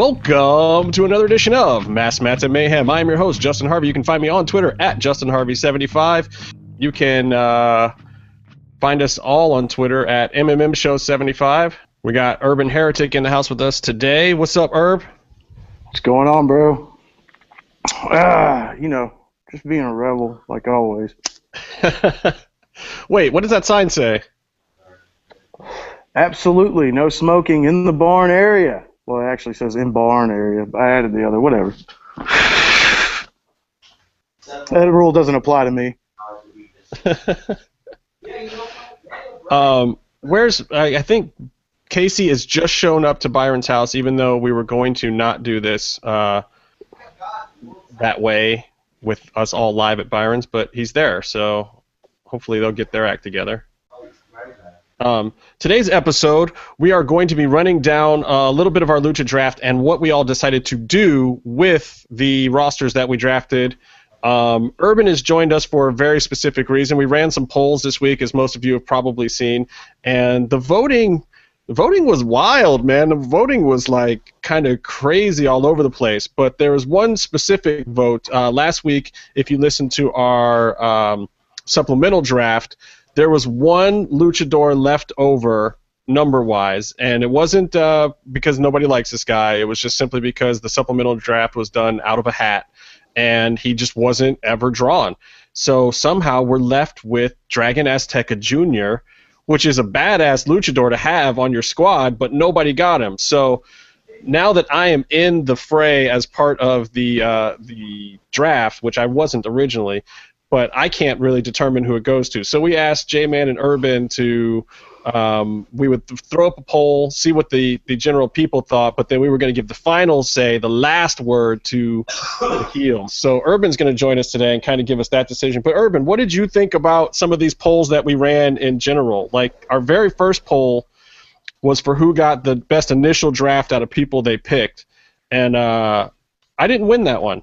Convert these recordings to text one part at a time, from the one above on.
Welcome to another edition of Masks Mats and Mayhem. I'm your host, Justin Harvey. You can find me on Twitter at JustinHarvey75. You can uh, find us all on Twitter at MMM Show 75. We got Urban Heretic in the house with us today. What's up, Herb? What's going on, bro? Ah, you know, just being a rebel, like always. Wait, what does that sign say? Absolutely no smoking in the barn area. Well, it actually says in barn area. I added the other, whatever. That rule doesn't apply to me. um, where's I, I think Casey has just shown up to Byron's house, even though we were going to not do this uh, that way with us all live at Byron's, but he's there, so hopefully they'll get their act together. Um, today's episode, we are going to be running down a little bit of our Lucha draft and what we all decided to do with the rosters that we drafted. Um, Urban has joined us for a very specific reason. We ran some polls this week, as most of you have probably seen, and the voting. The voting was wild, man. The voting was like kind of crazy all over the place. But there was one specific vote uh, last week. If you listened to our um, supplemental draft, there was one luchador left over number wise, and it wasn't uh, because nobody likes this guy. It was just simply because the supplemental draft was done out of a hat, and he just wasn't ever drawn. So somehow we're left with Dragon Azteca Jr., which is a badass luchador to have on your squad, but nobody got him. So now that I am in the fray as part of the uh, the draft, which I wasn't originally, but I can't really determine who it goes to. So we asked J-Man and Urban to um, we would th- throw up a poll, see what the, the general people thought, but then we were going to give the final say, the last word to the heels. So Urban's going to join us today and kind of give us that decision. But Urban, what did you think about some of these polls that we ran in general? Like our very first poll was for who got the best initial draft out of people they picked, and uh, I didn't win that one.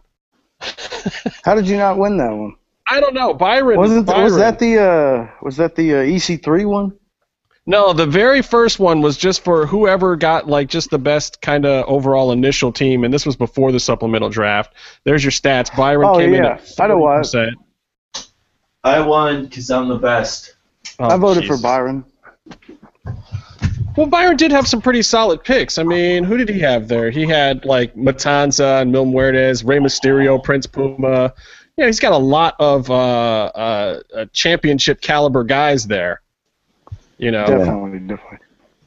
How did you not win that one? I don't know. Byron Wasn't Byron. was that the uh, was that the uh, EC3 one? No, the very first one was just for whoever got like just the best kind of overall initial team, and this was before the supplemental draft. There's your stats. Byron Oh, came in yeah. at I know why. I won because I'm the best. Oh, I voted for. Byron. Well, Byron did have some pretty solid picks. I mean, who did he have there? He had like Matanza and Mil Muertes, Rey Mysterio, Prince Puma. Yeah, he's got a lot of uh, uh, uh, championship caliber guys there. You know, Definitely, definitely.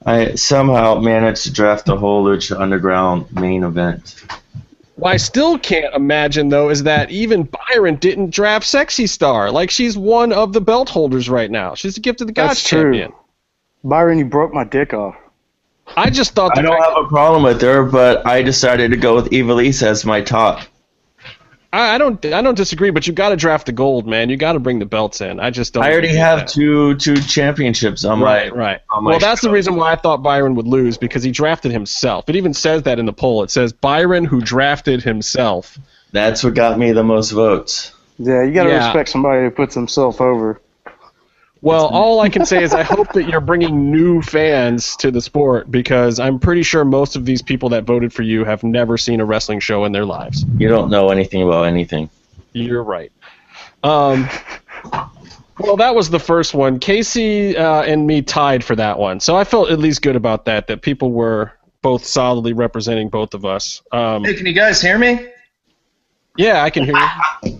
I somehow managed to draft the whole Lucha Underground main event. What I still can't imagine though is that even Byron didn't draft Sexy Star. Like she's one of the belt holders right now. She's the gift of the gods That's true. champion. Byron, you broke my dick off. I just thought the I don't fact- have a problem with her, but I decided to go with Ivelisse as my top. I, I don't I don't disagree, but you got to draft the gold, man. You got to bring the belts in. I just don't. I already have that. two two championships on Right, my right. on my Well, that's the reason why I thought Byron would lose because he drafted himself. It even says that in the poll. It says Byron who drafted himself. That's what got me the most votes. Yeah, you got to Yeah. respect somebody who puts himself over. Well, all I can say is I hope that you're bringing new fans to the sport because I'm pretty sure most of these people that voted for you have never seen a wrestling show in their lives. You don't know anything about anything. You're right. Um, well, that was the first one. Casey uh, and me tied for that one, so I felt at least good about that. That people were both solidly representing both of us. Um, Hey, can you guys hear me? yeah, I can hear you.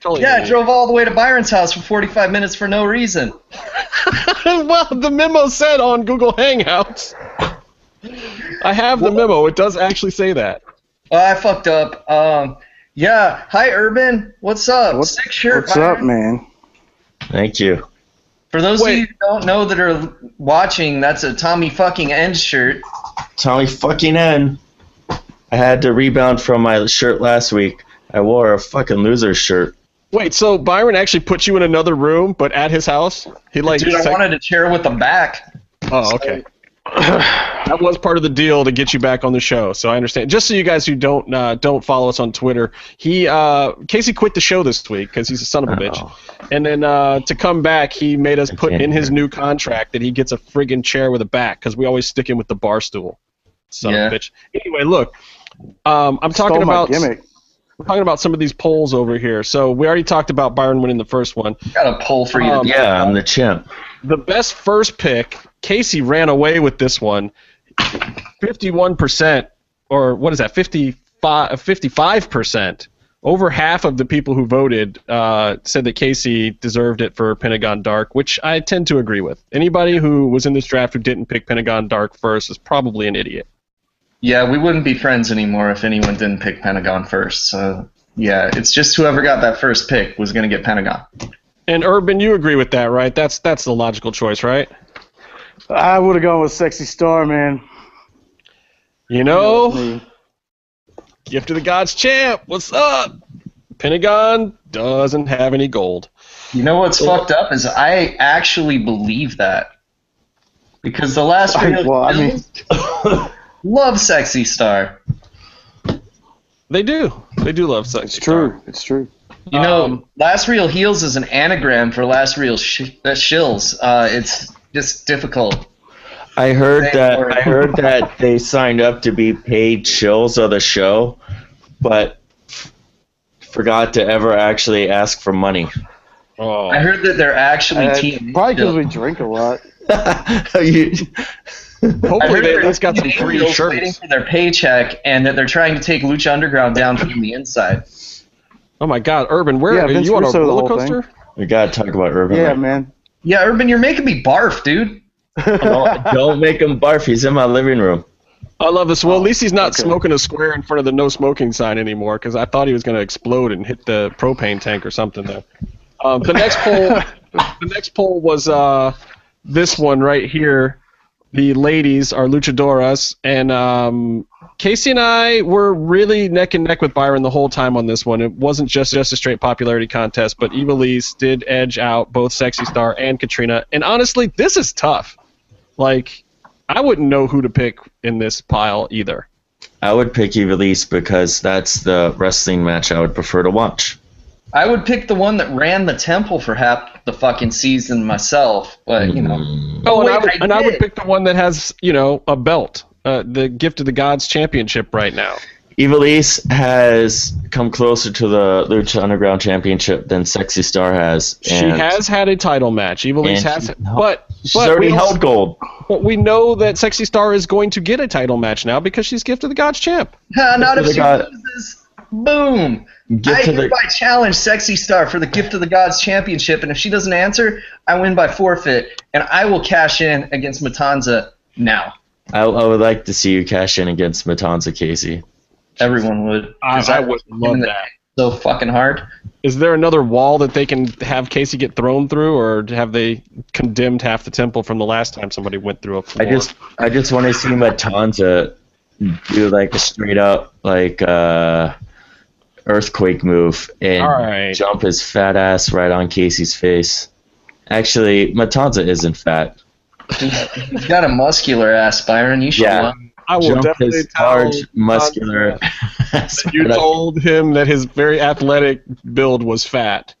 Totally. Yeah, I drove all the way to Byron's house for 45 minutes for no reason. well, the memo said on Google Hangouts. I have the memo. It does actually say that. Oh, I fucked up. Um, yeah. Hi, Urban. What's up? What's- Sick shirt. What's Byron. up, man? Thank you. For those Wait. of you who don't know that are watching, that's a Tommy fucking End shirt. Tommy fucking N. I had to rebound from my shirt last week. I wore a fucking loser shirt. Wait, so Byron actually put you in another room, but at his house? He like. Dude, I wanted a chair with a back. oh, okay. that was part of the deal to get you back on the show, so I understand. Just so you guys who don't uh, don't follow us on Twitter, he uh, Casey quit the show this week because he's a son of a bitch, Oh. and then uh, to come back, he made us put in his new contract that he gets a friggin' chair with a back because we always stick him with the bar stool. Son Yeah. of a bitch. Anyway, look, Um, I'm talking Stole my about gimmick. We're talking about some of these polls over here. So we already talked about Byron winning the first one. Got a poll for you. Um, Yeah, I'm the champ. The best first pick, Casey ran away with this one. 51%, or what is that, 55, 55%. Over half of the people who voted uh, said that Casey deserved it for Pentagon Dark, which I tend to agree with. Anybody who was in this draft who didn't pick Pentagon Dark first is probably an idiot. Yeah, we wouldn't be friends anymore if anyone didn't pick Pentagon first. So yeah, it's just whoever got that first pick was gonna get Pentagon. And Urban, you agree with that, right? That's that's the logical choice, right? I would have gone with Sexy Star, man. You know, gift of the gods champ. What's up? Pentagon doesn't have any gold. You know what's fucked up is I actually believe that because the last I- real well, I mean- Bills love sexy star. They do. They do love sex. It's true. It's true. You know, Um, last real heels is an anagram for last real sh- uh, shills. Uh, it's just difficult. I heard Thank that Lord. I heard that they signed up to be paid shills of the show, but forgot to ever actually ask for money. Oh. I heard that they're actually Uh, team. probably because we drink a lot. You- I Hopefully heard they they're at least got some team free heels waiting for their paycheck, and that they're trying to take Lucha Underground down from the inside. Oh my God, Urban, where Yeah, are Vince you on a Russo, the roller coaster? we gotta talk about Urban. Yeah, right man. Yeah, Urban, you're making me barf, dude. Don't, don't make him barf. He's in my living room. I love this. Well, at least he's not okay. smoking a square in front of the no smoking sign anymore because I thought he was going to explode and hit the propane tank or something there. Um, the next poll, the next poll was uh, this one right here. The ladies are luchadoras, and um, Casey and I were really neck and neck with Byron the whole time on this one. It wasn't just just a straight popularity contest, but Ivelisse did edge out both Sexy Star and Katrina. And honestly, this is tough. Like, I wouldn't know who to pick in this pile either. I would pick Ivelisse because that's the wrestling match I would prefer to watch. I would pick the one that ran the temple for half the fucking season myself, but you know. Mm. Oh, and, wait, I would, I and I would pick the one that has, you know, a belt, uh, the Gift of the Gods Championship right now. Ivelisse has come closer to the Lucha Underground Championship than Sexy Star has. She has had a title match. Ivelisse and has, she's- but She's but already we, held gold. but we know that Sexy Star is going to get a title match now because she's Gift of the Gods champ. Ha, not if she God- loses. Boom! Get I to the- hereby challenge Sexy Star for the Gift of the Gods Championship, and if she doesn't answer, I win by forfeit, and I will cash in against Matanza now. I, I would like to see you cash in against Matanza Casey. Everyone would. 'cause I, I was would love that. So fucking hard. Is there another wall that they can have Casey get thrown through, or have they condemned half the temple from the last time somebody went through a floor? I just I just want to see Matanza do like a straight up like uh, earthquake move and All right. jump his fat ass right on Casey's face. Actually, Matanza isn't fat. He's got a muscular ass, Byron. You should. Yeah. I will Jump definitely his tell large, muscular. You told him that his very athletic build was fat.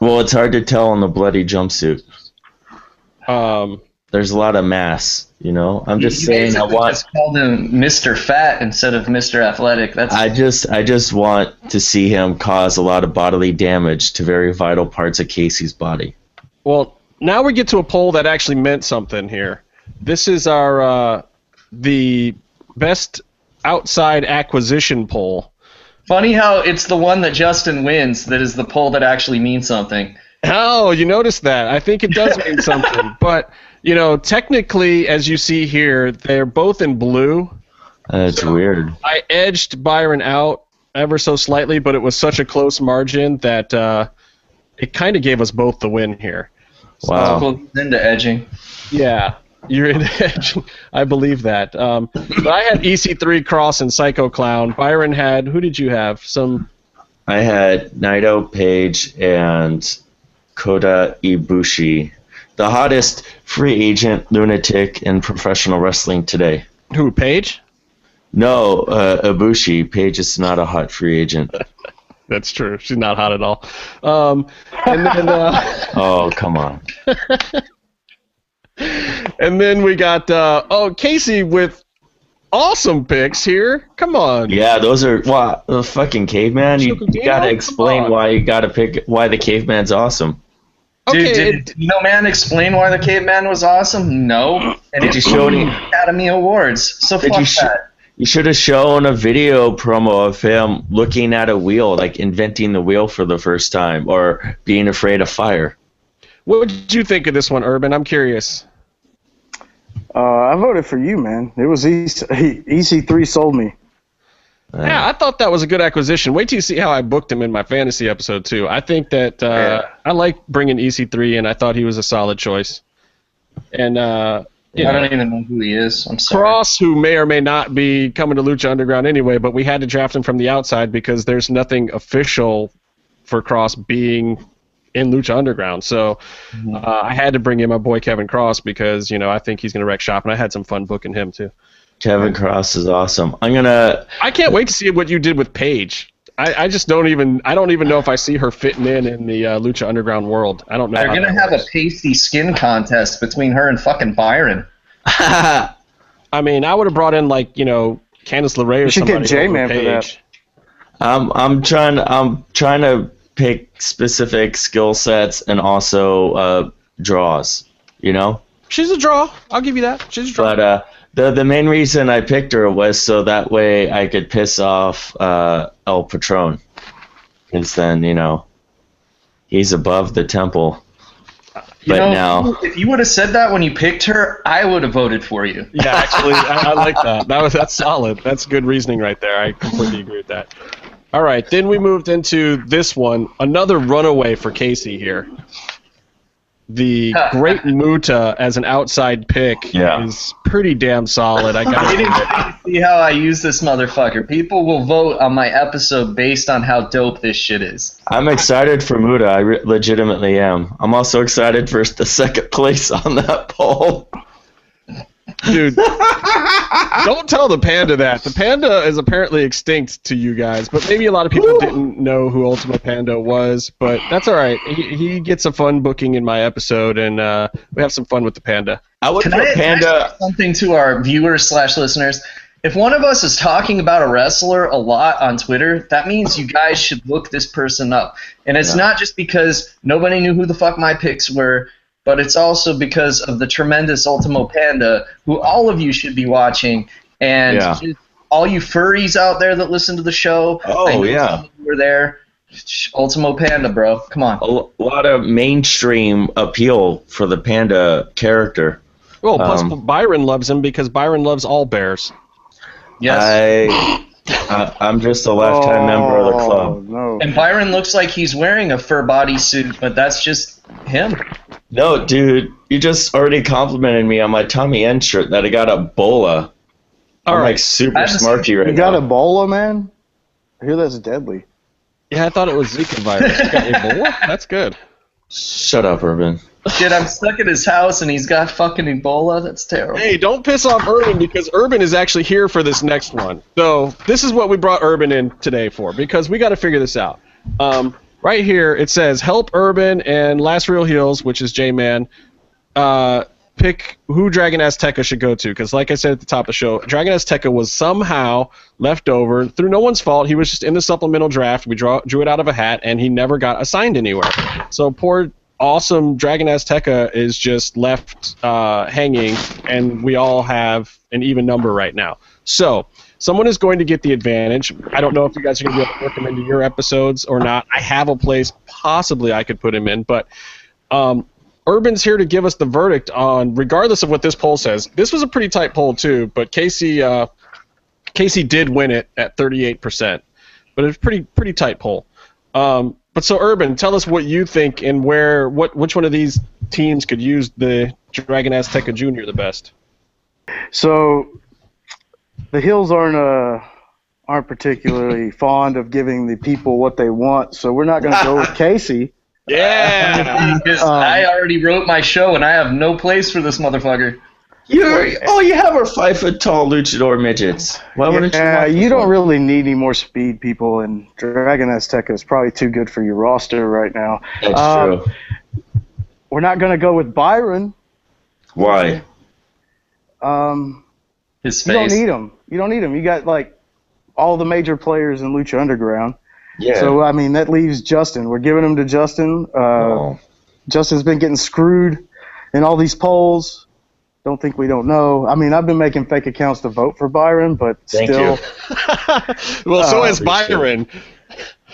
Well, it's hard to tell on the bloody jumpsuit. Um, There's a lot of mass, you know. I'm just you saying I basically want just called him Mr. Fat instead of Mr. Athletic. That's I just I just want to see him cause a lot of bodily damage to very vital parts of Casey's body. well, now we get to a poll that actually meant something here. This is our uh, the best outside acquisition poll. funny how it's the one that Justin wins that is the poll that actually means something. Oh, you noticed that? I think it does mean something. But you know, technically, as you see here, they're both in blue. That's weird. I edged Byron out ever so slightly, but it was such a close margin that uh, it kind of gave us both the win here. Wow. Well, he's into edging. Yeah, you're in edging. I believe that. Um, but I had EC3 Cross and Psycho Clown. Byron had who did you have? Some I had Naito Paige and Kota Ibushi, the hottest free agent lunatic in professional wrestling today. who? Paige. No, uh, Ibushi. Paige is not a hot free agent. That's true. She's not hot at all. Um, and then uh, Oh, come on. and then we got uh, oh Casey with awesome picks here. Come on. Yeah, those are well, the fucking caveman. You, you gotta explain why you gotta pick why the caveman's awesome. Dude, Okay, did No Man explain why the caveman was awesome? No. And Did it you show any- Academy Awards. So fuck you sh- that. You should have shown a video promo of him looking at a wheel, like inventing the wheel for the first time, or being afraid of fire. what did you think of this one, Urban? I'm curious. Uh, I voted for you, man. It was easy. EC3 sold me. Uh, Yeah, I thought that was a good acquisition. Wait till you see how I booked him in my fantasy episode too. I think that uh, I like bringing EC3, and I thought he was a solid choice. And uh, you I don't even know who he is. I'm sorry. Cross, who may or may not be coming to Lucha Underground anyway, but we had to draft him from the outside because there's nothing official for Cross being in Lucha Underground. So uh, I had to bring in my boy Kevin Cross because you know I think he's going to wreck shop, and I had some fun booking him too. Kevin Cross is awesome. I'm gonna I can't wait to see what you did with Paige. I, I just don't even I don't even know if I see her fitting in in the uh, Lucha Underground world. I don't know. They're gonna that have a pasty skin contest between her and fucking Byron. I mean, I would have brought in like you know Candice LeRae or should get somebody. J-Man for that. I'm I'm trying I'm trying to pick specific skill sets and also uh, draws. You know, She's a draw. I'll give you that. She's a draw. but uh, the the main reason I picked her was so that way I could piss off uh, El Patron, because then you know he's above the temple. You But know, now if you would have said that when you picked her, I would have voted for you. Yeah, actually, I, I like that. That was that's solid. That's good reasoning right there. I completely agree with that. All right, then we moved into this one. Another runaway for Casey here. The Great Muta as an outside pick Yeah. is pretty damn solid. I You got didn't see how I use this motherfucker. People will vote on my episode based on how dope this shit is. I'm excited for Muta. I re- legitimately am. I'm also excited for the second place on that poll. Dude. don't tell the panda that. The panda is apparently extinct to you guys, but maybe a lot of people didn't know who Ultimo Panda was. But that's all right. He, he gets a fun booking in my episode, and uh, we have some fun with the panda. I would Can put I, can I Panda. say something to our viewers slash listeners? If one of us is talking about a wrestler a lot on Twitter, that means you guys should look this person up. And it's Yeah. not just because nobody knew who the fuck my picks were, but it's also because of the tremendous Ultimo Panda, who all of you should be watching. And Yeah. all you furries out there that listen to the show, Oh, yeah. some of you were there. Ultimo Panda, bro. Come on. A l- lot of mainstream appeal for the Panda character. Well, plus Um, Byron loves him because Byron loves all bears. Yes. I, I, I'm just a lifetime member of the Oh, club. No. And Byron looks like he's wearing a fur bodysuit, but that's just him. No, dude, you just already complimented me on my Tommy End shirt that I got a bola. All I'm right. like super I have the smarky right You got now. Ebola, man? I hear that's deadly. Yeah, I thought it was Zika virus. You got Ebola? That's good. Shut up, Urban. Shit, I'm stuck at his house and he's got fucking Ebola. That's terrible. Hey, don't piss off Urban because Urban is actually here for this next one. So this is what we brought Urban in today for because we got to figure this out. Um, right here it says help Urban and Last Real Heels, which is J Man, uh, pick who Dragon Azteca should go to because, like I said at the top of the show, Dragon Azteca was somehow left over through no one's fault. He was just in the supplemental draft. We draw, drew it out of a hat, and he never got assigned anywhere. So poor awesome Dragon Azteca is just left uh, hanging, and we all have an even number right now. So someone is going to get the advantage. I don't know if you guys are going to be able to work him into your episodes or not. I have a place possibly I could put him in, but um, Urban's here to give us the verdict on, regardless of what this poll says. This was a pretty tight poll too, but Casey uh, Casey did win it at 38%, but it's pretty pretty tight poll. Um, but so Urban, tell us what you think and where what which one of these teams could use the Dragon Azteca Junior the best. So the Hills aren't uh aren't particularly fond of giving the people what they want, so we're not going to go with Casey. Yeah. Because Um, I already wrote my show and I have no place for this motherfucker. You're, all you have are five foot tall luchador midgets. Why wouldn't you? Yeah, want you don't one? really need any more speed people, and Dragon Azteca is probably too good for your roster right now. That's uh, true. We're not going to go with Byron. Why? Um, his You don't need them. You don't need them. You got like all the major players in Lucha Underground. Yeah. So I mean, that leaves Justin. We're giving him to Justin. Uh, Oh. Justin's been getting screwed in all these polls. Don't think we don't know. I mean, I've been making fake accounts to vote for Byron, but Thank still, you. well, so Oh, is appreciate Byron.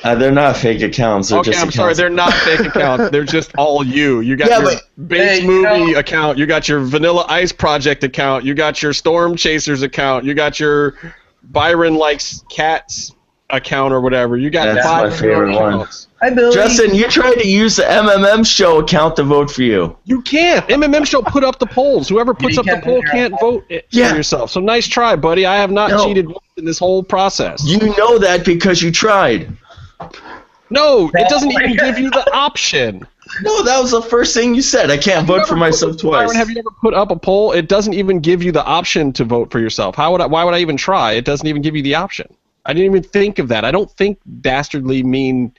Uh, they're not fake accounts. They're Okay, just I'm sorry, they're not fake accounts. They're just all you. You got Yeah, your but- base Hey, you movie know- account. You got your Vanilla Ice Project account. You got your Storm Chasers account. You got your Byron likes cats account or whatever. You got That's five my favorite one. accounts. Hi, Billy. Justin, you tried to use the MMM show account to vote for you. You can't. MMM show put up the polls. Whoever puts you up the poll vote your own can't vote it Yeah. for yourself. So nice try, buddy. I have not No. cheated in this whole process. You know that because you tried. No, it doesn't even give you the option. No, that was the first thing you said. I can't vote for myself twice. Byron, have you ever put up a poll? It doesn't even give you the option to vote for yourself. How would I, why would I even try? It doesn't even give you the option. I didn't even think of that. I don't think dastardly mean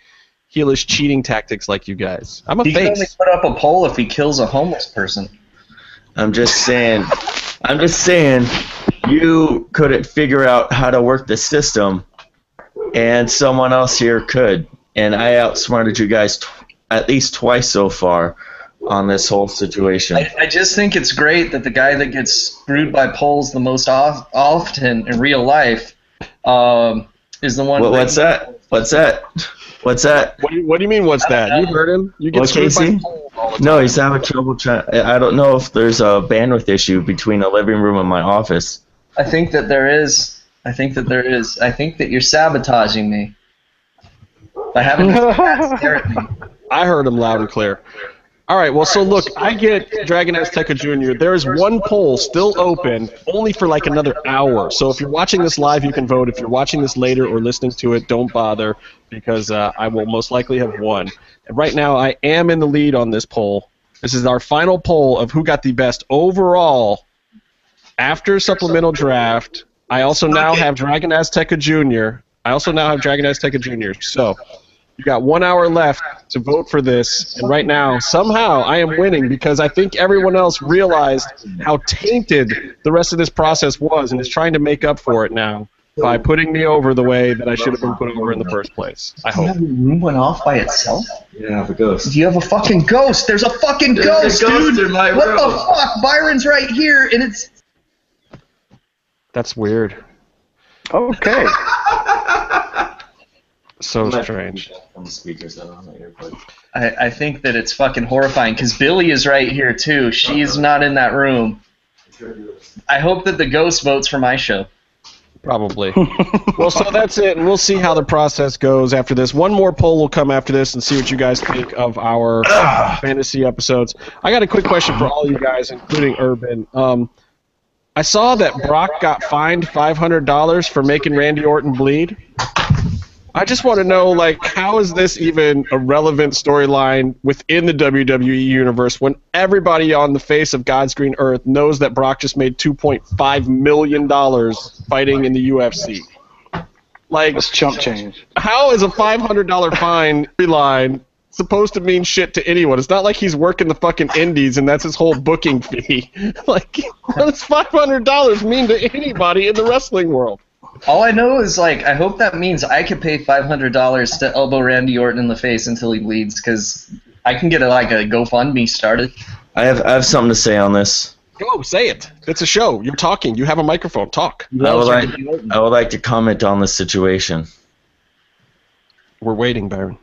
heelish cheating tactics like you guys. I'm a He can only put up a poll if he kills a homeless person. I'm just saying. I'm just saying. You couldn't figure out how to work the system, and someone else here could. And I outsmarted you guys tw- at least twice so far on this whole situation. I, I just think it's great that the guy that gets screwed by polls the most off, often in real life um, is the one. What, what's that? What's that? What's that? What do, you, what do you mean? What's that? You heard him. You get What, screwed by polls all the No, he's having trouble trying. I don't know if there's a bandwidth issue between the living room and my office. I think that there is. I think that there is. I think that you're sabotaging me by having this cat stare at me. I heard him loud and clear. All right, well, so look, I get Dragon Azteca Jr. There is one poll still open, only for like another hour. So if you're watching this live, you can vote. If you're watching this later or listening to it, don't bother because uh, I will most likely have won. Right now, I am in the lead on this poll. This is our final poll of who got the best overall after supplemental draft. I also now have Dragon Azteca Jr. I also now have Dragon Azteca Jr. So you got one hour left to vote for this, and right now, somehow, I am winning because I think everyone else realized how tainted the rest of this process was and is trying to make up for it now by putting me over the way that I should have been put over in the first place. I hope. the room went off by itself? Yeah, the ghost. Do you have a fucking ghost? There's a fucking There's ghost, a ghost dude. in my what room. the fuck? Byron's right here, and it's That's weird. okay. So strange. On the speakers, I don't know earbuds. I, I think that it's fucking horrifying because Billy is right here too. She's not in that room. I hope that the ghost votes for my show. Probably. well, so that's it, and we'll see how the process goes after this. One more poll will come after this, and see what you guys think of our fantasy episodes. I got a quick question for all you guys, including Urban. Um, I saw that Brock got fined five hundred dollars for making Randy Orton bleed. I just want to know, like, how is this even a relevant storyline within the WWE universe when everybody on the face of God's green earth knows that Brock just made two point five million dollars fighting in the UFC? Like, That's chump change. how is a five hundred dollar fine line supposed to mean shit to anyone? It's not like he's working the fucking indies and that's his whole booking fee. like, what does five hundred dollars mean to anybody in the wrestling world? All I know is like I hope that means I could pay five hundred dollars to elbow Randy Orton in the face until he bleeds because I can get a, like a GoFundMe started. I have I have something to say on this. Go, say it. It's a show. You're talking. You have a microphone. Talk. I would like I would like to comment on this situation. We're waiting, Baron.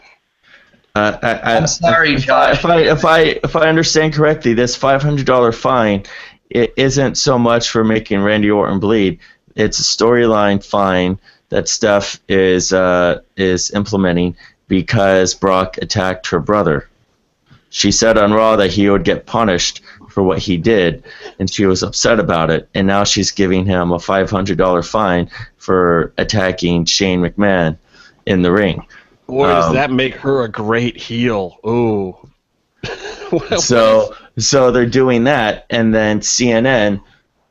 Uh, I, I, I'm sorry, if I, Josh. if I if I if I understand correctly, this five hundred dollar fine it isn't so much for making Randy Orton bleed. It's a storyline fine that Steph is uh, is implementing because Brock attacked her brother. She said on Raw that he would get punished for what he did, and she was upset about it. And now she's giving him a five hundred dollar fine for attacking Shane McMahon in the ring. Boy, does Um, that make her a great heel. Ooh. so so they're doing that and then cnn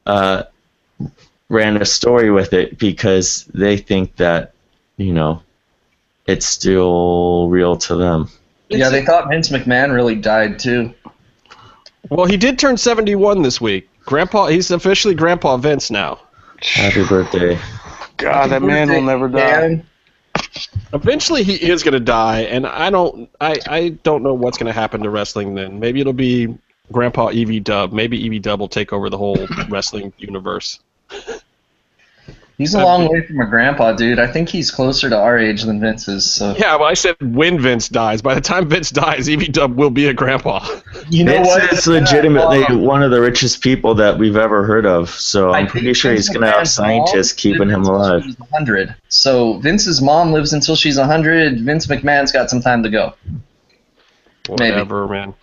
uh, ran a story with it because they think that you know it's still real to them Yeah, they thought Vince McMahon really died too. well, he did turn 71 this week. Grandpa, he's officially Grandpa Vince now. Happy birthday. God, that man will never die. Dan. Eventually, he is going to die, and I don't. I, I don't know what's going to happen to wrestling then. Maybe it'll be Grandpa EV Dub. Maybe EV Dub will take over the whole wrestling universe. He's a long way from a grandpa, dude. I think he's closer to our age than Vince is. So Yeah, well, I said when Vince dies. By the time Vince dies, EV Dub will be a grandpa. you know Vince what? is legitimately one of the richest people that we've ever heard of. So I I'm think pretty sure he's going to have scientists keeping him alive. 100. So Vince's mom lives until she's 100. Vince McMahon's got some time to go. Maybe. Whatever, man.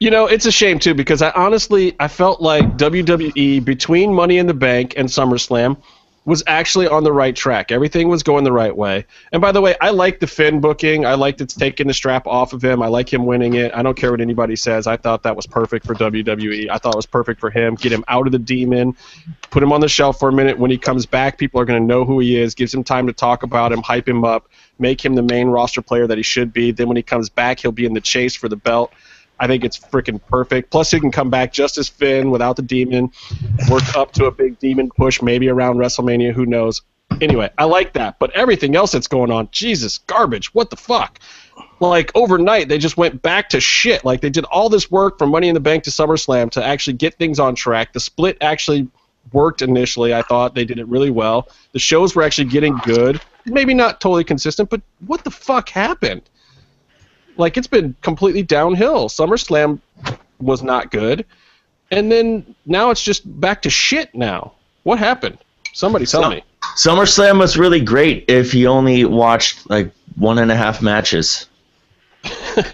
You know, it's a shame too because I honestly I felt like WWE between Money in the Bank and SummerSlam was actually on the right track. Everything was going the right way. And by the way, I like the Finn booking. I liked it's taking the strap off of him. I like him winning it. I don't care what anybody says. I thought that was perfect for WWE. I thought it was perfect for him. Get him out of the demon, put him on the shelf for a minute. When he comes back, people are going to know who he is. Gives him time to talk about him, hype him up, make him the main roster player that he should be. Then when he comes back, he'll be in the chase for the belt. I think it's freaking perfect. Plus, he can come back just as Finn without the demon, work up to a big demon push, maybe around WrestleMania. Who knows? Anyway, I like that. But everything else that's going on, Jesus, garbage. What the fuck? Like overnight, they just went back to shit. Like they did all this work from Money in the Bank to SummerSlam to actually get things on track. The split actually worked initially. I thought they did it really well. The shows were actually getting good. Maybe not totally consistent, but what the fuck happened? Like it's been completely downhill. SummerSlam was not good, and then now it's just back to shit. Now, what happened? Somebody tell Some- me. SummerSlam was really great if you only watched like one and a half matches. I,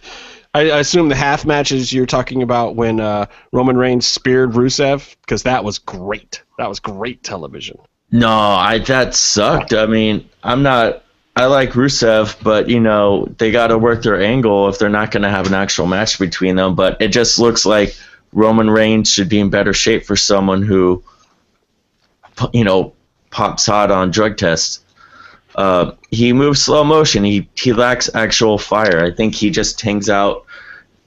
I assume the half matches you're talking about when uh, Roman Reigns speared Rusev because that was great. That was great television. No, I that sucked. I mean, I'm not. I like Rusev, but you know they got to work their angle if they're not going to have an actual match between them. But it just looks like Roman Reigns should be in better shape for someone who, you know, pops hot on drug tests. Uh, he moves slow motion. He he lacks actual fire. I think he just hangs out.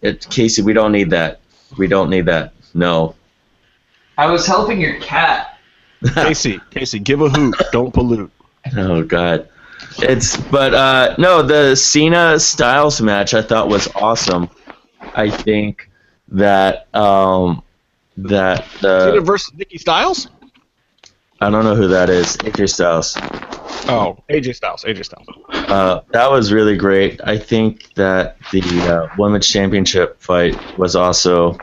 It, Casey, we don't need that. We don't need that. No. I was helping your cat. Casey, Casey, give a hoot, don't pollute. Oh God, it's but uh, no, the Cena Styles match I thought was awesome. I think that um, that Cena the versus Nikki Styles? I don't know who that is. AJ Styles. Oh, AJ Styles, AJ Styles. Uh, that was really great. I think that the uh, women's championship fight was also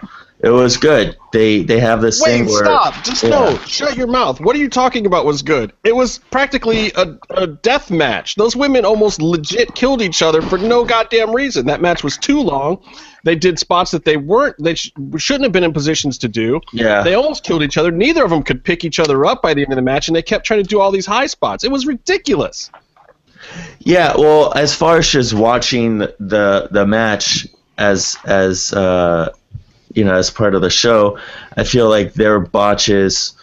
it was good. They they have this thing Wait, where stop! Just Yeah. no, shut your mouth. What are you talking about? Was good? It was practically a, a death match. Those women almost legit killed each other for no goddamn reason. That match was too long. They did spots that they weren't, they sh- shouldn't have been in positions to do. Yeah. They almost killed each other. Neither of them could pick each other up by the end of the match, and they kept trying to do all these high spots. It was ridiculous. Yeah, well, as far as just watching the, the match as as uh, you know as part of the show, I feel like their botches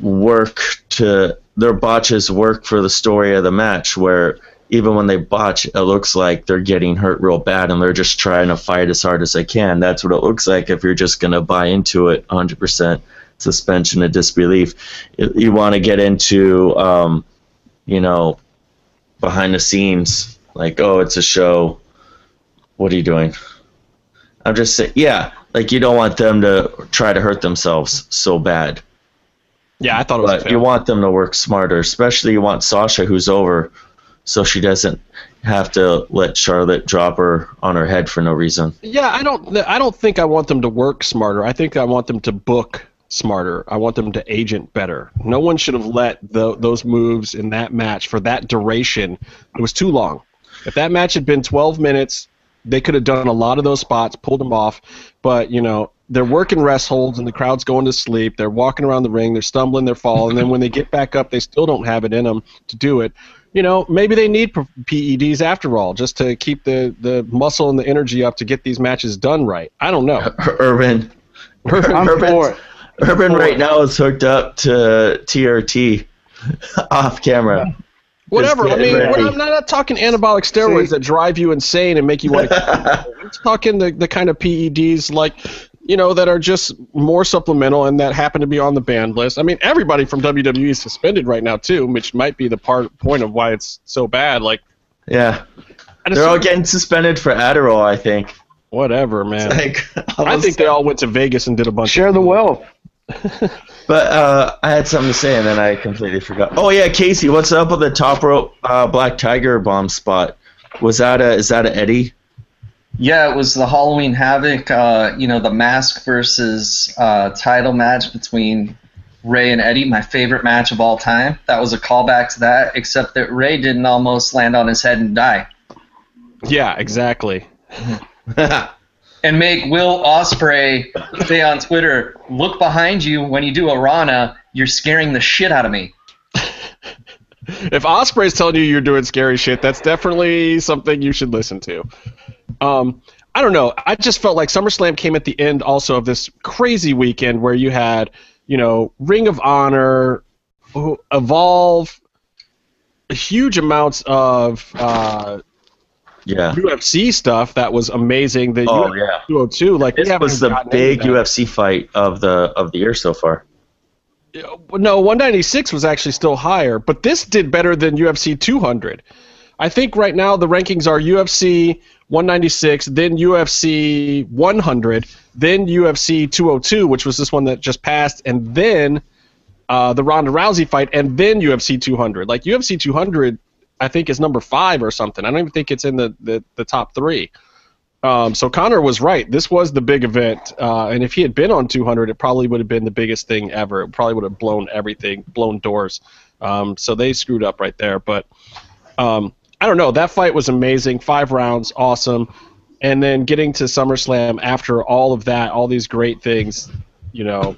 work to their botches work for the story of the match. Where even when they botch, it looks like they're getting hurt real bad, and they're just trying to fight as hard as they can. That's what it looks like if you're just gonna buy into it 100% suspension of disbelief. You, you want to get into um, you know behind the scenes, like, oh, it's a show. What are you doing? I'm just saying, yeah, like you don't want them to try to hurt themselves so bad, Yeah, I thought it was. you want them to work smarter. Especially you want Sasha, who's over, so she doesn't have to let Charlotte drop her on her head for no reason. Yeah, I don't. I don't think I want them to work smarter. I think I want them to book smarter. I want them to agent better. No one should have let tho- those moves in that match for that duration. It was too long. If that match had been 12 minutes, they could have done a lot of those spots, pulled them off. But you know, they're working rest holds, and the crowd's going to sleep. They're walking around the ring. They're stumbling. They're falling. and then when they get back up, they still don't have it in them to do it you know, maybe they need PEDs after all, just to keep the, the muscle and the energy up to get these matches done right. I don't know. Urban, I'm Urban's- Urban right now is hooked up to TRT off camera. Whatever. I mean, ready. we're- I'm not talking anabolic steroids See? that drive you insane and make you want to. I'm talking the, the kind of PEDs like you know, that are just more supplemental and that happen to be on the banned list. I mean, everybody from WWE is suspended right now too, which might be the part point of why it's so bad. Like, Yeah, they're all getting suspended for Adderall. I think. whatever, man. Like, I think they all went to Vegas and did a bunch. Share of the wealth. But uh, I had something to say and then I completely forgot. Oh yeah, Casey, what's up with the top rope uh, Black Tiger bomb spot? Was that a is that a Eddie? Yeah, it was the Halloween Havoc, uh, you know, the mask versus uh, title match between Rey and Eddie, my favorite match of all time. That was a callback to that, except that Rey didn't almost land on his head and die. Yeah, exactly. And make Will Ospreay say on Twitter, look behind you when you do a Rana, you're scaring the shit out of me. If Ospreay's telling you you're doing scary shit, that's definitely something you should listen to. Um, I don't know. I just felt like SummerSlam came at the end also of this crazy weekend where you had, you know, Ring of Honor, Evolve, huge amounts of uh, yeah. UFC stuff that was amazing. The Oh UFC yeah. 202, like This was the big. UFC fight of the of the year so far. No, 196 was actually still higher, but this did better than UFC 200. I think right now the rankings are UFC 196, then UFC 100, then UFC 202, which was this one that just passed, and then uh, the Ronda Rousey fight, and then UFC 200. Like UFC 200, I think is number five or something. I don't even think it's in the the, the top three. Um, so Conor was right. This was the big event, uh, and if he had been on 200, it probably would have been the biggest thing ever. It probably would have blown everything, blown doors. Um, so they screwed up right there. But um, I don't know. That fight was amazing. Five rounds, awesome. And then getting to SummerSlam after all of that, all these great things, you know,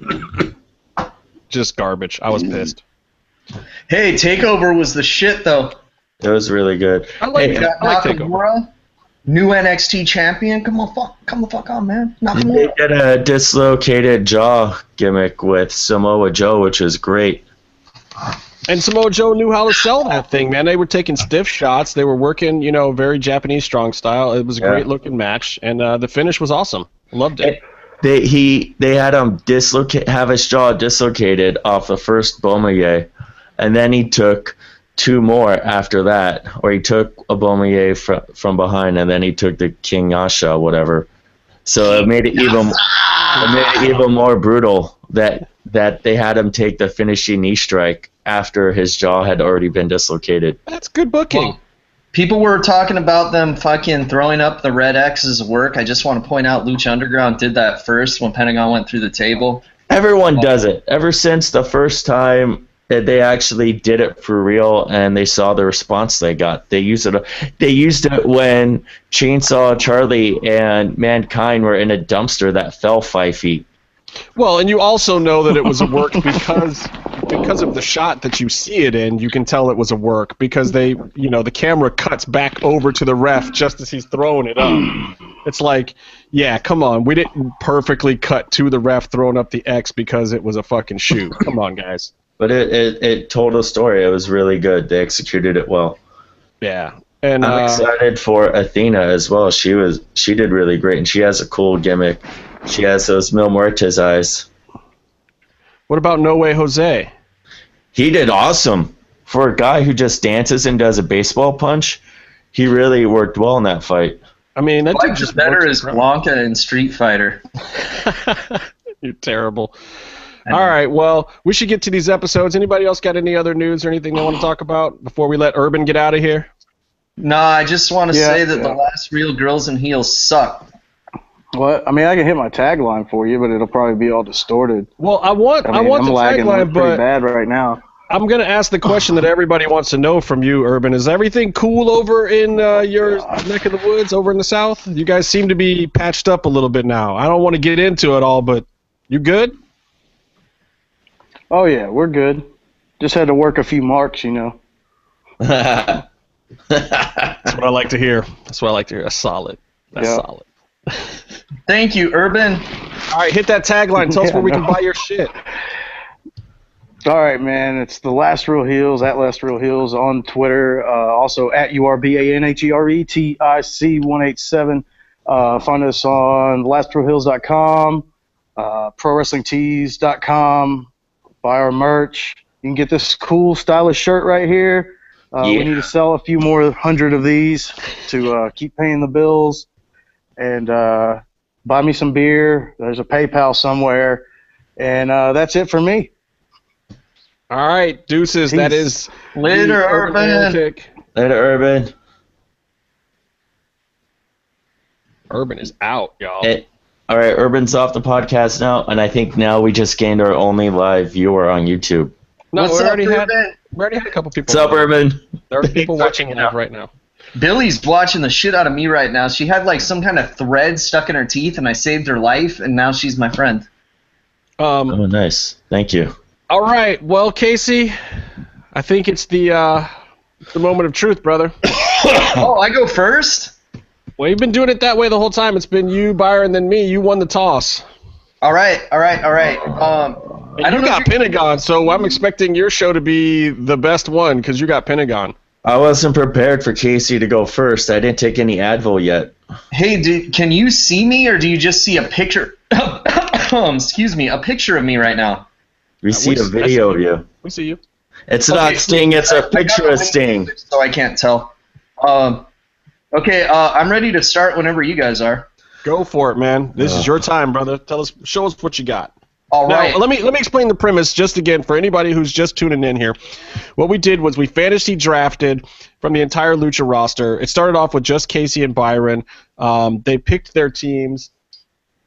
just garbage. I was pissed. Hey, Takeover was the shit though. It was really good. I like Hey, it. I like Takeover. Nakamura, new NXT champion. Come on, fuck, come the fuck on, man. They Nakamura. did a dislocated jaw gimmick with Samoa Joe, which was great. And Samoa Joe knew how to sell that thing, man. They were taking stiff shots. They were working, you know, very Japanese strong style. It was a Yeah. great looking match, and uh, the finish was awesome. Loved it. They he they had him dislocate have his jaw dislocated off the first Bomaye, and then he took two more after that, or he took a Bomaye from from behind, and then he took the Kinshasa, whatever. So it made it even it made it even more brutal that that they had him take the finishing knee strike after his jaw had already been dislocated. That's good booking. Well, people were talking about them fucking throwing up the red X's work. I just want to point out Lucha Underground did that first when Pentagon went through the table. Everyone does it. Ever since the first time that they actually did it for real and they saw the response they got. They used it they used it when Chainsaw Charlie and Mankind were in a dumpster that fell five feet. Well, and you also know that it was a work because because of the shot that you see it in. You can tell it was a work because they, you know, the camera cuts back over to the ref just as he's throwing it up. It's like, yeah, come on, we didn't perfectly cut to the ref throwing up the X because it was a fucking shoot. Come on, guys. But it, it, it told a story. It was really good. They executed it well. Yeah, and I'm uh, excited for Athena as well. She was she did really great and she has a cool gimmick. She has those Mil Muertes eyes. what about No Way Jose? He did awesome. For a guy who just dances and does a baseball punch, he really worked well in that fight. I mean, that dude just better works is Blanka in Street Fighter. You're terrible. All right, well, we should get to these episodes. Anybody else got any other news or anything they want to talk about before we let Urban get out of here? No, I just want to Yeah, say that the last real girls and heels suck. What? I mean, I can hit my tagline for you, but it'll probably be all distorted. Well, I want I I, mean, want am the lagging tagline, pretty but bad right now. I'm going to ask the question that everybody wants to know from you, Urban. Is everything cool over in uh, your neck of the woods, over in the south? You guys seem to be patched up a little bit now. I don't want to get into it all, but you good? Oh yeah, we're good. Just had to work a few marks, you know. That's what I like to hear. That's what I like to hear. That's solid. That's Yeah. solid. Thank you, Urban. All right, hit that tagline. Tell us Yeah, where we can buy your shit. All right, man. It's the Last Real Heels at Last Real Heels on Twitter. Uh, also at U R B A N H E R E T I C one eight seven. Uh, find us on lastrealheels.com. uh, ProWrestlingTees.com. Buy our merch. You can get this cool, stylish shirt right here. Uh, Yeah. We need to sell a few more hundred of these to uh, keep paying the bills. And uh, buy me some beer. There's a PayPal somewhere. And uh, that's it for me. All right, deuces. That Peace. is Later, Urban. Heretic. Later, Urban. Urban is out, y'all. It, all right, Urban's off the podcast now, and I think now we just gained our only live viewer on YouTube. no, What's we up, already had Urban? we already had a couple people. What's up, Urban? There are people watching live right now. Billy's watching the shit out of me right now. She had like some kind of thread stuck in her teeth, and I saved her life, and now she's my friend. Um, Oh, nice. Thank you. all right, well, Casey, I think it's the uh, the moment of truth, brother. oh, I go first. Well, you've been doing it that way the whole time. It's been you, Byron, then me. You won the toss. All right, all right, all right. Um, And I don't you got Pentagon, so I'm expecting your show to be the best one because you got Pentagon. I wasn't prepared for Casey to go first. I didn't take any Advil yet. hey, do, can you see me, or do you just see a picture? um, excuse me, a picture of me right now. We see a we- video of you. We see you. It's Okay. not Sting. It's I- I a got picture of Sting. So I can't tell. Um, okay, uh, I'm ready to start whenever you guys are. Go for it, man. This Uh. is your time, brother. Tell us, show us what you got. All Now, right. let me let me explain the premise just again for anybody who's just tuning in here. What we did was we fantasy drafted from the entire Lucha roster. It started off with just Casey and Byron. Um, they picked their teams,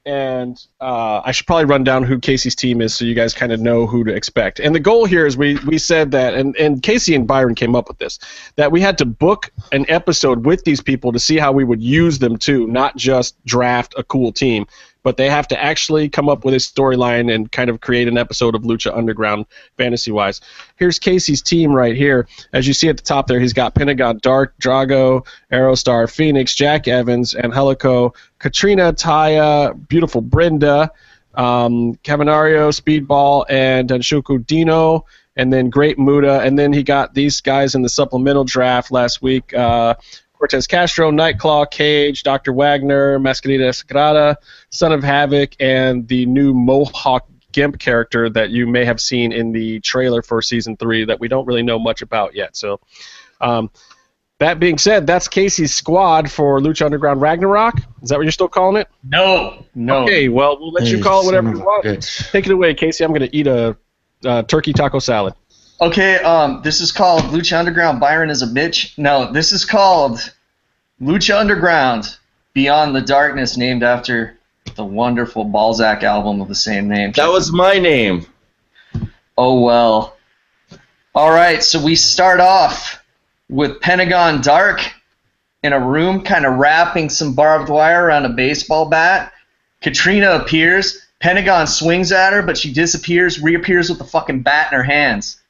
and uh, I should probably run down who Casey's team is so you guys kind of know who to expect. And the goal here is we we said that, and and Casey and Byron came up with this that we had to book an episode with these people to see how we would use them too, not just draft a cool team but they have to actually come up with a storyline and kind of create an episode of Lucha Underground fantasy wise. Here's Casey's team right here. As you see at the top there, he's got Pentagon, Dark, Drago, Aerostar, Phoenix, Jack Evans, Angelico, Katrina, Taya, Beautiful Brenda, um, Cavernario, Speedball, and Danshoku Dino. And then Great Muta, and then he got these guys in the supplemental draft last week. Uh, Cortez Castro, Nightclaw, Cage, Dr. Wagner, Mascarita Sagrada, Son of Havoc, and the new Mohawk Gimp character that you may have seen in the trailer for season three that we don't really know much about yet. So, um, that being said, that's Casey's squad for Lucha Underground Ragnarok. Is that what you're still calling it? no, no. Okay, well, we'll let you call it whatever you want. Take it away, Casey. I'm going to eat a uh, turkey taco salad. Okay, um, this is called Lucha Underground. Byron is a bitch. No, this is called Lucha Underground Beyond the Darkness, named after the wonderful Balzac album of the same name. That was my name. Oh well. All right, so we start off with Pentagon Dark in a room, kind of wrapping some barbed wire around a baseball bat. Katrina appears. Pentagon swings at her, but she disappears, reappears with the fucking bat in her hands.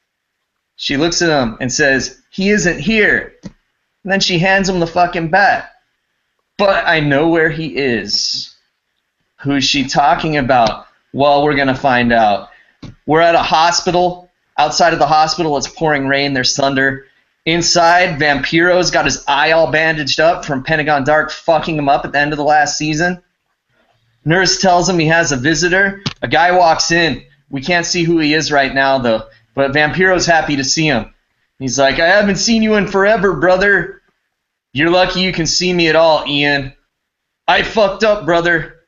She looks at him and says, He isn't here. And then she hands him the fucking bat. But I know where he is. Who's she talking about? Well, we're going to find out. We're at a hospital. Outside of the hospital, it's pouring rain. There's thunder. Inside, Vampiro's got his eye all bandaged up from Pentagon Dark fucking him up at the end of the last season. Nurse tells him he has a visitor. A guy walks in. We can't see who he is right now, though. But Vampiro's happy to see him. He's like, I haven't seen you in forever, brother. You're lucky you can see me at all, Ian. I fucked up, brother.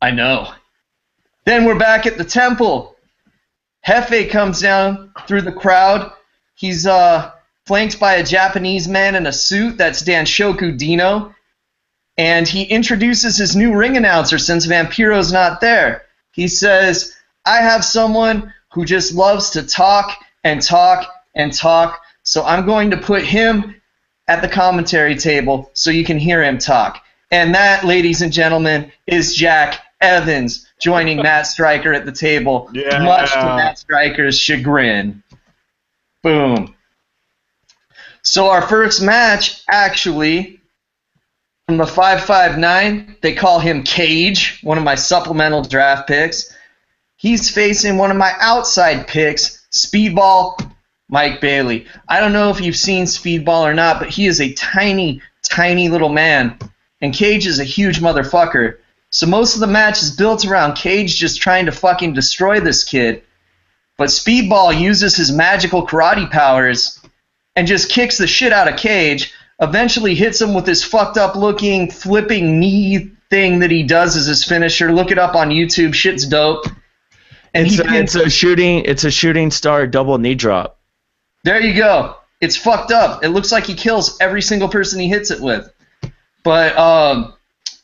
I know. Then we're back at the temple. Hefe comes down through the crowd. He's uh, flanked by a Japanese man in a suit. That's Danshoku Dino. And he introduces his new ring announcer since Vampiro's not there. He says, I have someone who just loves to talk and talk and talk, so I'm going to put him at the commentary table so you can hear him talk. And that, ladies and gentlemen, is Jack Evans joining Matt Striker at the table, Yeah. much to Matt Striker's chagrin. Boom. So our first match, actually, from the 559, they call him Cage, one of my supplemental draft picks. He's facing one of my outside picks, Speedball Mike Bailey. I don't know if you've seen Speedball or not, but he is a tiny, tiny little man. And Cage is a huge motherfucker. So most of the match is built around Cage just trying to fucking destroy this kid. But Speedball uses his magical karate powers and just kicks the shit out of Cage. Eventually hits him with his fucked up looking flipping knee thing that he does as his finisher. Look it up on YouTube. Shit's dope. And It's a, it's a shooting. It's a shooting star double knee drop. There you go. It's fucked up. It looks like he kills every single person he hits it with. But um,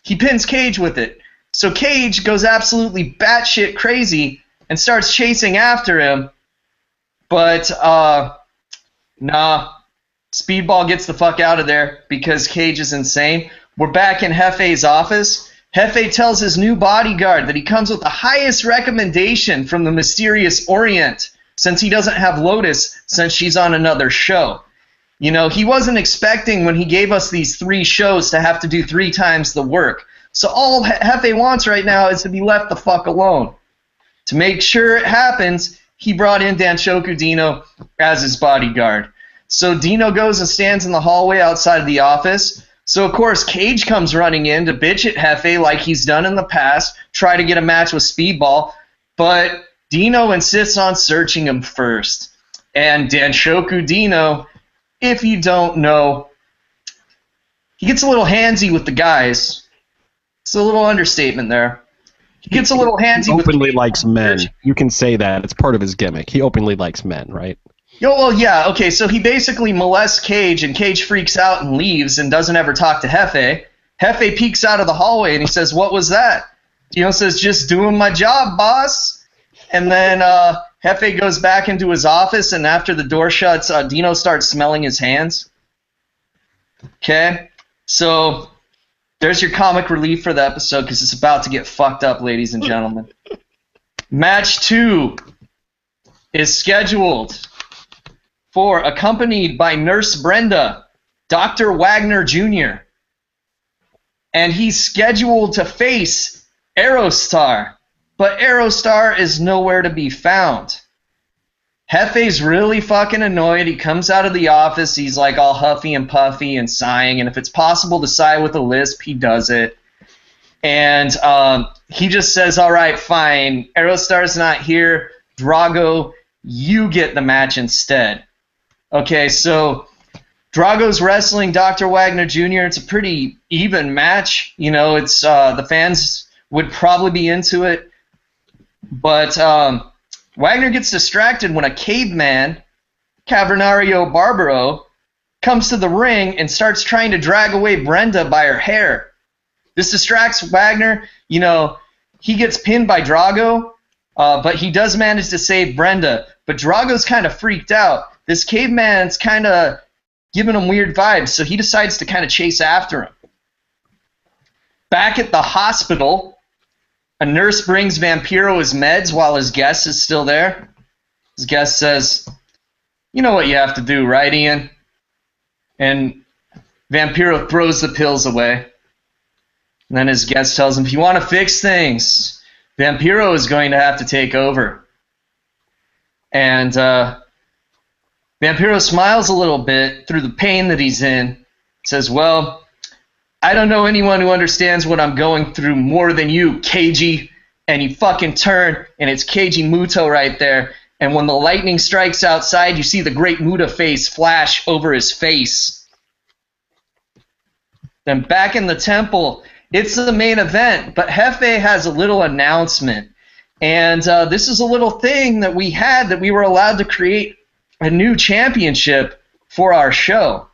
he pins Cage with it. So Cage goes absolutely batshit crazy and starts chasing after him. But uh, nah, Speedball gets the fuck out of there because Cage is insane. We're back in Hefe's office. Hefe tells his new bodyguard that he comes with the highest recommendation from the mysterious Orient since he doesn't have Lotus since she's on another show. You know, he wasn't expecting when he gave us these three shows to have to do three times the work. So all Hefe wants right now is to be left the fuck alone. To make sure it happens, he brought in Danshoku Dino as his bodyguard. So Dino goes and stands in the hallway outside of the office. So of course Cage comes running in to bitch at Hefe like he's done in the past, try to get a match with Speedball, but Dino insists on searching him first. And Danshoku Dino, if you don't know, he gets a little handsy with the guys. It's a little understatement there. He gets a little He handsy with openly likes men. You can say that. It's part of his gimmick. He openly likes men, right? Yo, well, yeah, okay, so he basically molests Cage, and Cage freaks out and leaves and doesn't ever talk to Hefe. Hefe peeks out of the hallway and he says, What was that? Dino says, Just doing my job, boss. And then uh, Hefe goes back into his office, and after the door shuts, uh, Dino starts smelling his hands. Okay? So there's your comic relief for the episode because it's about to get fucked up, ladies and gentlemen. Match two is scheduled for accompanied by Nurse Brenda, Dr. Wagner Jr. And he's scheduled to face Aerostar, but Aerostar is nowhere to be found. Hefe's really fucking annoyed. He comes out of the office, he's like all huffy and puffy and sighing, and if it's possible to sigh with a lisp, he does it. And um, he just says, All right, fine. Aerostar's not here. Drago, you get the match instead. Okay, so Drago's wrestling Dr. Wagner Jr. It's a pretty even match. You know, it's uh, the fans would probably be into it, but um, Wagner gets distracted when a caveman, Cavernario Barbaro, comes to the ring and starts trying to drag away Brenda by her hair. This distracts Wagner. You know, he gets pinned by Drago, uh, but he does manage to save Brenda. But Drago's kind of freaked out. This caveman's kind of giving him weird vibes, so he decides to kind of chase after him. Back at the hospital, a nurse brings Vampiro his meds while his guest is still there. His guest says, You know what you have to do, right, Ian? And Vampiro throws the pills away. And then his guest tells him, If you want to fix things, Vampiro is going to have to take over. And uh, Vampiro smiles a little bit through the pain that he's in. Says, Well, I don't know anyone who understands what I'm going through more than you, Keiji. And you fucking turn, and it's Keiji Muto right there. And when the lightning strikes outside, you see the great Muta face flash over his face. Then back in the temple, it's the main event, but Hefe has a little announcement. And uh, this is a little thing that we had that we were allowed to create a new championship for our show.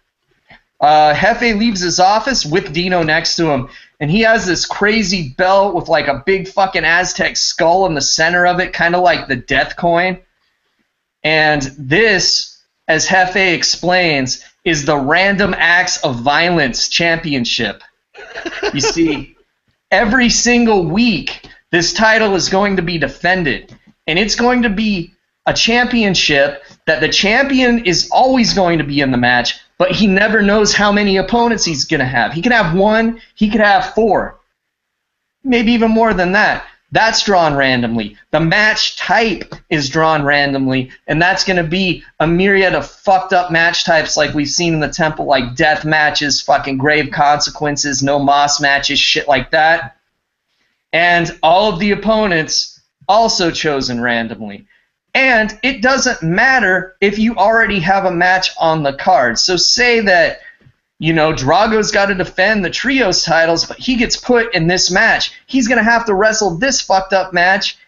Uh, Hefe leaves his office with Dino next to him, and he has this crazy belt with like a big fucking Aztec skull in the center of it, kind of like the death coin. And this, as Hefe explains, is the Random Acts of Violence Championship. You see, every single week, this title is going to be defended, and it's going to be a championship that the champion is always going to be in the match, but he never knows how many opponents he's going to have. He could have one, he could have four, maybe even more than that. That's drawn randomly. The match type is drawn randomly, and that's going to be a myriad of fucked up match types like we've seen in the temple, like death matches, fucking grave consequences, no moss matches, shit like that. and all of the opponents also chosen randomly. And it doesn't matter if you already have a match on the card. So say that you know, Drago's got to defend the trios titles, but he gets put in this match. He's going to have to wrestle this fucked up match,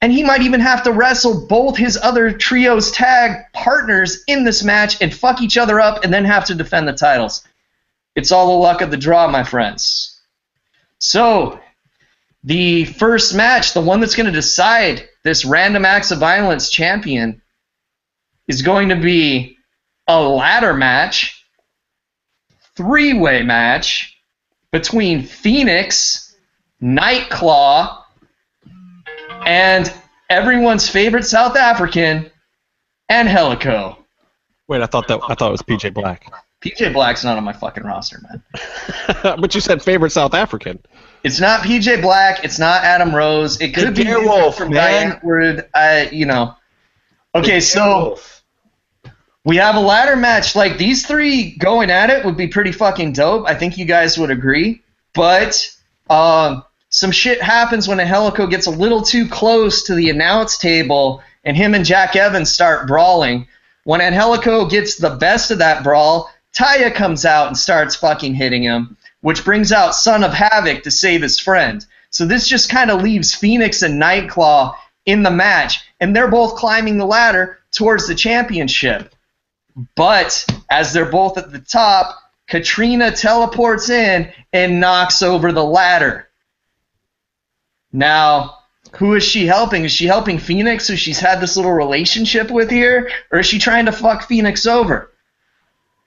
and he might even have to wrestle both his other trios tag partners in this match and fuck each other up and then have to defend the titles. It's all the luck of the draw, my friends. So, the first match, the one that's going to decide this random acts of violence champion, is going to be a ladder match three way match between Phoenix, Nightclaw, and everyone's favorite South African, Angelico. Wait, I thought that I thought it was PJ Black. PJ Black's not on my fucking roster, man. but you said favorite South African. It's not PJ Black. It's not Adam Rose. It could The be Darewolf, from man. Antwoord. I, you know. Okay, so we have a ladder match. Like these three going at it would be pretty fucking dope. I think you guys would agree. But um, some shit happens when Angelico gets a little too close to the announce table, and him and Jack Evans start brawling. When Angelico gets the best of that brawl, Taya comes out and starts fucking hitting him, which brings out Son of Havoc to save his friend. So this just kind of leaves Phoenix and Nightclaw in the match, and they're both climbing the ladder towards the championship. But as they're both at the top, Katrina teleports in and knocks over the ladder. Now, who is she helping? Is she helping Phoenix, who she's had this little relationship with here? Or is she trying to fuck Phoenix over?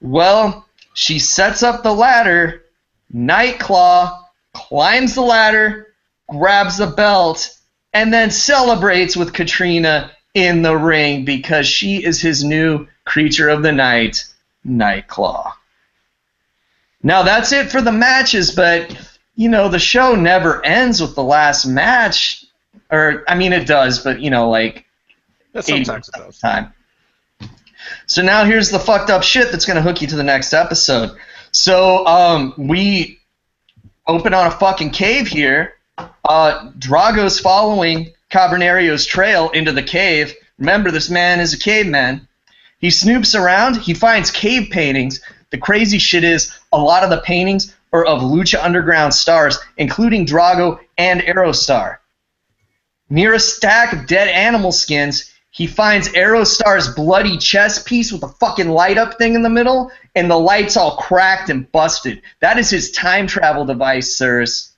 Well, she sets up the ladder. Nightclaw climbs the ladder, grabs the belt, and then celebrates with Katrina in the ring because she is his new creature of the night, Nightclaw. Now that's it for the matches, but you know the show never ends with the last match, or I mean it does, but you know like Sometimes it does. time. So now here's the fucked up shit that's gonna hook you to the next episode. So um, we open on a fucking cave here. Uh, Drago's following Cavernario's trail into the cave. Remember, this man is a caveman. He snoops around. He finds cave paintings. The crazy shit is a lot of the paintings are of Lucha Underground stars, including Drago and Aerostar. Near a stack of dead animal skins, he finds Aerostar's bloody chest piece with a fucking light up thing in the middle, and the light's all cracked and busted. That is his time travel device, sirs.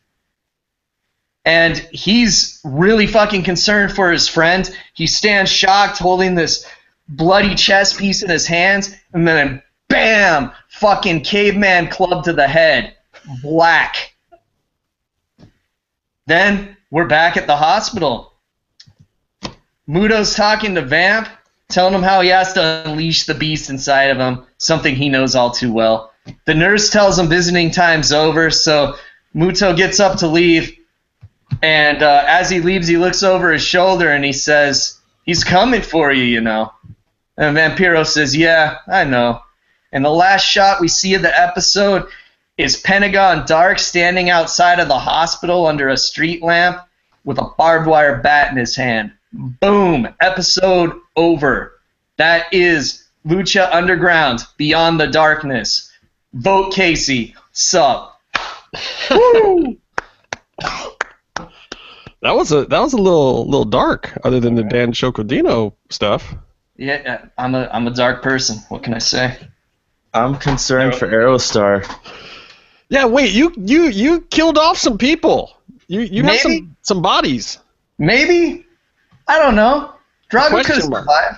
And he's really fucking concerned for his friend. He stands shocked, holding this bloody chest piece in his hands, and then bam! Fucking caveman club to the head. Black. Then we're back at the hospital. Muto's talking to Vamp, telling him how he has to unleash the beast inside of him, something he knows all too well. The nurse tells him visiting time's over, so Muto gets up to leave, and uh, as he leaves, he looks over his shoulder and he says, He's coming for you, you know. And Vampiro says, Yeah, I know. And the last shot we see of the episode is Pentagon Dark standing outside of the hospital under a street lamp with a barbed wire bat in his hand. Boom! Episode over. That is Lucha Underground Beyond the Darkness. Vote Casey. Sup. That was a that was a little little dark, other than the Danshoku Dino stuff. Yeah, uh, I'm a I'm a dark person. What can I say? I'm concerned for Aerostar. Yeah, wait, you you you killed off some people. You you have some some bodies. Maybe. I don't know. Drago could have Question mark. survived.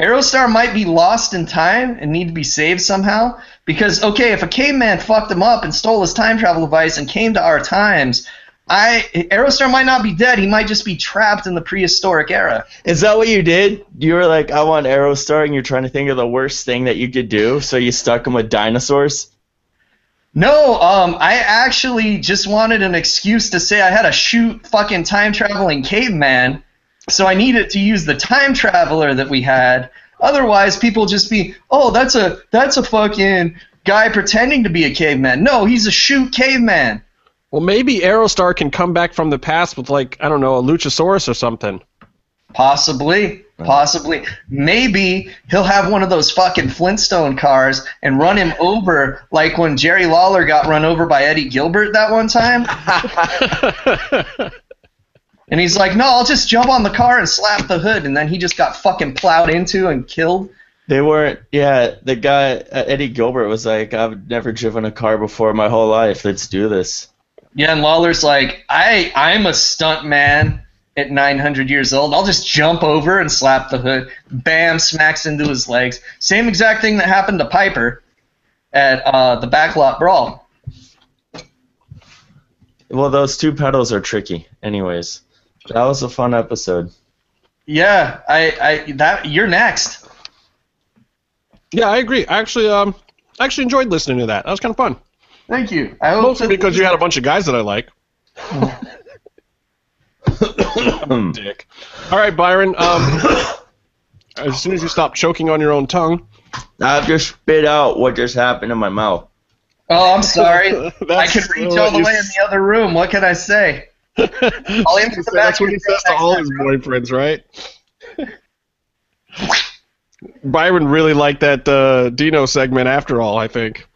Aerostar might be lost in time and need to be saved somehow. Because okay, if a caveman fucked him up and stole his time travel device and came to our times, I Aerostar might not be dead. He might just be trapped in the prehistoric era. Is that what you did? You were like, I want Aerostar, and you're trying to think of the worst thing that you could do, so you stuck him with dinosaurs? No, um, I actually just wanted an excuse to say I had to shoot fucking time traveling caveman, so I needed to use the time traveler that we had. Otherwise, people just be, oh, that's a that's a fucking guy pretending to be a caveman. No, he's a shoot caveman. Well, maybe Aerostar can come back from the past with like I don't know a Luchasaurus or something. Possibly, possibly. Maybe he'll have one of those fucking Flintstone cars and run him over like when Jerry Lawler got run over by Eddie Gilbert that one time. And he's like, no, I'll just jump on the car and slap the hood. And then he just got fucking plowed into and killed. They weren't. Yeah, the guy uh, Eddie Gilbert was like, "I've never driven a car before in my whole life. Let's do this." Yeah, and Lawler's like, I, I'm a stunt man at 900 years old. I'll just jump over and slap the hood. Bam, smacks into his legs. Same exact thing that happened to Piper at uh, the backlot brawl. Well, those two pedals are tricky. Anyways, that was a fun episode. Yeah, I, I that you're next. yeah, I agree. I actually, um, I actually enjoyed listening to that. That was kind of fun. Thank you. I hope Mostly because you had a bunch of guys that I like. Dick. All right, Byron. Um, as soon as you stop choking on your own tongue, I've just spit out what just happened in my mouth. Oh, I'm sorry. I That's can reach all the way in the other room. What can I say? I'll answer the That's what he says to all his boyfriends, right? Byron really liked that uh, Dino segment after all, I think.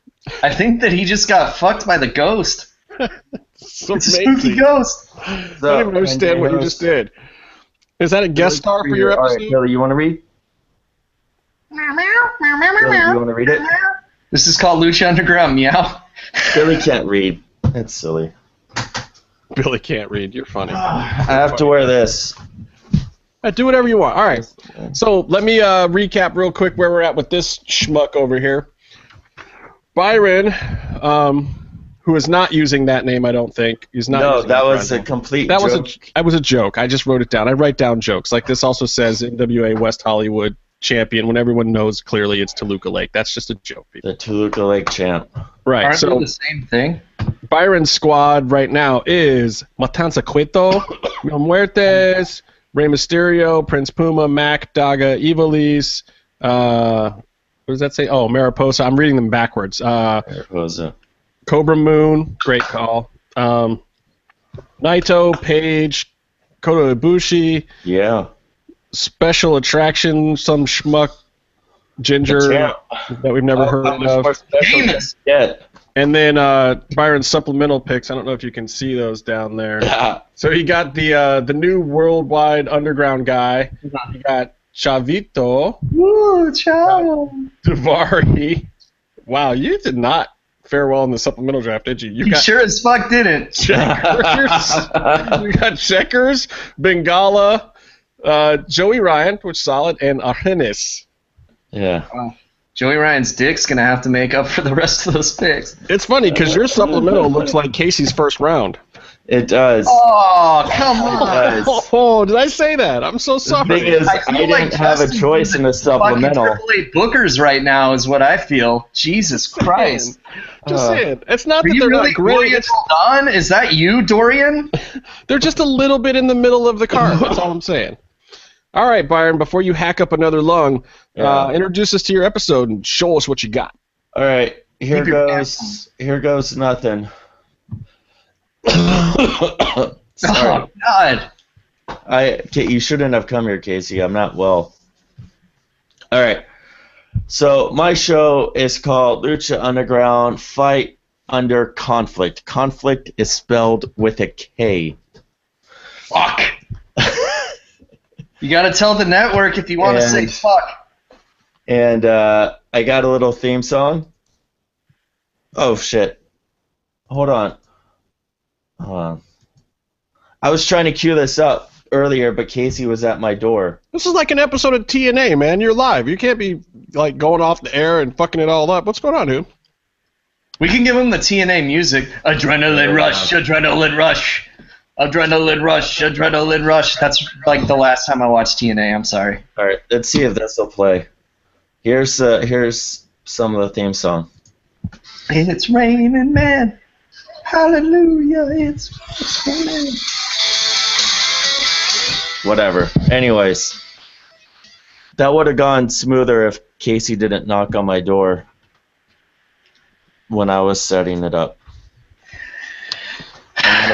I think that he just got fucked by the ghost. So It's a spooky amazing. I don't even understand what you just did. Is that a guest star for your All right, episode? Billy, you want to read? Billy, you want to read it? This is called Lucha Underground Meow. Billy can't read. That's silly. Billy can't read. You're funny. I have to wear this. Uh, do whatever you want. All right. So let me uh, recap real quick where we're at with this schmuck over here. Byron, um, who is not using that name, I don't think. He's not. No, using that was a complete That was a joke. that was a joke. I just wrote it down. I write down jokes. Like this also says NWA West Hollywood champion when everyone knows clearly it's Toluca Lake. That's just a joke. people. the Toluca Lake champ. Right. Aren't so they the same thing? Byron's squad right now is Matanza Cueto, Mil Muertes, Rey Mysterio, Prince Puma, Mack, Daga, Ivelisse, uh, what does that say? Oh, Mariposa. I'm reading them backwards. Uh, There was a Cobra Moon, great call. Um, Naito, Paige, Kota Ibushi, yeah. Special Attraction, some schmuck ginger that we've never heard How of. more special Famous. can it get? And then uh, Byron's supplemental picks. I don't know if you can see those down there. Yeah. So he got the uh, the new worldwide underground guy. He got Chavito, Woo, ciao. Daivari. Wow, you did not fare well in the supplemental draft, did you? You You got sure as fuck didn't. checkers. you got checkers, Bengala, uh, Joey Ryan, which is solid, and Argenis. Yeah. Joey Ryan's dick's gonna have to make up for the rest of those picks. It's funny because your supplemental looks like Casey's first round. It does. Oh, come It on. does. Oh, did I say that? I'm so sorry. The sorry. thing is, I, feel didn't like have a choice in the supplemental. Fucking Triple bookers right now is what I feel. Jesus Christ. Just Uh, saying. It's not that they're really not great. It's, Don? Is that you, Dorian? they're just a little bit in the middle of the card. That's all I'm saying. All right, Byron. Before you hack up another lung, uh, introduce us to your episode and show us what you got. All right, here Keep goes. Here goes nothing. Oh Sorry, God. I. K- You shouldn't have come here, Casey. I'm not well. All right. So my show is called Lucha Underground Fight Under Conflict. Conflict is spelled with a K. Fuck. You gotta tell the network if you want to say fuck. And uh, I got a little theme song. Oh shit! Hold on. Hold on. I was trying to cue this up earlier, but Casey was at my door. This is like an episode of TNA, man. You're live. You can't be like going off the air and fucking it all up. What's going on, dude? We can give him the TNA music. Adrenaline rush, adrenaline rush, adrenaline rush, adrenaline rush. That's like the last time I watched TNA. I'm sorry. All right, let's see if this will play. Here's uh, here's some of the theme song. It's raining, man. Hallelujah. It's, it's raining. Whatever. Anyways, that would have gone smoother if Casey didn't knock on my door when I was setting it up.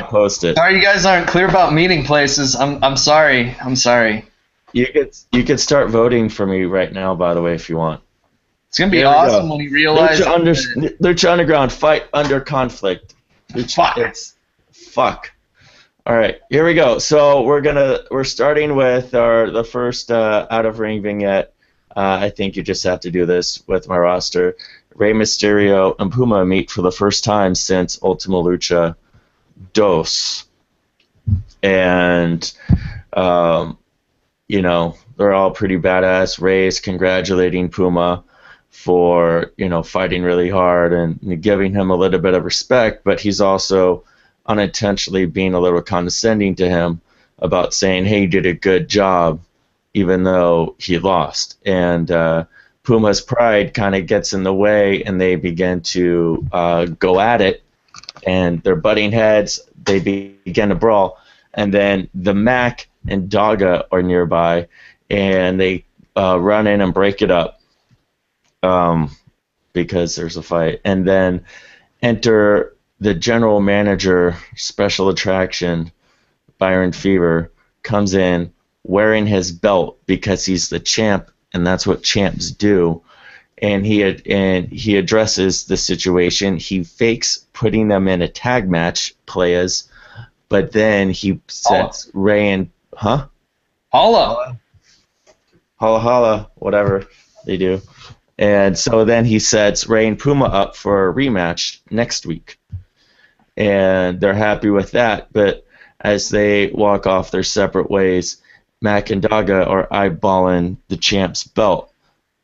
Gonna post it. Sorry, you guys aren't clear about meeting places. I'm I'm sorry. I'm sorry. You could you could start voting for me right now, by the way, if you want. It's gonna be Here we awesome go. when you realize. Lucha, under, Lucha Underground fight under conflict. Lucha, Fuck. It's fuck. All right, here we go. So we're gonna we're starting with our the first uh, out of ring vignette. Uh, I think you just have to do this with my roster. Rey Mysterio and Puma meet for the first time since Ultima Lucha Dos, and um, you know they're all pretty badass. Rey's congratulating Puma for you know fighting really hard and giving him a little bit of respect, but he's also unintentionally being a little condescending to him about saying, "Hey, you did a good job," even though he lost. And uh, Puma's pride kind of gets in the way, and they begin to uh, go at it, and they're butting heads. They begin to brawl, and then the Mack and Daga are nearby, and they uh, run in and break it up um, because there's a fight. And then enter the general manager, special attraction, Byron Fever, comes in wearing his belt because he's the champ, and that's what champs do. And he and he addresses the situation. He fakes putting them in a tag match, players, but then he sets Rey and huh? Holla. holla holla, whatever they do. And so then he sets Rey and Puma up for a rematch next week. And they're happy with that, but as they walk off their separate ways, Mack and Daga are eyeballing the champ's belt.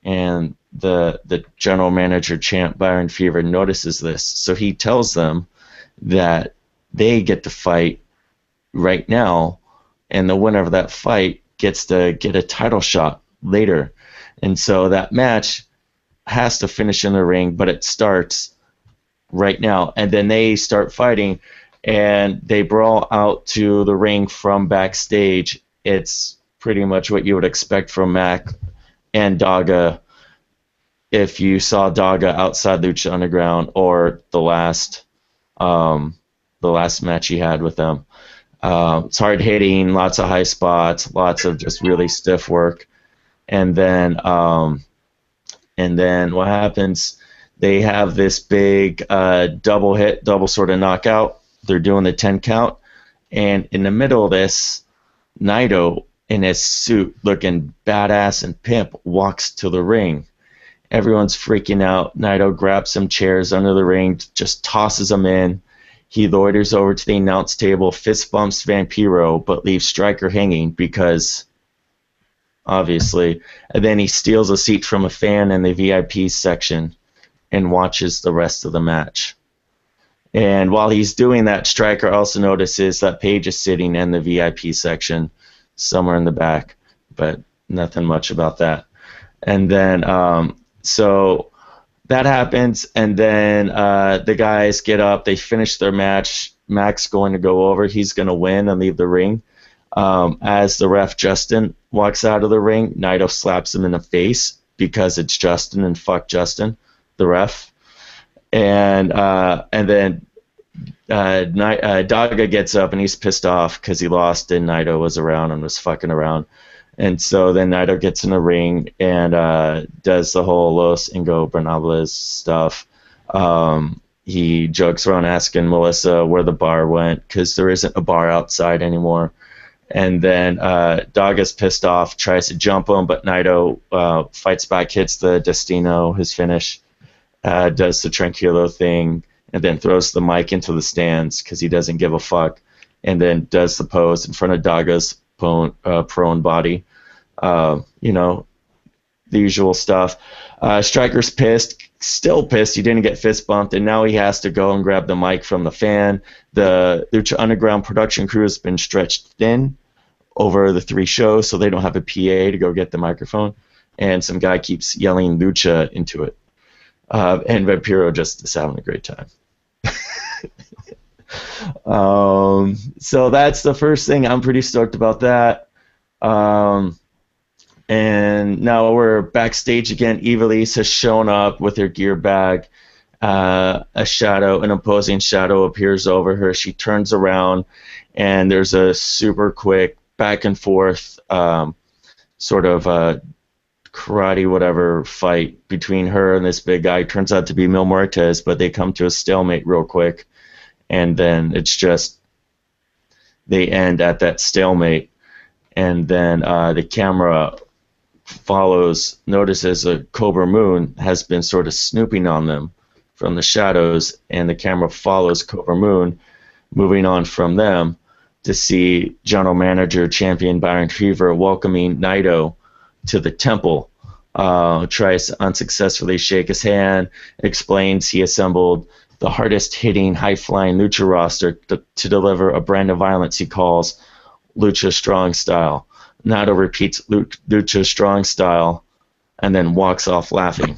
And the the general manager champ Byron Fever notices this. So he tells them that they get to fight right now and the winner of that fight gets to get a title shot later. And so that match has to finish in the ring, but it starts right now. And then they start fighting and they brawl out to the ring from backstage. It's pretty much what you would expect from Mack and Daga if you saw Daga outside Lucha Underground or the last um, the last match he had with them. Uh, it's hard hitting, lots of high spots, lots of just really stiff work, and then um, and then what happens? They have this big uh, double hit, double sort of knockout. They're doing the ten count, and in the middle of this, Naito in his suit, looking badass and pimp, walks to the ring. Everyone's freaking out. Naito grabs some chairs under the ring, just tosses them in. He loiters over to the announce table, fist bumps Vampiro, but leaves Striker hanging because, obviously. And then he steals a seat from a fan in the VIP section and watches the rest of the match. And while he's doing that, Striker also notices that Paige is sitting in the VIP section somewhere in the back, but nothing much about that. And then, um, so that happens, and then uh, the guys get up. They finish their match. Max going to go over. He's going to win and leave the ring. Um, as the ref Justin walks out of the ring, Naito slaps him in the face because it's Justin and fuck Justin, the ref. And uh, and then uh, Ni- uh, Daga gets up and he's pissed off because he lost and Naito was around and was fucking around. And so then Naito gets in the ring and uh, does the whole Los Ingo Ingobernables stuff. Um, he jokes around asking Melissa where the bar went because there isn't a bar outside anymore. And then uh, Daga's pissed off, tries to jump him, but Naito uh, fights back, hits the Destino, his finish, uh, does the Tranquilo thing, and then throws the mic into the stands because he doesn't give a fuck, and then does the pose in front of Daga's prone, uh, prone body. Uh, you know, the usual stuff. Uh, Striker's pissed, still pissed. He didn't get fist bumped, and now he has to go and grab the mic from the fan. The Lucha Underground production crew has been stretched thin over the three shows, so they don't have a PA to go get the microphone. And some guy keeps yelling Lucha into it. Uh, and Vampiro just is having a great time. Um, so that's the first thing. I'm pretty stoked about that. Um, and now we're backstage again. Eva Ivelisse has shown up with her gear bag uh, a shadow, an opposing shadow appears over her. She turns around, and there's a super quick back and forth um, sort of uh, karate whatever fight between her and this big guy. Turns out to be Mil Muertes, but they come to a stalemate real quick, and then it's just they end at that stalemate, and then uh, the camera follows notices a Cobra Moon has been sort of snooping on them from the shadows, and the camera follows Cobra Moon, moving on from them to see general manager champion Byron Fever welcoming Naito to the temple. Uh, tries to unsuccessfully shake his hand, explains he assembled the hardest hitting, high flying lucha roster to, to deliver a brand of violence he calls lucha strong style. Naito repeats lucha strong style and then walks off laughing.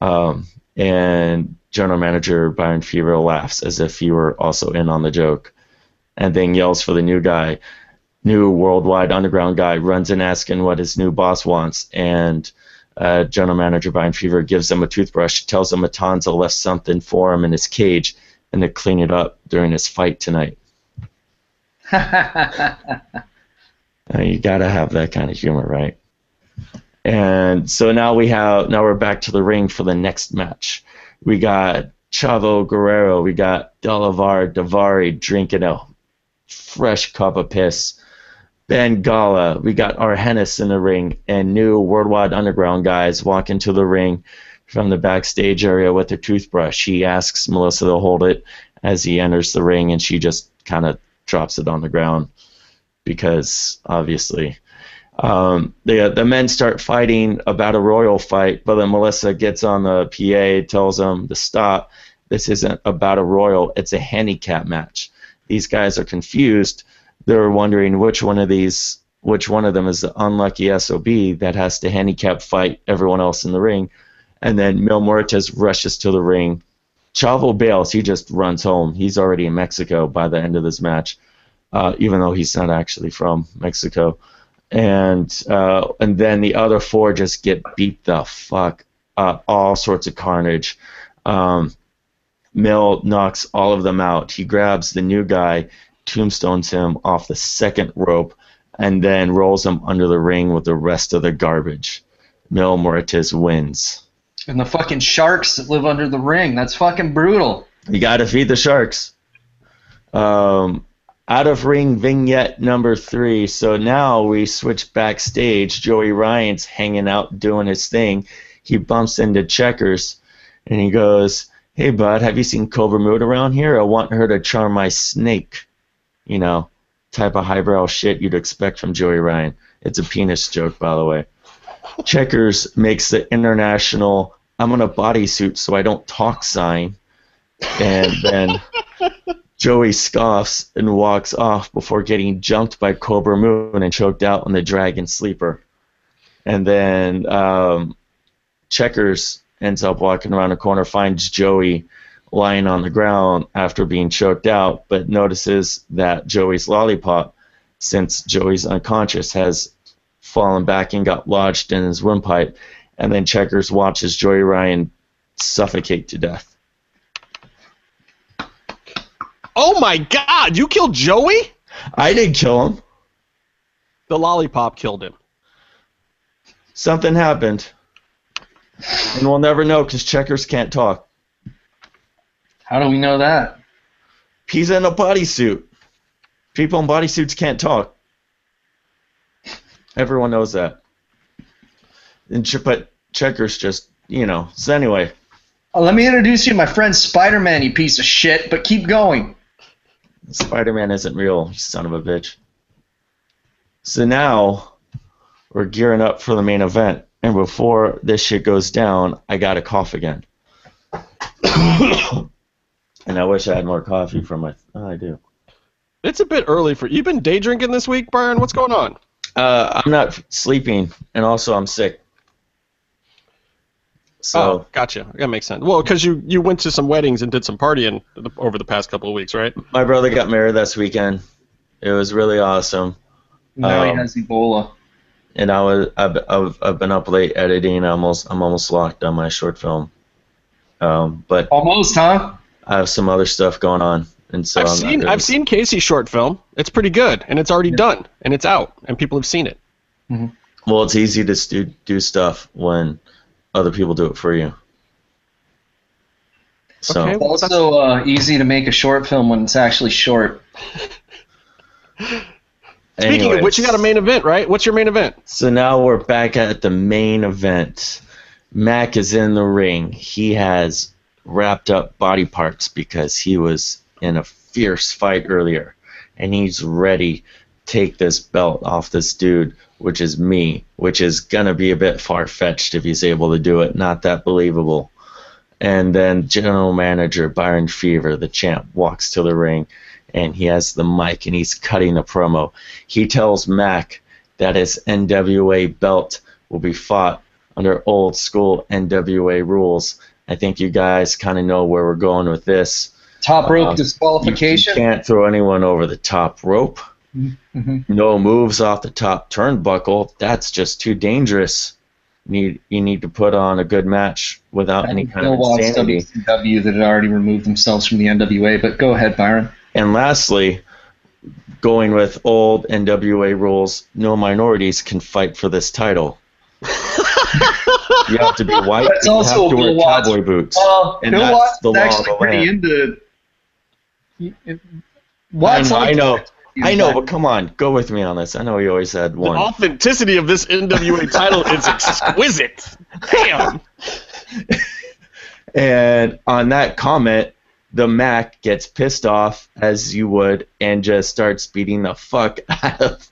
Um, and general manager Byron Fever laughs as if he were also in on the joke and then yells for the new guy new worldwide underground guy runs in asking what his new boss wants, and uh, general manager Byron Fever gives them a toothbrush, tells him Matanza left something for him in his cage, and to clean it up during his fight tonight. uh, you gotta have that kind of humor, right? And so now we have now we're back to the ring for the next match. We got Chavo Guerrero, we got Delavar Daivari drinking a fresh cup of piss Bengala, we got our Argenis in the ring, and new Worldwide Underground guys walk into the ring from the backstage area with a toothbrush. He asks Melissa to hold it as he enters the ring, and she just kind of drops it on the ground because obviously. Um, the the men start fighting about a royal fight, but then Melissa gets on the PA, tells them to stop. This isn't about a royal; it's a handicap match. These guys are confused they're wondering which one of these, which one of them is the unlucky SOB that has to handicap fight everyone else in the ring. And then Mil Muertes rushes to the ring. Chavo bails. He just runs home. He's already in Mexico by the end of this match, uh, even though he's not actually from Mexico. And uh, and then the other four just get beat the fuck up. All sorts of carnage. Um, Mil knocks all of them out. He grabs the new guy tombstones him off the second rope, and then rolls him under the ring with the rest of the garbage. Mil Muertes wins. And the fucking sharks that live under the ring. That's fucking brutal. You gotta feed the sharks. Um, out of ring vignette number three. So now we switch backstage. Joey Ryan's hanging out doing his thing. He bumps into Checkers and he goes, Hey, bud, have you seen Cobra Moon around here? I want her to charm my snake you know, type of highbrow shit you'd expect from Joey Ryan. It's a penis joke, by the way. Checkers makes the international I'm in a bodysuit so I don't talk sign. And then Joey scoffs and walks off before getting jumped by Cobra Moon and choked out on the Dragon Sleeper. And then um, Checkers ends up walking around the corner, finds Joey lying on the ground after being choked out, but notices that Joey's lollipop, since Joey's unconscious, has fallen back and got lodged in his windpipe, and then Checkers watches Joey Ryan suffocate to death. Oh my god, you killed Joey? I didn't kill him. The lollipop killed him. Something happened. And we'll never know because Checkers can't talk. How do we know that? He's in a bodysuit. People in bodysuits can't talk. Everyone knows that. And but checkers just, you know. So anyway. Oh, let me introduce you to my friend Spider-Man, you piece of shit. But keep going. Spider-Man isn't real, you son of a bitch. So now we're gearing up for the main event, and before this shit goes down, I gotta cough again. And I wish I had more coffee from my. Oh, I do. It's a bit early for you've been day drinking this week, Brian. What's going on? Uh, I'm not sleeping, and also I'm sick. So oh, gotcha. That makes sense. Well, because you you went to some weddings and did some partying over the past couple of weeks, right? My brother got married this weekend. It was really awesome. Now um, he has Ebola. And I was I've, I've, I've been up late editing. I'm almost I'm almost locked on my short film. Um, but Almost, huh? I have some other stuff going on, and so I've I'm seen I've seen Casey's short film. It's pretty good, and it's already done, and it's out, and people have seen it. Well, it's easy to stu- do stuff when other people do it for you. So Okay. Well, Also, uh, easy to make a short film when it's actually short. Speaking of which, you got a main event, right? What's your main event? So now we're back at the main event. Mack is in the ring. He has wrapped up body parts because he was in a fierce fight earlier. And he's ready to take this belt off this dude, which is me, which is to be a bit far fetched if he's able to do it. Not that believable. And then general manager Byron Fever, the champ, walks to the ring and he has the mic and he's cutting a promo. He tells Mack that his NWA belt will be fought under old school NWA rules. I think you guys kind of know where we're going with this. Top rope Uh, disqualification. you can't throw anyone over the top rope. Mhm. No moves off the top turnbuckle. That's just too dangerous. You need you need to put on a good match without any kind of insanity. WCW that had already removed themselves from the NWA. But go ahead, Byron. And lastly, going with old NWA rules, no minorities can fight for this title. you have to be white. That's you also have to wear Bill Watts. cowboy boots. Well, And Bill that's Watts the is law of actually the pretty land. into. I Watts know, I know, it. I know, but come on, go with me on this. I know you always had The one. authenticity of this NWA title is exquisite. Damn. And on that comment, the Mack gets pissed off as you would and just starts beating the fuck out of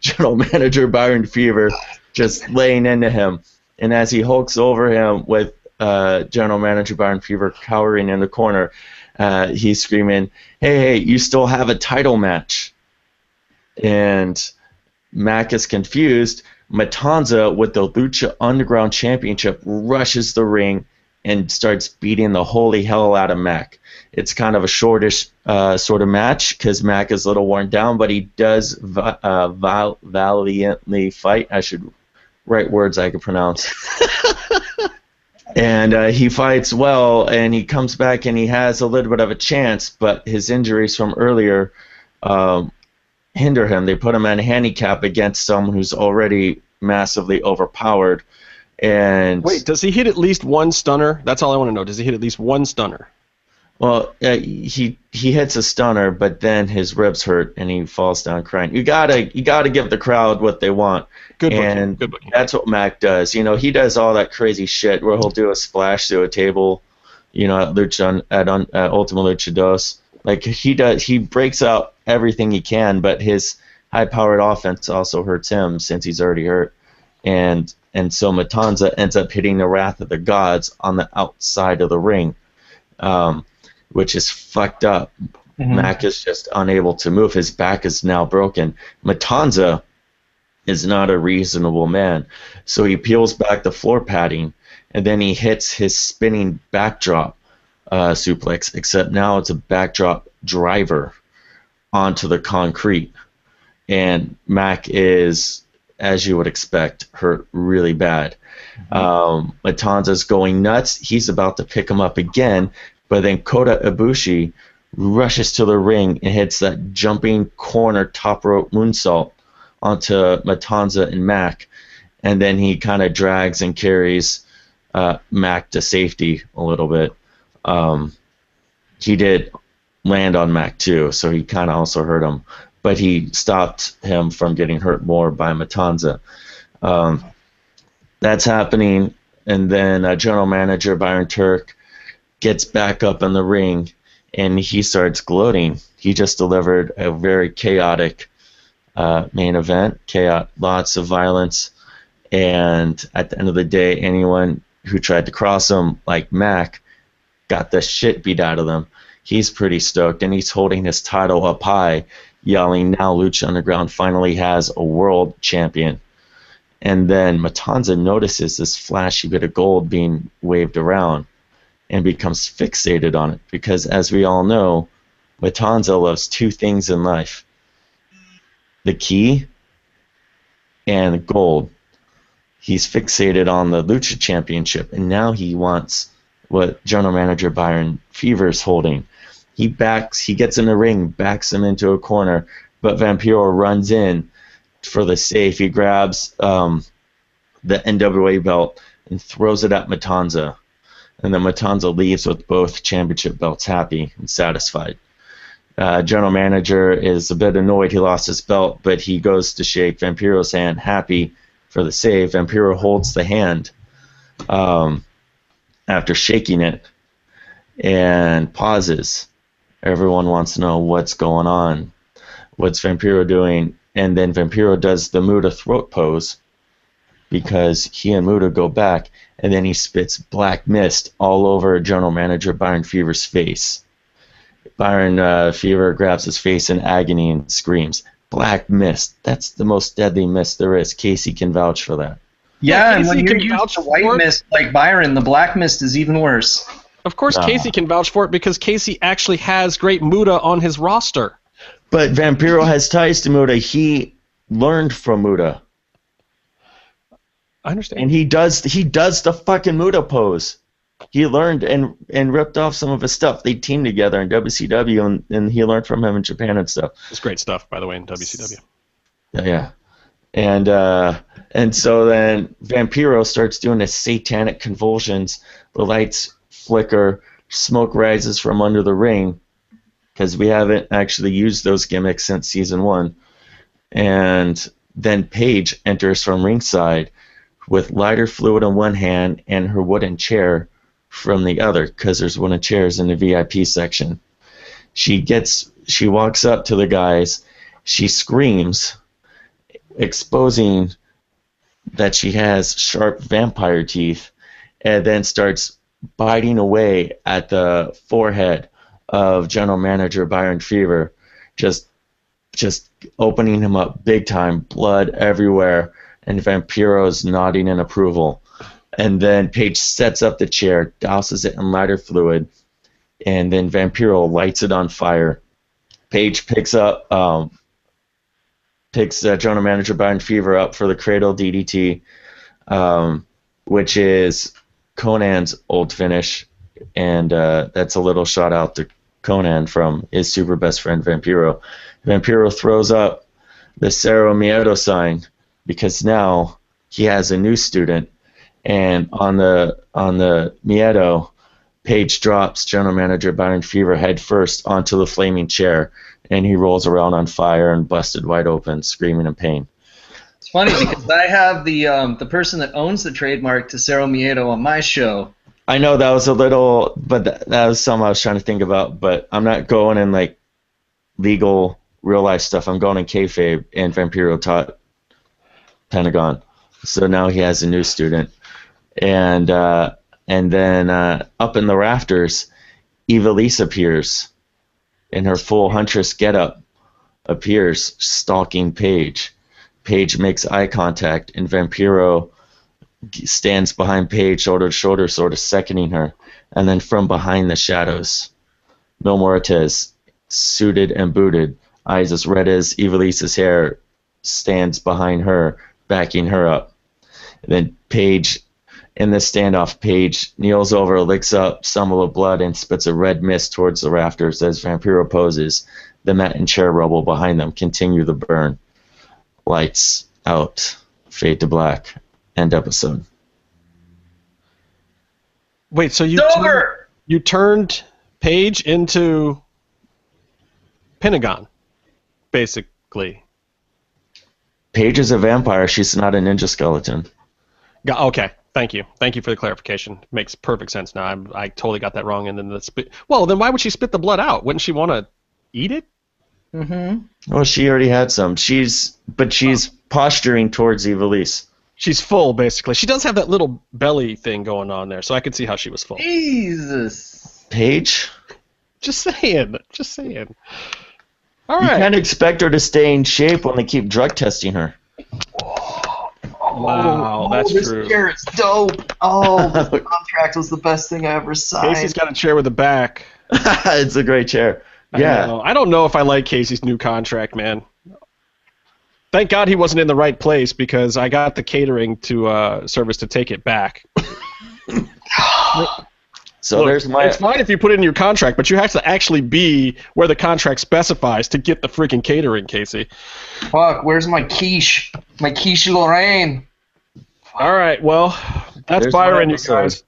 General Manager Byron Fever, just laying into him. And as he hulks over him with uh, General Manager Byron Fever cowering in the corner, uh, he's screaming, "Hey, hey, you still have a title match!" And Mack is confused. Matanza, with the Lucha Underground Championship, rushes the ring and starts beating the holy hell out of Mack. It's kind of a shortish uh, sort of match because Mack is a little worn down, but he does uh, val- valiantly fight. I should write words I could pronounce. and uh, he fights well, and he comes back and he has a little bit of a chance, but his injuries from earlier um, hinder him. They put him at a handicap against someone who's already massively overpowered. And Wait, does he hit at least one stunner? That's all I want to know. Does he hit at least one stunner? Well, uh, he he hits a stunner, but then his ribs hurt and he falls down crying. You gotta you gotta give the crowd what they want, Good booking. and Good that's what Mack does. You know, he does all that crazy shit where he'll do a splash through a table, you know, at Lucha at, Un- at Ultima Lucha Dos. Like he does, he breaks out everything he can, but his high-powered offense also hurts him since he's already hurt, and and so Matanza ends up hitting the Wrath of the Gods on the outside of the ring. Um, which is fucked up. Mack is just unable to move. His back is now broken. Matanza is not a reasonable man. So he peels back the floor padding and then he hits his spinning backdrop uh, suplex, except now it's a backdrop driver onto the concrete. And Mack is, as you would expect, hurt really bad. Um, Matanza's going nuts. He's about to pick him up again, but then Kota Ibushi rushes to the ring and hits that jumping corner top rope moonsault onto Matanza and Mack, and then he kind of drags and carries uh, Mack to safety a little bit. Um, he did land on Mack too, so he kind of also hurt him, but he stopped him from getting hurt more by Matanza. Um, that's happening, and then uh, general manager Byron Turk gets back up in the ring and he starts gloating. He just delivered a very chaotic uh, main event, chaos, lots of violence, and at the end of the day, anyone who tried to cross him, like Mack, got the shit beat out of them. He's pretty stoked, and he's holding his title up high, yelling, "Now Lucha Underground finally has a world champion." And then Matanza notices this flashy bit of gold being waved around and becomes fixated on it because, as we all know, Matanza loves two things in life the key and gold. He's fixated on the Lucha Championship, and now he wants what general manager Byron Fever's holding. He backs, he gets in the ring, backs him into a corner, but Vampiro runs in for the safe. He grabs um, the NWA belt and throws it at Matanza. And then Matanza leaves with both championship belts happy and satisfied. Uh, general manager is a bit annoyed he lost his belt, but he goes to shake Vampiro's hand, happy for the save. Vampiro holds the hand um, after shaking it and pauses. Everyone wants to know what's going on. What's Vampiro doing? And then Vampiro does the Muta throat pose because he and Muta go back, and then he spits black mist all over General Manager Byron Fever's face. Byron uh, Fever grabs his face in agony and screams, Black mist. That's the most deadly mist there is. Casey can vouch for that. Yeah, Yeah, and when you're can using vouch the white it. mist like Byron, the black mist is even worse. Of course. Casey can vouch for it because Casey actually has great Muta on his roster. But Vampiro has ties to Muta. He learned from Muta. I understand. And he does he does the fucking Muta pose. He learned and and ripped off some of his stuff. They teamed together in WCW and, and he learned from him in Japan and stuff. It's great stuff, by the way, in WCW. Yeah, yeah. And uh, and so then Vampiro starts doing his satanic convulsions. The lights flicker, smoke rises from under the ring, because we haven't actually used those gimmicks since season one. And then Paige enters from ringside with lighter fluid on one hand and her wooden chair from the other, because there's wooden chairs in the VIP section. She gets, she walks up to the guys, she screams exposing that she has sharp vampire teeth and then starts biting away at the forehead of general manager Byron Fever just just opening him up big time blood everywhere and Vampiro's nodding in approval. And then Paige sets up the chair douses it in lighter fluid and then Vampiro lights it on fire. Paige picks up um, picks uh, general manager Byron Fever up for the Cradle DDT, um, which is Konnan's old finish, and uh, that's a little shout out to Konnan from his super best friend Vampiro. Vampiro throws up the Cero Miedo sign because now he has a new student, and on the on the Miedo, Paige drops general manager Byron Fever head first onto the flaming chair, and he rolls around on fire and busted wide open, screaming in pain. It's funny because I have the um, the person that owns the trademark to Cero Miedo on my show. I know that was a little, but that, that was something I was trying to think about. But I'm not going in like legal, real life stuff. I'm going in kayfabe, and Vampiro taught Pentagon, so now he has a new student, and uh, and then uh, up in the rafters, Ivelisse appears, in her full huntress getup, appears stalking Paige. Paige makes eye contact, and Vampiro stands behind Paige, shoulder to shoulder, sort of seconding her. And then from behind the shadows, Mil suited and booted, eyes as red as Ivelisse's hair, stands behind her, backing her up. And then Paige, in the standoff, Paige kneels over, licks up some of the blood, and spits a red mist towards the rafters as Vampiro poses. The mat and chair rubble behind them continue the burn. Lights out. Fade to black. End episode. Wait, so you It's turned, you turned Paige into Pentagon, basically. Paige is a vampire. She's not a ninja skeleton. Got, okay, thank you, thank you for the clarification. Makes perfect sense now. I'm, I totally got that wrong. And then the spit. Well, then why would she spit the blood out? Wouldn't she want to eat it? Mm-hmm. Well, she already had some. She's, but she's posturing towards Ivelisse. She's full, basically. She does have that little belly thing going on there, so I could see how she was full. Jesus. Paige, Just saying, just saying. All you can't expect her to stay in shape when they keep drug testing her. Wow, that's this true. chair is dope. Oh, this contract was the best thing I ever signed. Casey's got a chair with a back. it's a great chair. I Yeah. don't. I don't know if I like Casey's new contract, man. Thank God he wasn't in the right place because I got the catering to uh, service to take it back. So Look, there's my. it's fine if you put it in your contract, but you have to actually be where the contract specifies to get the freaking catering, Casey. Fuck, where's my quiche? My quiche Lorraine. All right, well, that's There's Byron, you guys.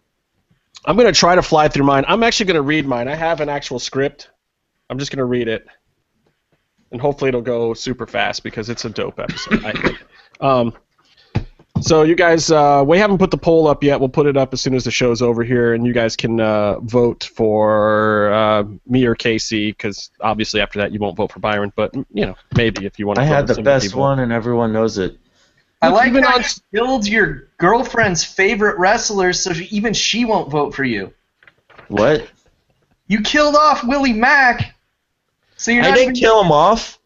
I'm going to try to fly through mine. I'm actually going to read mine. I have an actual script. I'm just going to read it. And hopefully it'll go super fast because it's a dope episode, I think. Um, so you guys, uh, we haven't put the poll up yet. We'll put it up as soon as the show's over here, and you guys can uh, vote for uh, me or Casey because obviously after that you won't vote for Byron, but you know maybe if you want to. I had the some best people. one, and everyone knows it. I like even how on- you killed your girlfriend's favorite wrestler, so she, even she won't vote for you. What? You killed off Willie Mack, so you're I not didn't even, kill him off.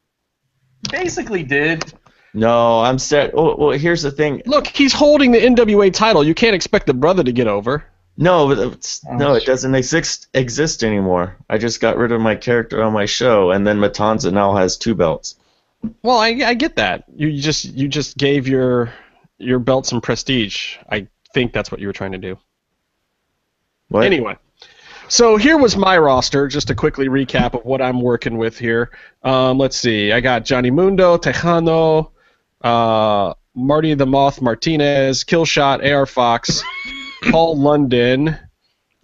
basically did. No, I'm set. Oh, well, here's the thing. Look, he's holding the NWA title. You can't expect the brother to get over. No, but it's, Oh, no, it doesn't exist exist anymore. I just got rid of my character on my show, and then Matanza now has two belts. Well, I, I get that. You, you just you just gave your your belt some prestige. I think that's what you were trying to do. What? Anyway, so here was my roster. Just to quickly recap of what I'm working with here. Um, let's see. I got Johnny Mundo, Tejano, uh, Marty the Moth Martinez, Killshot, AR Fox, Paul London,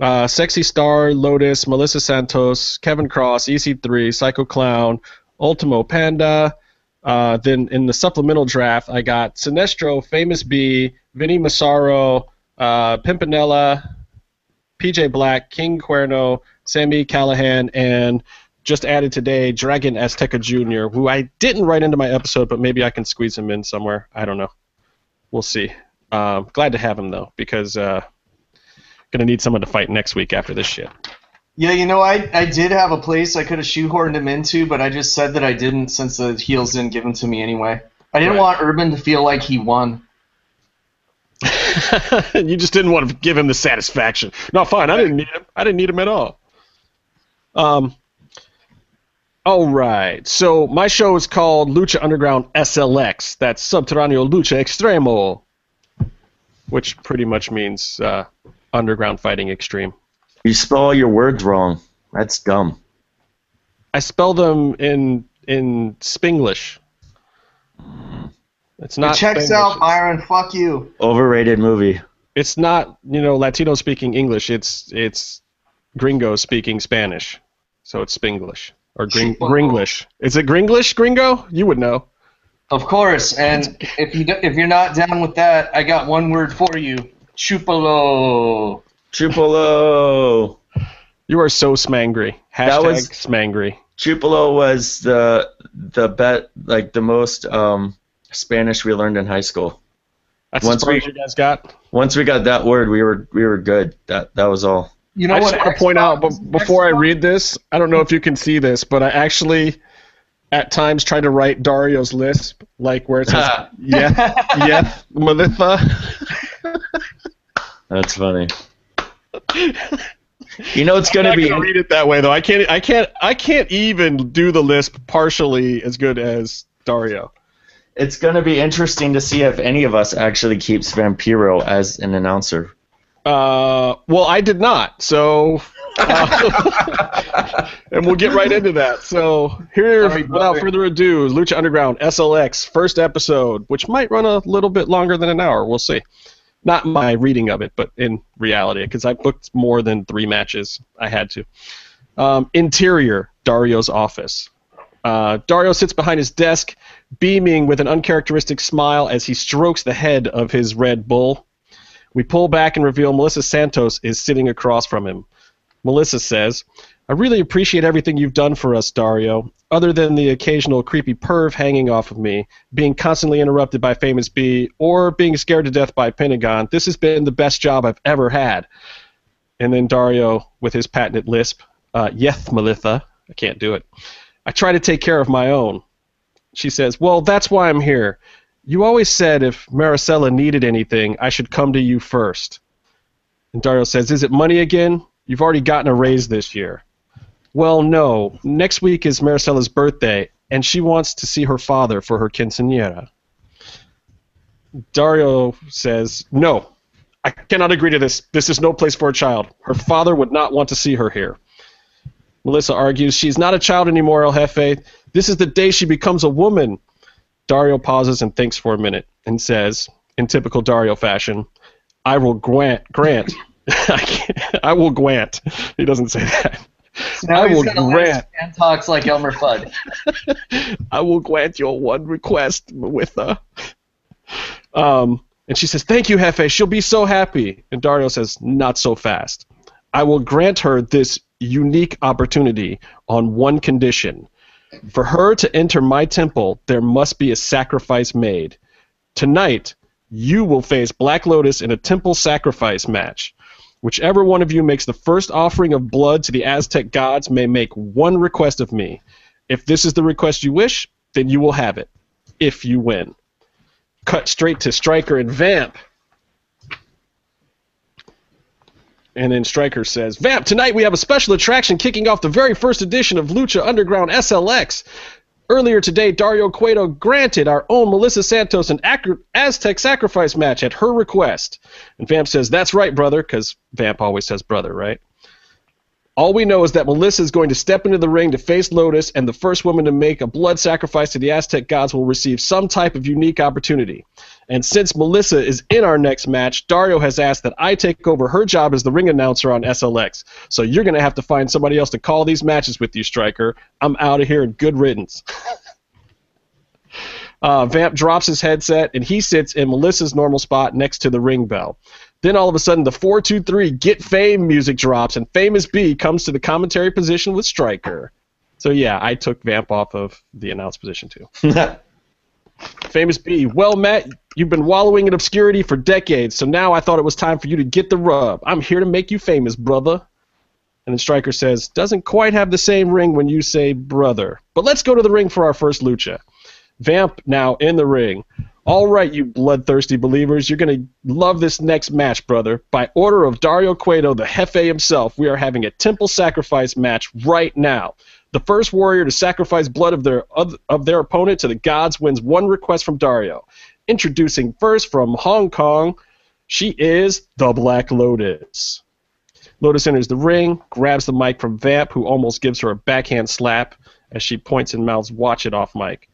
uh, Sexy Star, Lotus, Melissa Santos, Kevin Kross, EC3, Psycho Clown, Ultimo Panda. Uh, then in the supplemental draft, I got Sinestro, Famous B, Vinny Massaro, uh, Pimpinella, PJ Black, King Cuerno, Sammy Callahan, and just added today Dragon Azteca Jr., who I didn't write into my episode, but maybe I can squeeze him in somewhere. I don't know. We'll see. Um, glad to have him though, because uh, gonna need someone to fight next week after this shit. Yeah, you know, I, I did have a place I could have shoehorned him into, but I just said that I didn't since the heels didn't give him to me anyway. I didn't Right. want Urban to feel like he won. you just didn't want to give him the satisfaction. No, fine. I didn't need him. I didn't need him at all. Um. All right. So my show is called Lucha Underground SLX. That's Subterráneo Lucha Extremo, which pretty much means uh, Underground Fighting Extreme. You spell all your words wrong. That's dumb. I spell them in in Spinglish. It's not. it checks Spanglish. out, Byron. Fuck you. Overrated movie. It's not you know Latino speaking English. It's it's Gringo speaking Spanish, so it's Spanglish or gring, Gringlish. Is it Gringlish, Gringo? You would know. Of course, and if you do- if you're not down with that, I got one word for you: chupalo. Chupolo. You are so smangry. Hashtag That was- smangry. Chupolo was the the bet like the most um, Spanish we learned in high school. That's Once as far we- as you guys got. Once we got that word, we were we were good. That that was all. You know I just what? want to point out Xbox- b- before I read this. I don't know if you can see this, but I actually at times try to write Dario's lisp, like where it says yeah, yeah, Melissa. That's funny. You know it's gonna be gonna read it that way though. I can't. I can't. I can't even do the lisp partially as good as Dario. it's gonna be interesting to see if any of us actually keeps Vampiro as an announcer. Uh, well, I did not. So, uh, and we'll get right into that. So here, Sorry, without further ado, Lucha Underground SLX first episode, which might run a little bit longer than an hour. We'll see. Not my reading of it, but in reality, because I booked more than three matches. I had to. Um, interior, Dario's office. Uh, Dario sits behind his desk, beaming with an uncharacteristic smile as he strokes the head of his Red Bull. We pull back and reveal Melissa Santos is sitting across from him. Melissa says, I really appreciate everything you've done for us, Dario. Other than the occasional creepy perv hanging off of me, being constantly interrupted by Famous B, or being scared to death by Pentagon, this has been the best job I've ever had. And then Dario, with his patented lisp, uh, Yeth, Melissa. I can't do it. I try to take care of my own. She says, Well, that's why I'm here. You always said if Maricela needed anything, I should come to you first. And Dario says, Is it money again? You've already gotten a raise this year. Well, no. Next week is Maricela's birthday, and she wants to see her father for her quinceanera. Dario says, No. I cannot agree to this. This is no place for a child. Her father would not want to see her here. Melissa argues she's not a child anymore, El Jefe. This is the day she becomes a woman. Dario pauses and thinks for a minute and says, in typical Dario fashion, I will grant, grant, I, I will grant. He doesn't say that. Now I he's will grant. and talks like Elmer Fudd. I will grant your one request with. Um, and she says, Thank you, Hefe. She'll be so happy. And Dario says, Not so fast. I will grant her this unique opportunity on one condition. For her to enter my temple, there must be a sacrifice made. Tonight, you will face Black Lotus in a temple sacrifice match. Whichever one of you makes the first offering of blood to the Aztec gods may make one request of me. If this is the request you wish, then you will have it. If you win. Cut straight to Striker and Vamp. And then Striker says, Vamp, tonight we have a special attraction kicking off the very first edition of Lucha Underground SLX. Earlier today, Dario Cueto granted our own Melissa Santos an Aztec sacrifice match at her request. And Vamp says, That's right, brother, because Vamp always says brother, right? All we know is that Melissa is going to step into the ring to face Lotus, and the first woman to make a blood sacrifice to the Aztec gods will receive some type of unique opportunity. And since Melissa is in our next match, Dario has asked that I take over her job as the ring announcer on SLX. So you're going to have to find somebody else to call these matches with you, Striker. I'm out of here and good riddance. Uh, Vamp drops his headset and he sits in Melissa's normal spot next to the ring bell. Then all of a sudden, the 423 Get Fame music drops, and Famous B comes to the commentary position with Striker. So, yeah, I took Vamp off of the announce position too. Famous B, well, Matt, you've been wallowing in obscurity for decades, so now I thought it was time for you to get the rub. I'm here to make you famous, brother. And then Striker says, doesn't quite have the same ring when you say brother. But let's go to the ring for our first lucha. Vamp now in the ring. All right, you bloodthirsty believers, you're going to love this next match, brother. By order of Dario Cueto, the Jefe himself, we are having a temple sacrifice match right now. The first warrior to sacrifice blood of their of, of their opponent to the gods wins one request from Dario. Introducing first from Hong Kong, she is the Black Lotus. Lotus enters the ring, grabs the mic from Vamp, who almost gives her a backhand slap as she points and mouths, "Watch it off, Mike."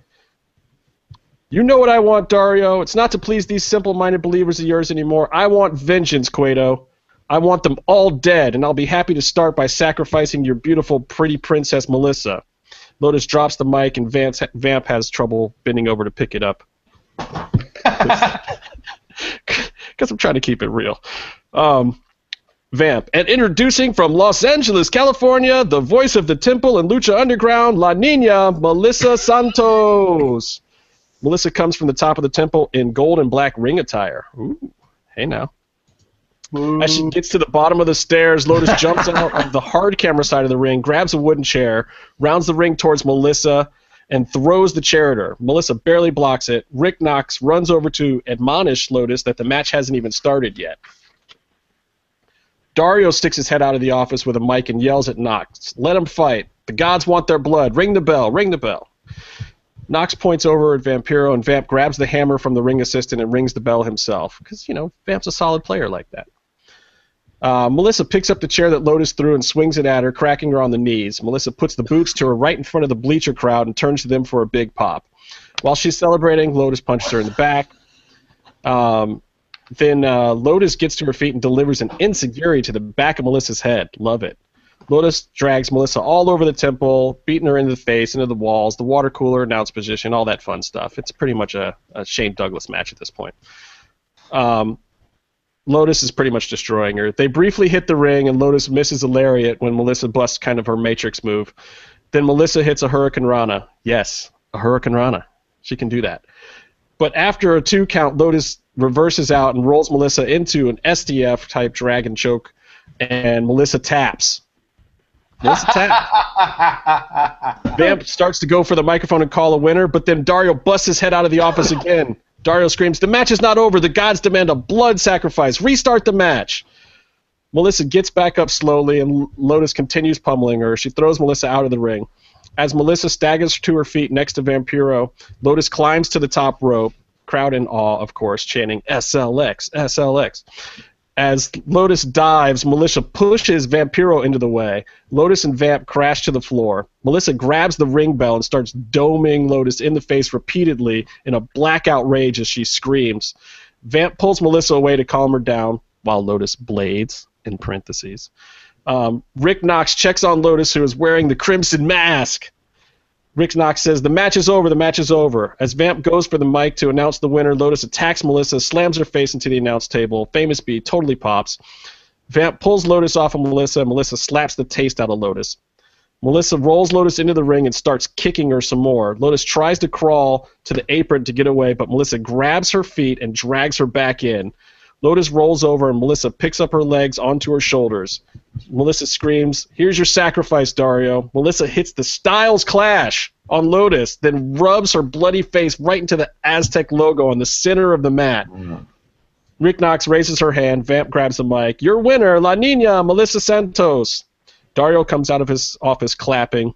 You know what I want, Dario. It's not to please these simple-minded believers of yours anymore. I want vengeance, Cueto. I want them all dead, and I'll be happy to start by sacrificing your beautiful, pretty princess Melissa. Lotus drops the mic, and Vance, Vamp has trouble bending over to pick it up. Because I'm trying to keep it real. Um, Vamp. And introducing from Los Angeles, California, the voice of the Temple and Lucha Underground, La Nina, Melissa Santos. Melissa comes from the top of the temple in gold and black ring attire. Ooh, hey now. As she gets to the bottom of the stairs, Lotus jumps out of the hard camera side of the ring, grabs a wooden chair, rounds the ring towards Melissa, and throws the chair at her. Melissa barely blocks it. Rick Knox runs over to admonish Lotus that the match hasn't even started yet. Dario sticks his head out of the office with a mic and yells at Knox, Let him fight. The gods want their blood. Ring the bell. Ring the bell. Knox points over at Vampiro, and Vamp grabs the hammer from the ring assistant and rings the bell himself. Because, you know, Vamp's a solid player like that. Uh, Melissa picks up the chair that Lotus threw and swings it at her, cracking her on the knees. Melissa puts the boots to her right in front of the bleacher crowd and turns to them for a big pop. While she's celebrating, Lotus punches her in the back. Um, then uh, Lotus gets to her feet and delivers an enzuigiri to the back of Melissa's head. Love it. Lotus drags Melissa all over the temple, beating her into the face, into the walls, the water cooler, announce position, all that fun stuff. It's pretty much a, a Shane Douglas match at this point. Um, Lotus is pretty much destroying her. They briefly hit the ring, and Lotus misses a lariat when Melissa busts kind of her Matrix move. Then Melissa hits a Hurricane Rana. Yes, a Hurricane Rana. She can do that. But after a two count, Lotus reverses out and rolls Melissa into an SDF type dragon choke, and Melissa taps. Melissa taps. Vamp starts to go for the microphone and call a winner, but then Dario busts his head out of the office again. Dario screams, The match is not over. The gods demand a blood sacrifice. Restart the match. Melissa gets back up slowly, and Lotus continues pummeling her. She throws Melissa out of the ring. As Melissa staggers to her feet next to Vampiro, Lotus climbs to the top rope, crowd in awe, of course, chanting SLX, SLX. As Lotus dives, Melissa pushes Vampiro into the way. Lotus and Vamp crash to the floor. Melissa grabs the ring bell and starts doming Lotus in the face repeatedly in a blackout rage as she screams. Vamp pulls Melissa away to calm her down while Lotus blades, in parentheses. Um, Rick Knox checks on Lotus, who is wearing the crimson mask. Rick Knox says, The match is over, the match is over. As Vamp goes for the mic to announce the winner, Lotus attacks Melissa, slams her face into the announce table. Famous B totally pops. Vamp pulls Lotus off of Melissa, and Melissa slaps the taste out of Lotus. Melissa rolls Lotus into the ring and starts kicking her some more. Lotus tries to crawl to the apron to get away, but Melissa grabs her feet and drags her back in. Lotus rolls over and Melissa picks up her legs onto her shoulders. Melissa screams, Here's your sacrifice, Dario. Melissa hits the Styles Clash on Lotus, then rubs her bloody face right into the Aztec logo on the center of the mat. Rick Knox raises her hand. Vamp grabs the mic. Your winner, La Nina, Melissa Santos. Dario comes out of his office clapping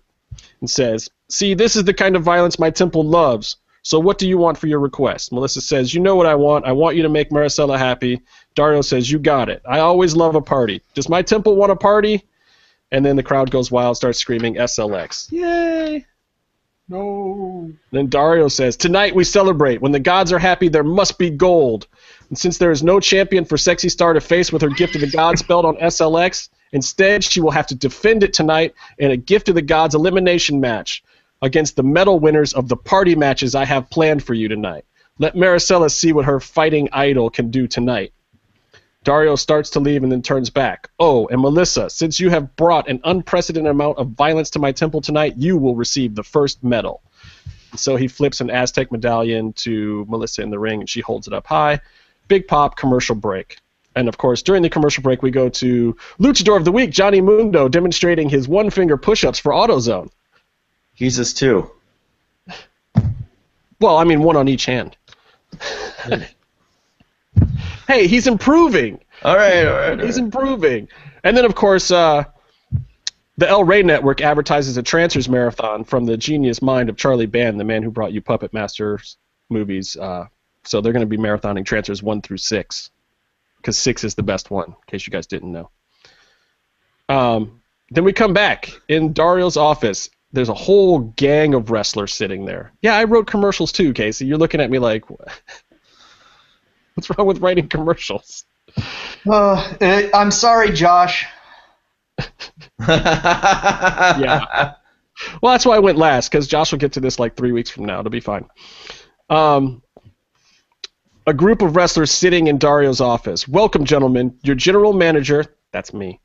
and says, See, this is the kind of violence my temple loves. So what do you want for your request? Melissa says, You know what I want. I want you to make Maricela happy. Dario says, You got it. I always love a party. Does my temple want a party? And then the crowd goes wild, starts screaming SLX. Yay! No. Then Dario says, Tonight we celebrate. When the gods are happy, there must be gold. And since there is no champion for Sexy Star to face with her Gift of the Gods spelled on SLX, instead she will have to defend it tonight in a Gift of the Gods elimination match against the medal winners of the party matches I have planned for you tonight. Let Maricela see what her fighting idol can do tonight. Dario starts to leave and then turns back. Oh, and Melissa, since you have brought an unprecedented amount of violence to my temple tonight, you will receive the first medal. So he flips an Aztec medallion to Melissa in the ring, and she holds it up high. Big pop commercial break. And of course, during the commercial break, we go to Luchador of the Week, Johnny Mundo, demonstrating his one finger push ups for AutoZone. Jesus too. Well, I mean, one on each hand. hey, he's improving. All right, all right. all He's right. improving. And then, of course, uh, the El Rey Network advertises a Trancers marathon from the genius mind of Charlie Band, the man who brought you Puppet Masters movies. Uh, so they're going to be marathoning Trancers one through six, because six is the best one. In case you guys didn't know. Um, then we come back in Dario's office. There's a whole gang of wrestlers sitting there. Yeah, I wrote commercials too, Casey. You're looking at me like, what's wrong with writing commercials? Uh, eh, I'm sorry, Josh. yeah. Well, that's why I went last because Josh will get to this like three weeks from now. It'll be fine. Um, a group of wrestlers sitting in Dario's office. Welcome, gentlemen. Your general manager, that's me,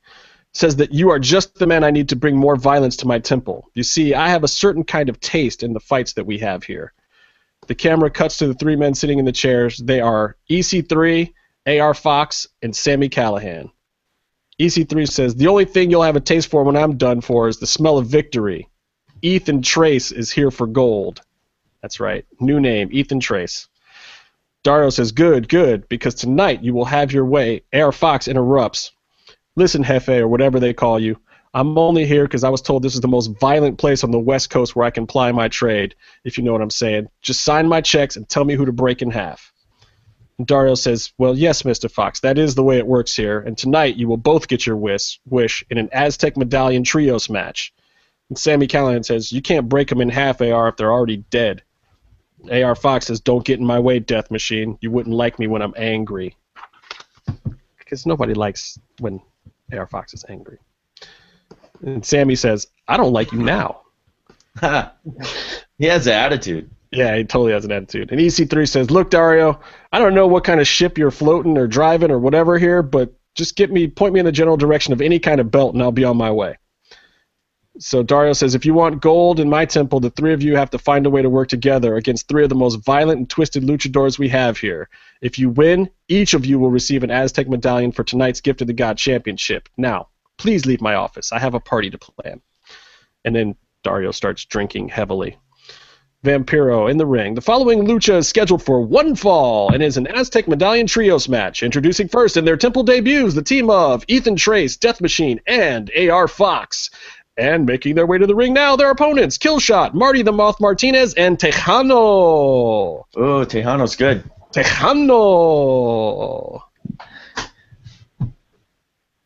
says that you are just the man I need to bring more violence to my temple. You see, I have a certain kind of taste in the fights that we have here. The camera cuts to the three men sitting in the chairs. They are EC3, AR Fox, and Sammy Callahan. EC3 says, The only thing you'll have a taste for when I'm done for is the smell of victory. Ethan Trace is here for gold. That's right. New name, Ethan Trace. Dario says, Good, good, because tonight you will have your way. AR Fox interrupts. Listen, Hefe, or whatever they call you. I'm only here because I was told this is the most violent place on the West Coast where I can ply my trade, if you know what I'm saying. Just sign my checks and tell me who to break in half. And Dario says, Well, yes, Mr. Fox, that is the way it works here, and tonight you will both get your wish, wish in an Aztec Medallion Trios match. And Sammy Callahan says, You can't break them in half, AR, if they're already dead. AR Fox says, Don't get in my way, Death Machine. You wouldn't like me when I'm angry. Because nobody likes when AR Fox is angry. And Sammy says, I don't like you now. he has an attitude. Yeah, he totally has an attitude. And EC3 says, Look, Dario, I don't know what kind of ship you're floating or driving or whatever here, but just get me, point me in the general direction of any kind of belt, and I'll be on my way. So Dario says, If you want gold in my temple, the three of you have to find a way to work together against three of the most violent and twisted luchadors we have here. If you win, each of you will receive an Aztec medallion for tonight's Gift of the God Championship. Now, please leave my office. I have a party to plan. And then Dario starts drinking heavily. Vampiro in the ring. The following lucha is scheduled for one fall and is an Aztec Medallion Trios match. Introducing first in their temple debuts the team of Ethan Trace, Death Machine, and AR Fox. And making their way to the ring now, their opponents Killshot, Marty the Moth Martinez, and Tejano. Oh, Tejano's good. Tejano.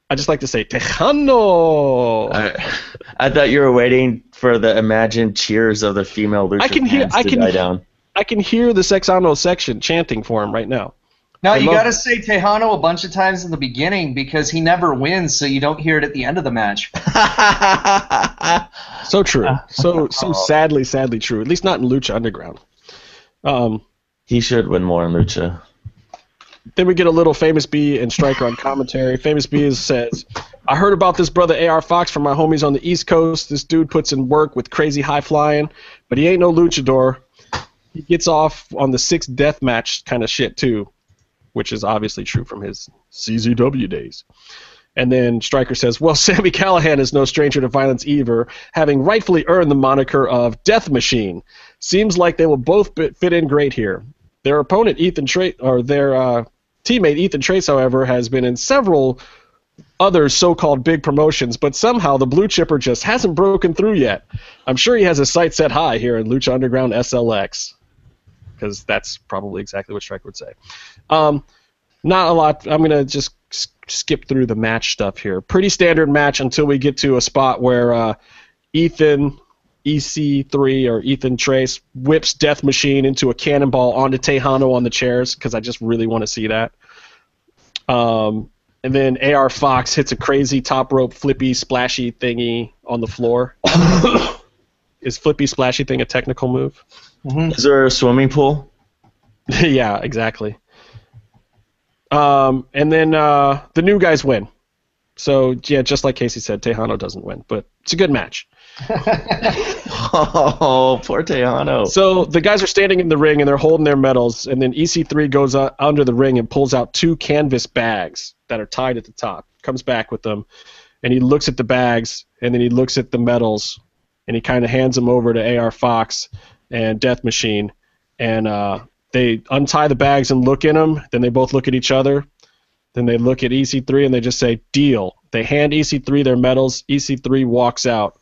I just like to say Tejano. I, I thought you were waiting for the imagined cheers of the female Lucha I can hear- fans I to can die down. I can hear the Sexano section chanting for him right now. Now I you love- got to say Tejano a bunch of times in the beginning because he never wins, so you don't hear it at the end of the match. So true. So so sadly, sadly true. At least not in Lucha Underground. Um, he should win more in Lucha. then we get a little famous B and Striker on commentary. Famous B is, says, "I heard about this brother AR Fox from my homies on the East Coast. This dude puts in work with crazy high flying, but he ain't no luchador. He gets off on the sixth death match kind of shit too, which is obviously true from his CZW days." And then Striker says, Well, Sammy Callahan is no stranger to violence either, having rightfully earned the moniker of Death Machine. Seems like they will both fit in great here. Their opponent, Ethan Trace, or their uh, teammate, Ethan Trace, however, has been in several other so called big promotions, but somehow the blue chipper just hasn't broken through yet. I'm sure he has his sights set high here in Lucha Underground SLX, because that's probably exactly what Striker would say. Um, not a lot. I'm gonna just skip through the match stuff here. Pretty standard match until we get to a spot where uh, Ethan EC3 or Ethan Trace whips Death Machine into a cannonball onto Tejano on the chairs because I just really want to see that. Um, and then AR Fox hits a crazy top rope flippy splashy thingy on the floor. Is flippy splashy thing a technical move? Is there a swimming pool? yeah, exactly. Um, and then uh, the new guys win. So yeah, just like Casey said, Tejano doesn't win, but it's a good match. Oh, poor Tejano. So the guys are standing in the ring and they're holding their medals, and then EC3 goes under the ring and pulls out two canvas bags that are tied at the top. Comes back with them, and he looks at the bags, and then he looks at the medals, and he kind of hands them over to AR Fox and Death Machine, and uh, they untie the bags and look in them. Then they both look at each other. Then they look at EC3 and they just say deal. They hand EC3 their medals. EC3 walks out.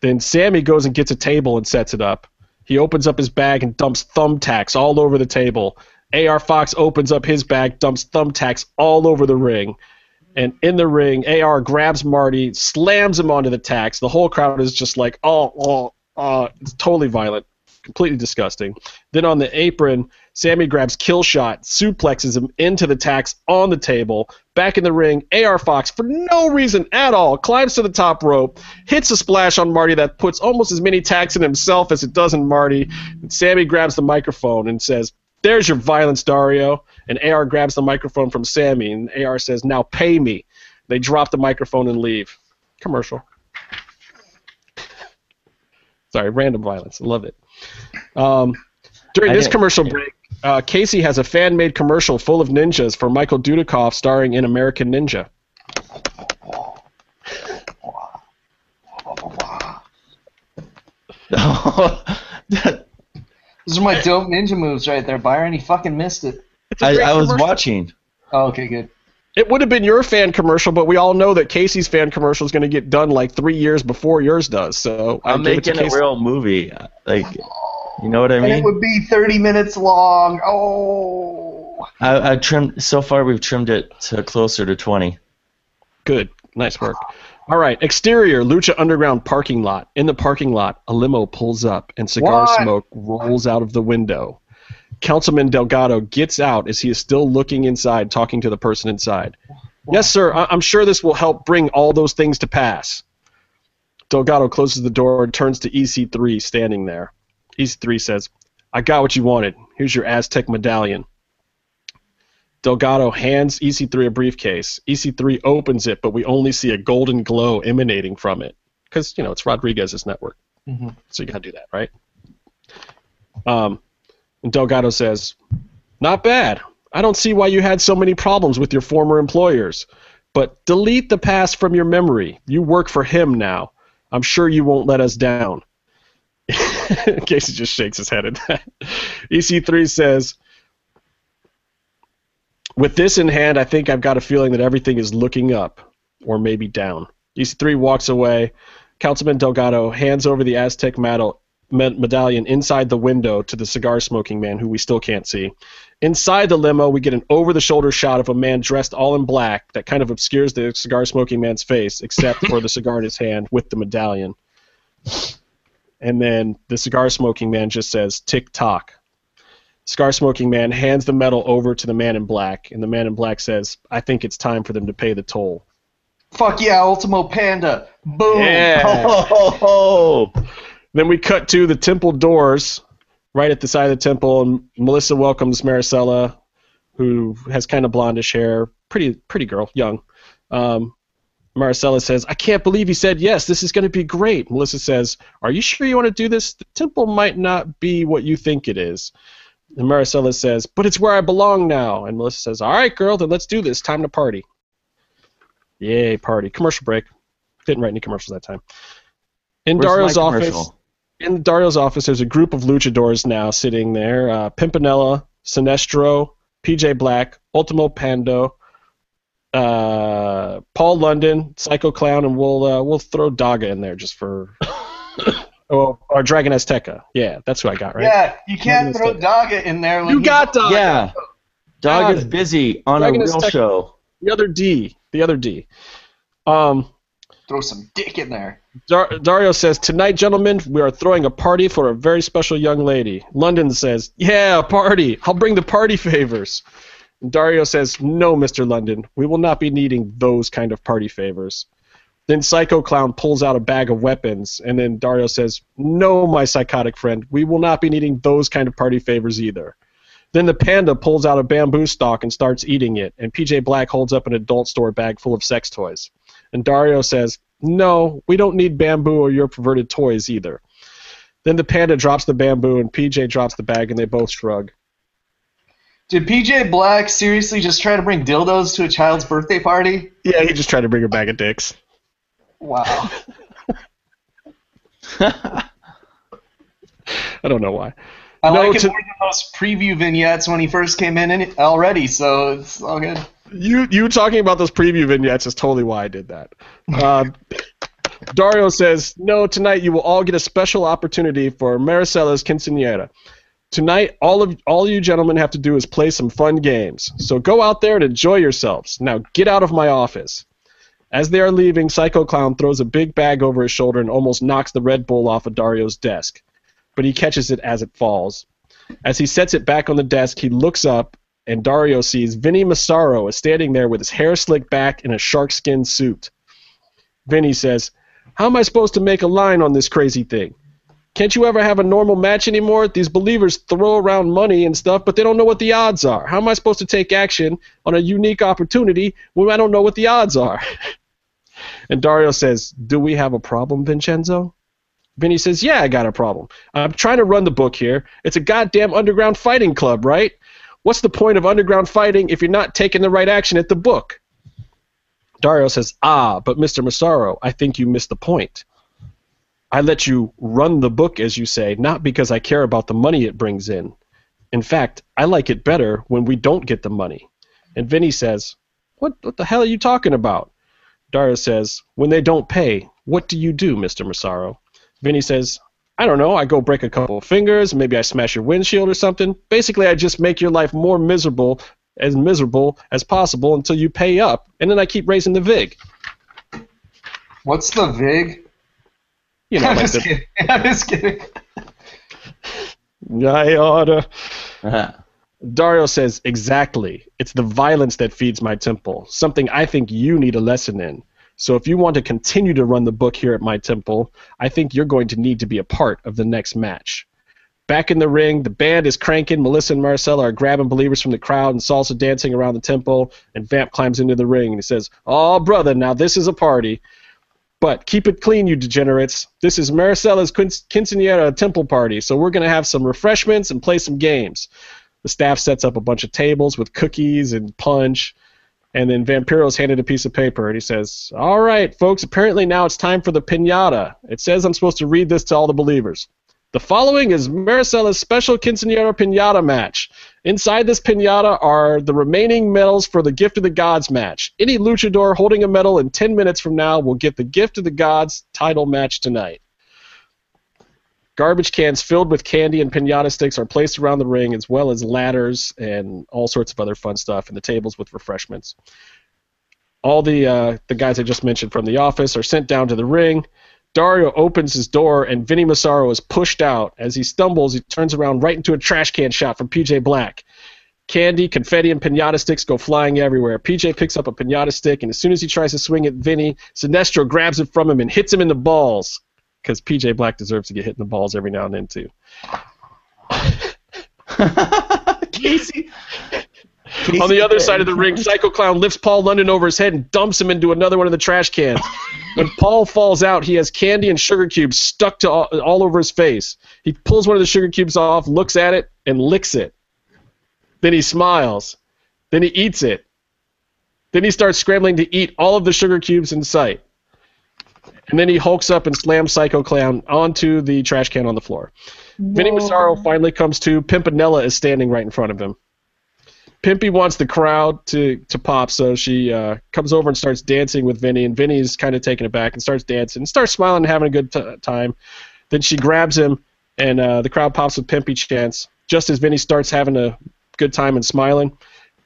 Then Sammy goes and gets a table and sets it up. He opens up his bag and dumps thumbtacks all over the table. AR Fox opens up his bag, dumps thumbtacks all over the ring. And in the ring, AR grabs Marty, slams him onto the tacks. The whole crowd is just like, oh, oh, oh. It's totally violent, completely disgusting. Then on the apron, Sammy grabs Killshot, suplexes him into the tax on the table. Back in the ring, AR Fox, for no reason at all, climbs to the top rope, hits a splash on Marty that puts almost as many tacks in himself as it does in Marty. And Sammy grabs the microphone and says, There's your violence, Dario. And AR grabs the microphone from Sammy, and AR says, Now pay me. They drop the microphone and leave. Commercial. Sorry, random violence. I love it. Um, during I this didn't- commercial break, uh, Casey has a fan-made commercial full of ninjas for Michael Dudikoff starring in American Ninja. That- Those are my dope ninja moves right there, Byron. He fucking missed it. It's a I, great I was watching. Oh, okay, good. It would have been your fan commercial, but we all know that Casey's fan commercial is going to get done like three years before yours does. So I I'm give it to making a real movie. Like, you know what I And it would be 30 minutes long. Oh. I, I trimmed. So far, we've trimmed it to closer to 20. Good, nice work. All right, exterior Lucha Underground parking lot. In the parking lot, a limo pulls up and cigar What? smoke rolls out of the window. Councilman Delgado gets out as he is still looking inside, talking to the person inside. Yes, sir. I- I'm sure this will help bring all those things to pass. Delgado closes the door and turns to EC3 standing there. EC3 says, I got what you wanted. Here's your Aztec medallion. Delgado hands EC3 a briefcase. EC3 opens it, but we only see a golden glow emanating from it. Because, you know, it's Rodriguez's network. Mhm. So you got to do that, right? Um, and Delgado says, Not bad. I don't see why you had so many problems with your former employers. But delete the past from your memory. You work for him now. I'm sure you won't let us down. Casey just shakes his head at that. EC3 says, with this in hand, I think I've got a feeling that everything is looking up, or maybe down. EC3 walks away. Councilman Delgado hands over the Aztec medal, med- medallion inside the window to the cigar smoking man, who we still can't see. Inside the limo, we get an over the shoulder shot of a man dressed all in black that kind of obscures the cigar smoking man's face, except for the cigar in his hand with the medallion. And then the cigar smoking man just says, tick tock. Cigar smoking man hands the medal over to the man in black, and the man in black says, I think it's time for them to pay the toll. Fuck yeah, Ultimo Panda. Boom. Oh, Then we cut to the temple doors, right at the side of the temple, and Melissa welcomes Maricela, who has kind of blondish hair, pretty pretty girl, young. Um, Maricela says, "I can't believe he said yes. This is going to be great." Melissa says, "Are you sure you want to do this? The temple might not be what you think it is." And Maricela says, "But it's where I belong now." And Melissa says, "All right, girl, then let's do this. Time to party." Yay, party! Commercial break. Didn't write any commercials that time. In Where's Dario's office? In Dario's office, there's a group of luchadors now sitting there. Uh, Pimpinela, Sinestro, PJ Black, Ultimo Pando, uh, Paul London, Psycho Clown, and we'll uh, we'll throw Daga in there just for. oh, or Dragon Azteca. Yeah, that's who I got right. Yeah, you can't Dragon throw Azteca. Daga in there. When you he- got Daga. Yeah. Dog is busy on Dragon a real tech- show. The other D. The other D. Um, Throw some dick in there. Dar- Dario says, Tonight, gentlemen, we are throwing a party for a very special young lady. London says, Yeah, party. I'll bring the party favors. And Dario says, No, Mr. London, we will not be needing those kind of party favors. Then Psycho Clown pulls out a bag of weapons, and then Dario says, No, my psychotic friend, we will not be needing those kind of party favors either. Then the panda pulls out a bamboo stalk and starts eating it, and PJ Black holds up an adult store bag full of sex toys. And Dario says, No, we don't need bamboo or your perverted toys either. Then the panda drops the bamboo, and PJ drops the bag, and they both shrug. Did PJ Black seriously just try to bring dildos to a child's birthday party? Yeah, he just tried to bring a bag of dicks. Wow. I don't know why. I No, like it to- more than those preview vignettes when he first came in, in already, so it's all good. You you talking about those preview vignettes is totally why I did that. Uh, Dario says, "No, tonight you will all get a special opportunity for Maricela's quinceañera. Tonight, all of all you gentlemen have to do is play some fun games. So go out there and enjoy yourselves. Now get out of my office." As they are leaving, Psycho Clown throws a big bag over his shoulder and almost knocks the Red Bull off of Dario's desk, but he catches it as it falls. As he sets it back on the desk, he looks up and Dario sees Vinny Massaro is standing there with his hair slicked back in a sharkskin suit. Vinny says, How am I supposed to make a line on this crazy thing? Can't you ever have a normal match anymore? These believers throw around money and stuff, but they don't know what the odds are. How am I supposed to take action on a unique opportunity when I don't know what the odds are? and Dario says, Do we have a problem, Vincenzo? Vinny says, Yeah, I got a problem. I'm trying to run the book here. It's a goddamn underground fighting club, right? What's the point of underground fighting if you're not taking the right action at the book? Dario says, Ah, but Mr. Massaro, I think you missed the point. I let you run the book, as you say, not because I care about the money it brings in. In fact, I like it better when we don't get the money. And Vinny says, What, what the hell are you talking about? Dario says, When they don't pay, what do you do, Mr. Massaro? Vinny says, I don't know, I go break a couple of fingers, maybe I smash your windshield or something. Basically, I just make your life more miserable, as miserable as possible until you pay up, and then I keep raising the VIG. What's the VIG? You know, I'm like just the, kidding. I'm just kidding. I oughta. Uh-huh. Dario says, Exactly. It's the violence that feeds my temple, something I think you need a lesson in. So if you want to continue to run the book here at my temple, I think you're going to need to be a part of the next match. Back in the ring, the band is cranking. Melissa and Marcella are grabbing believers from the crowd and salsa dancing around the temple. And Vamp climbs into the ring and he says, Oh, brother, now this is a party. But keep it clean, you degenerates. This is Maricella's quin- quinceanera temple party, so we're going to have some refreshments and play some games. The staff sets up a bunch of tables with cookies and punch. And then Vampiro's handed a piece of paper and he says, All right, folks, apparently now it's time for the pinata. It says I'm supposed to read this to all the believers. The following is Maricella's special quinceanera pinata match. Inside this pinata are the remaining medals for the Gift of the Gods match. Any luchador holding a medal in 10 minutes from now will get the Gift of the Gods title match tonight. Garbage cans filled with candy and pinata sticks are placed around the ring, as well as ladders and all sorts of other fun stuff, and the tables with refreshments. All the uh, the guys I just mentioned from the office are sent down to the ring. Dario opens his door, and Vinny Massaro is pushed out. As he stumbles, he turns around right into a trash can shot from PJ Black. Candy, confetti, and pinata sticks go flying everywhere. PJ picks up a pinata stick, and as soon as he tries to swing at Vinny, Sinestro grabs it from him and hits him in the balls. Because PJ Black deserves to get hit in the balls every now and then, too. Casey. On the other side of the ring, Psycho Clown lifts Paul London over his head and dumps him into another one of the trash cans. When Paul falls out, he has candy and sugar cubes stuck to all, all over his face. He pulls one of the sugar cubes off, looks at it, and licks it. Then he smiles. Then he eats it. Then he starts scrambling to eat all of the sugar cubes in sight. And then he hulks up and slams Psycho Clown onto the trash can on the floor. Vinny Massaro finally comes to. Pimpinela is standing right in front of him. Pimpy wants the crowd to, to pop, so she uh, comes over and starts dancing with Vinny, and Vinny's kind of taken aback and starts dancing, and starts smiling and having a good t- time. Then she grabs him, and uh, the crowd pops with Pimpy chants. Just as Vinny starts having a good time and smiling,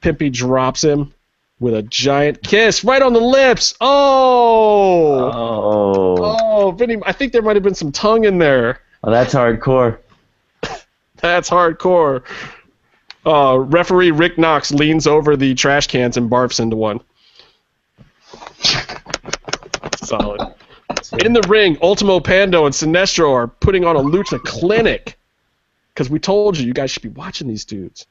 Pimpy drops him with a giant kiss right on the lips. Oh! Oh. Oh, Vinny, I think there might have been some tongue in there. oh, that's hardcore. That's hardcore. Uh, referee Rick Knox leans over the trash cans and barfs into one. Solid. In the ring, Ultimo Pando and Sinestro are putting on a lucha clinic. Because we told you, you guys should be watching these dudes.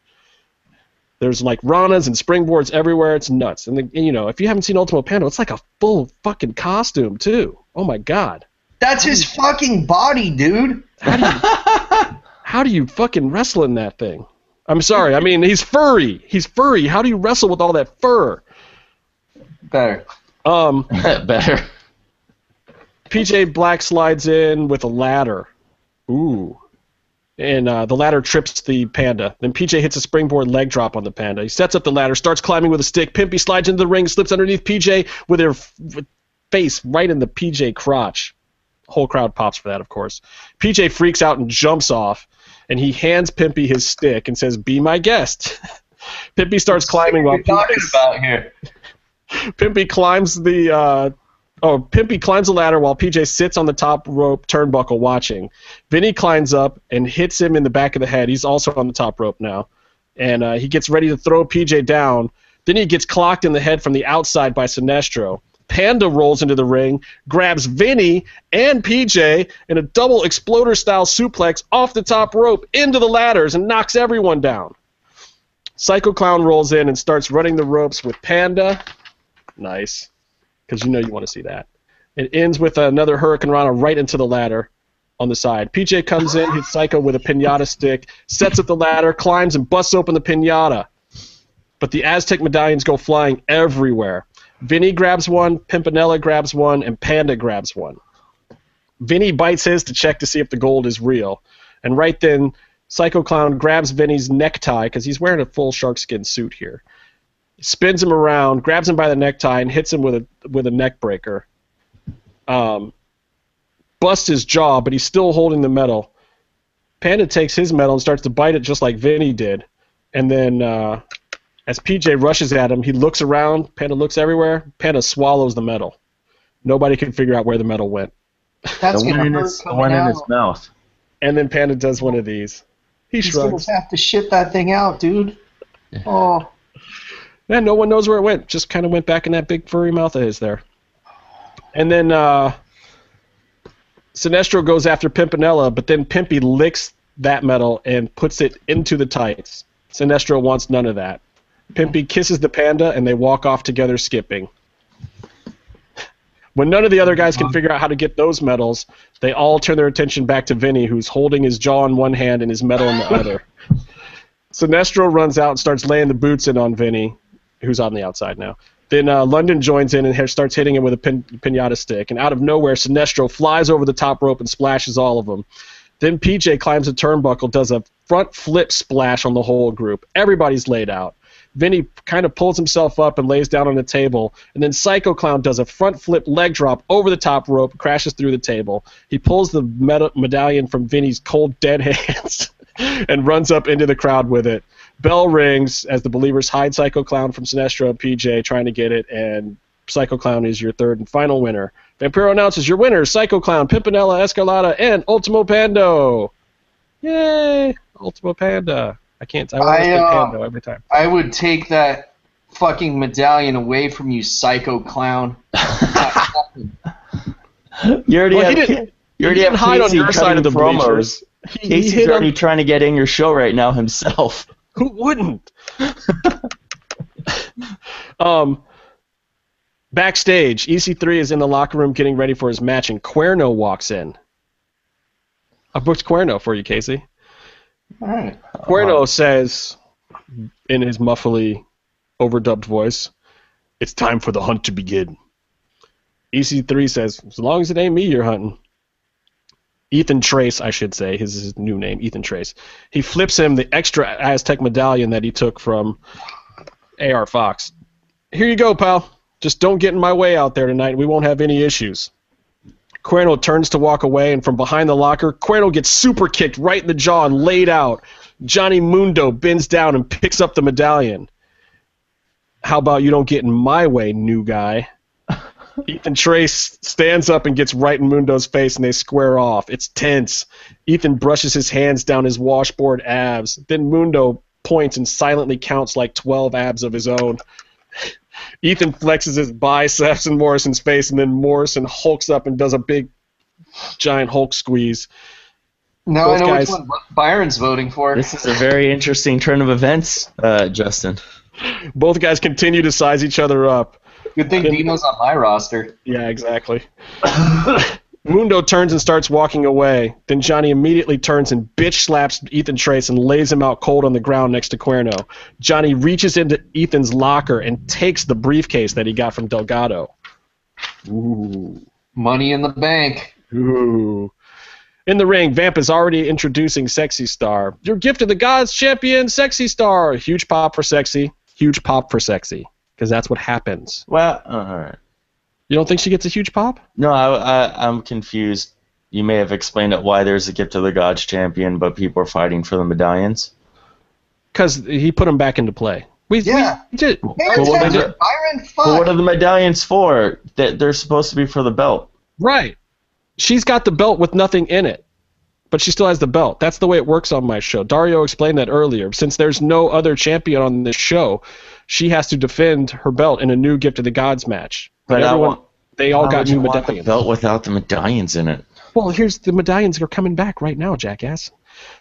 There's like ranas and springboards everywhere. It's nuts. And, the, and, you know, if you haven't seen Ultimo Pando, it's like a full fucking costume too. Oh my god. That's his fucking body, dude. How do you, how do you fucking wrestle in that thing? I'm sorry. I mean, he's furry. He's furry. How do you wrestle with all that fur? Better. Um, Better. PJ Black slides in with a ladder. Ooh. And uh, the ladder trips the panda. Then PJ hits a springboard leg drop on the panda. He sets up the ladder, starts climbing with a stick. Pimpy slides into the ring, slips underneath PJ with her f- face right in the PJ crotch. Whole crowd pops for that, of course. PJ freaks out and jumps off, and he hands Pimpy his stick and says, "Be my guest." Pimpy starts climbing while What are you talking about here? Pimpy climbs the uh, oh Pimpy climbs the ladder while PJ sits on the top rope turnbuckle watching. Vinny climbs up and hits him in the back of the head. He's also on the top rope now, and uh, he gets ready to throw PJ down. Then he gets clocked in the head from the outside by Sinestro. Panda rolls into the ring, grabs Vinny and PJ in a double exploder style suplex off the top rope into the ladders and knocks everyone down. Psycho Clown rolls in and starts running the ropes with Panda. Nice. Because you know you want to see that. It ends with another Hurricane Rana right into the ladder on the side. PJ comes in, hits Psycho with a pinata stick, sets up the ladder, climbs, and busts open the pinata. But the Aztec medallions go flying everywhere. Vinny grabs one, Pimpinela grabs one, and Panda grabs one. Vinny bites his to check to see if the gold is real. And right then, Psycho Clown grabs Vinny's necktie because he's wearing a full sharkskin suit here. Spins him around, grabs him by the necktie, and hits him with a with a neck breaker. Um, busts his jaw, but he's still holding the medal. Panda takes his medal and starts to bite it just like Vinny did. And then, uh, as PJ rushes at him, he looks around. Panda looks everywhere. Panda swallows the medal. Nobody can figure out where the medal went. That's the one gonna in hurt his, the coming one in his mouth. And then Panda does one of these. He He's gonna have to shit that thing out, dude. Oh, Yeah, no one knows where it went. Just kind of went back in that big furry mouth of his there. And then uh, Sinestro goes after Pimpinela, but then Pimpy licks that medal and puts it into the tights. Sinestro wants none of that. Pimpy kisses the panda, and they walk off together, skipping. When none of the other guys can figure out how to get those medals, they all turn their attention back to Vinny, who's holding his jaw in one hand and his medal in the other. Sinestro runs out and starts laying the boots in on Vinny, who's on the outside now. Then uh, London joins in and starts hitting him with a pin- pinata stick. And out of nowhere, Sinestro flies over the top rope and splashes all of them. Then PJ climbs a turnbuckle, does a front flip splash on the whole group. Everybody's laid out. Vinny kind of pulls himself up and lays down on the table, and then Psycho Clown does a front flip leg drop over the top rope, crashes through the table. He pulls the med- medallion from Vinny's cold dead hands and runs up into the crowd with it. Bell rings as the believers hide Psycho Clown from Sinestro and PJ trying to get it, and Psycho Clown is your third and final winner. Vampiro announces your winners Psycho Clown, Pimpinela, Escarlata, and Ultimo Pando. Yay! Ultimo Panda. I can't. I want to I, say uh, Pando every time. I would take that fucking medallion away from you, psycho clown. You already Well, he have, you already he didn't have hide on your side of the cutting bleachers. promos. He, he Casey's already him. trying to get in your show right now himself. Who wouldn't? um, backstage, EC3 is in the locker room getting ready for his match, and Cuerno walks in. I booked Cuerno for you, Casey. Alright. Cuerno says, in his muffly, overdubbed voice, "It's time for the hunt to begin." EC3 says, "As long as it ain't me you're hunting." Ethan Trace, I should say, his, his new name, Ethan Trace. He flips him the extra Aztec medallion that he took from AR Fox. Here you go, pal. Just don't get in my way out there tonight. We won't have any issues. Cuerno turns to walk away, and from behind the locker, Cuerno gets super kicked right in the jaw and laid out. Johnny Mundo bends down and picks up the medallion. How about you don't get in my way, new guy? Ethan Trace stands up and gets right in Mundo's face, and they square off. It's tense. Ethan brushes his hands down his washboard abs. Then Mundo points and silently counts like 12 abs of his own. Ethan flexes his biceps in Morrison's face, and then Morrison hulks up and does a big, giant Hulk squeeze. Now Both I know guys- which one Byron's voting for. This is a very interesting turn of events, uh, Justin. Both guys continue to size each other up. Good thing Dino's on my roster. Yeah, exactly. Mundo turns and starts walking away. Then Johnny immediately turns and bitch slaps Ethan Trace and lays him out cold on the ground next to Cuerno. Johnny reaches into Ethan's locker and takes the briefcase that he got from Delgado. Ooh. Money in the bank. Ooh. In the ring, Vamp is already introducing Sexy Star. Your gift of the gods champion, Sexy Star. Huge pop for Sexy. Huge pop for Sexy. Because that's what happens. Well, uh, all right. You don't think she gets a huge pop? No, I, I, I'm confused. You may have explained it why there's a gift to the gods champion, but people are fighting for the medallions. Because he put them back into play. We, Yeah. we did. Pay But what attention, is it- Byron. But what are the medallions for? That they're supposed to be for the belt. Right. She's got the belt with nothing in it, but she still has the belt. That's the way it works on my show. Dario explained that earlier. Since there's no other champion on this show, she has to defend her belt in a new Gift of the Gods match. But everyone, want- they all got new want the belt without the medallions in it. Well, here's the medallions are coming back right now, jackass.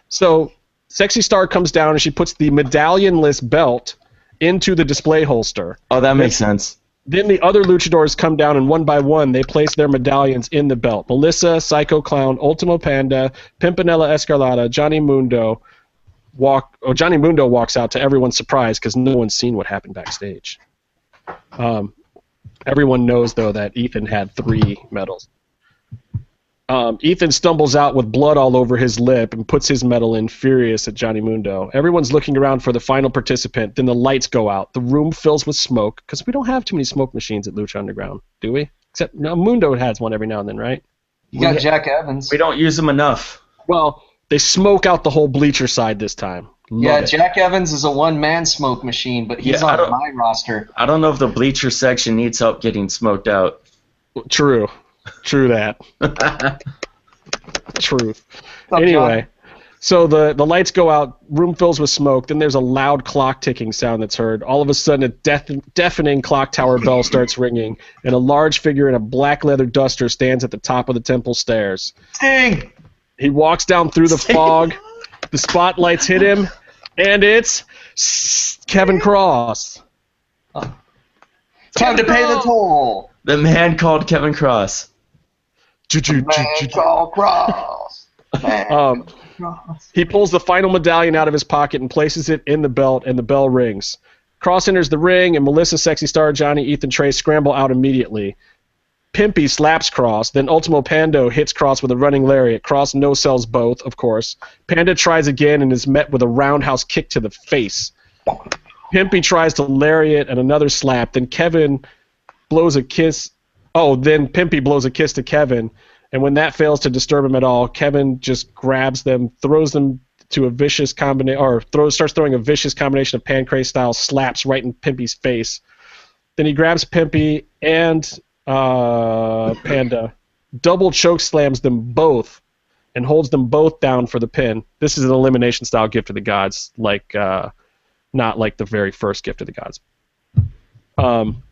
So, Sexy Star comes down and she puts the medallionless belt into the display holster. Oh, that makes sense. Then the other luchadors come down and one by one they place their medallions in the belt. Melissa, Psycho Clown, Ultimo Panda, Pimpinela Escarlata, Johnny Mundo walk. Oh, Johnny Mundo walks out to everyone's surprise because no one's seen what happened backstage. Um, everyone knows though that Ethan had three medals. Um, Ethan stumbles out with blood all over his lip and puts his medal in, furious at Johnny Mundo. Everyone's looking around for the final participant. Then the lights go out. The room fills with smoke because we don't have too many smoke machines at Lucha Underground, do we? Except no, Mundo has one every now and then, right? You got Jack Evans. We don't use them enough. Well, they smoke out the whole bleacher side this time. Love Yeah, it. Jack Evans is a one-man smoke machine, but he's Yeah, on my roster. I don't know if the bleacher section needs help getting smoked out. True. True that. Truth. Up, anyway, so the, the lights go out, room fills with smoke, then there's a loud clock ticking sound that's heard. All of a sudden, a death, deafening clock tower bell starts ringing, and a large figure in a black leather duster stands at the top of the temple stairs. Sting! He walks down through the fog, the spotlights hit him, and it's Kevin Kross. Time to pay the toll. The man called Kevin Kross. Man called Kross. Man Um, Kross. He pulls the final medallion out of his pocket and places it in the belt, and the bell rings. Kross enters the ring, and Melissa, Sexy Star, Johnny, Ethan, Trey scramble out immediately. Pimpy slaps Kross, then Ultimo Pando hits Kross with a running lariat. Kross no sells both, of course. Panda tries again and is met with a roundhouse kick to the face. Pimpy tries to lariat and another slap. Then Kevin blows a kiss. Oh, then Pimpy blows a kiss to Kevin. And when that fails to disturb him at all, Kevin just grabs them, throws them to a vicious combination, or throws, starts throwing a vicious combination of pancrase style slaps right in Pimpy's face. Then he grabs Pimpy and uh, Panda, double choke slams them both, and holds them both down for the pin. This is an elimination style gift to the gods, like uh, not like the very first gift of the gods. Um,